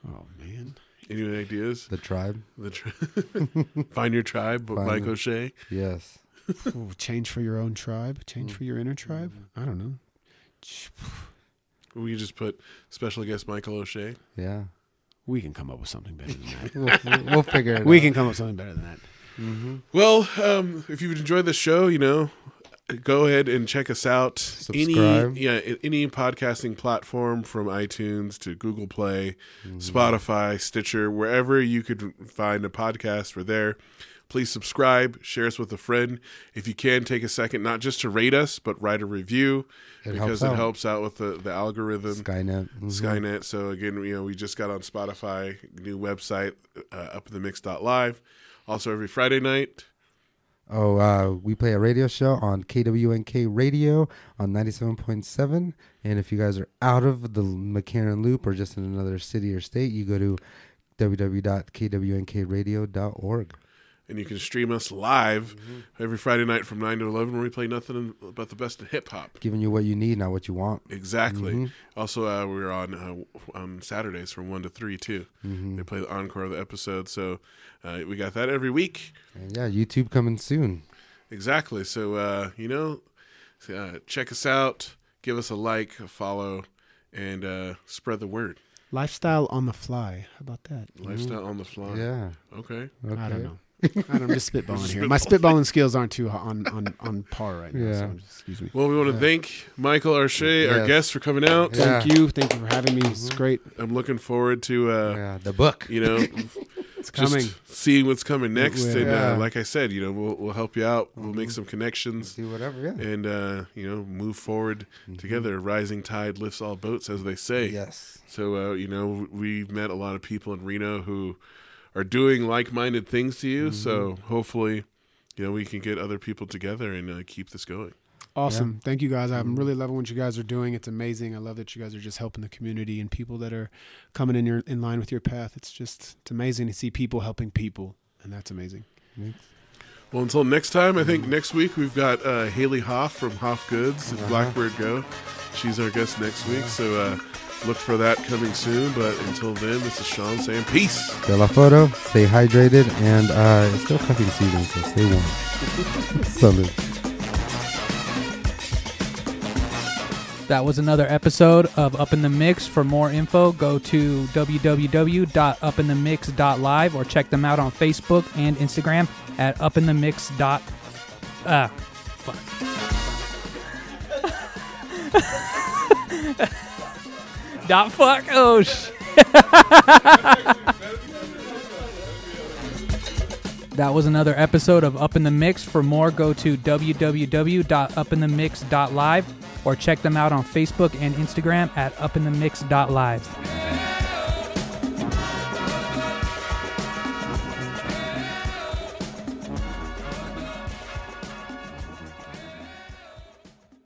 D: Oh man,
B: Any ideas?
C: The tribe.
B: The tri- Find your tribe, by
C: Find
B: Mike
C: it.
B: O'Shea.
C: Yes.
D: Ooh, change for your own tribe, change for your inner tribe. I don't know.
B: We just put special guest Michael O'Shea.
C: Yeah.
D: We can come up with something better than that.
C: We'll, we'll figure it
D: we
C: out.
D: can come up with something better than that.
B: Well, um, if you've enjoyed the show, you know, go ahead and check us out.
C: Subscribe.
B: Any yeah, any podcasting platform from iTunes to Google Play,
C: Mm-hmm.
B: Spotify, Stitcher, wherever you could find a podcast, we're there. Please subscribe, share us with a friend. If you can, take a second not just to rate us, but write a review
C: It
B: because
C: helps
B: it
C: out.
B: helps out with the, the algorithm.
C: Skynet. Mhm.
B: Skynet. So again, you know, we just got on Spotify, new website, uh, upinthemix.live. Also every Friday night.
C: Oh, uh, we play a radio show on KWNK Radio on 97.7. And if you guys are out of the McCarran Loop or just in another city or state, you go to www.kwnkradio.org.
B: And you can stream us live
C: Mm-hmm.
B: every Friday night from 9 to 11 where we play nothing but the best of hip hop.
C: Giving you what you need, not what you want.
B: Exactly.
C: Mm-hmm.
B: Also, uh, we're on uh, on Saturdays from 1 to 3 too.
C: Mm-hmm.
B: They play the encore of the episode. So uh, we got that every week.
C: And yeah, YouTube coming soon.
B: Exactly. So, uh, you know, uh, check us out, give us a like, a follow, and uh, spread the word.
D: Lifestyle on the fly. How about that?
B: Lifestyle on the fly.
C: Yeah.
B: Okay.
C: Okay.
D: I don't know. I don't, I'm just spitballing here. My spitballing skills aren't too on on, on par right now.
C: Yeah.
D: So just, excuse me.
B: Well, we want to thank Michael O'Shea, our guest, for coming out.
C: Yeah.
D: Thank you. Thank you for having me. It's great.
B: I'm looking forward to, uh,
C: Yeah, the book.
B: you know,
D: It's
B: just
D: coming.
B: seeing what's coming next.
D: will.
B: And uh, like I said, you know, we'll we'll help you out. We'll make some connections
C: Do whatever, yeah.
B: and uh, you know move forward together. Rising tide lifts all boats, as they say.
C: Yes.
B: So uh, you know, we've met a lot of people in Reno who are doing like-minded things to you. So hopefully, you know, we can get other people together and uh, keep this going.
D: Awesome. Thank you guys. I'm really loving what you guys are doing. It's amazing. I love that you guys are just helping the community and people that are coming in your in line with your path. It's just it's amazing to see people helping people, and that's amazing.
B: Well, until next time, I think next week we've got uh, Haley Hoff from Hoff Goods and Blackbird Go. She's our guest next week, so uh, look for that coming soon. But until then, this is Sean saying peace.
C: De La Photo, stay hydrated, and uh, it's still cuffing season, so stay warm. Salute.
H: That was another episode of Up in the Mix. For more info, go to www.upinthemix.live or check them out on Facebook and Instagram at upinthemix. dot- Uh, fuck. dot fuck. Oh sh. That was another episode of Up in the Mix. For more, go to www.upinthemix.live or check them out on Facebook and Instagram at upinthemix.live.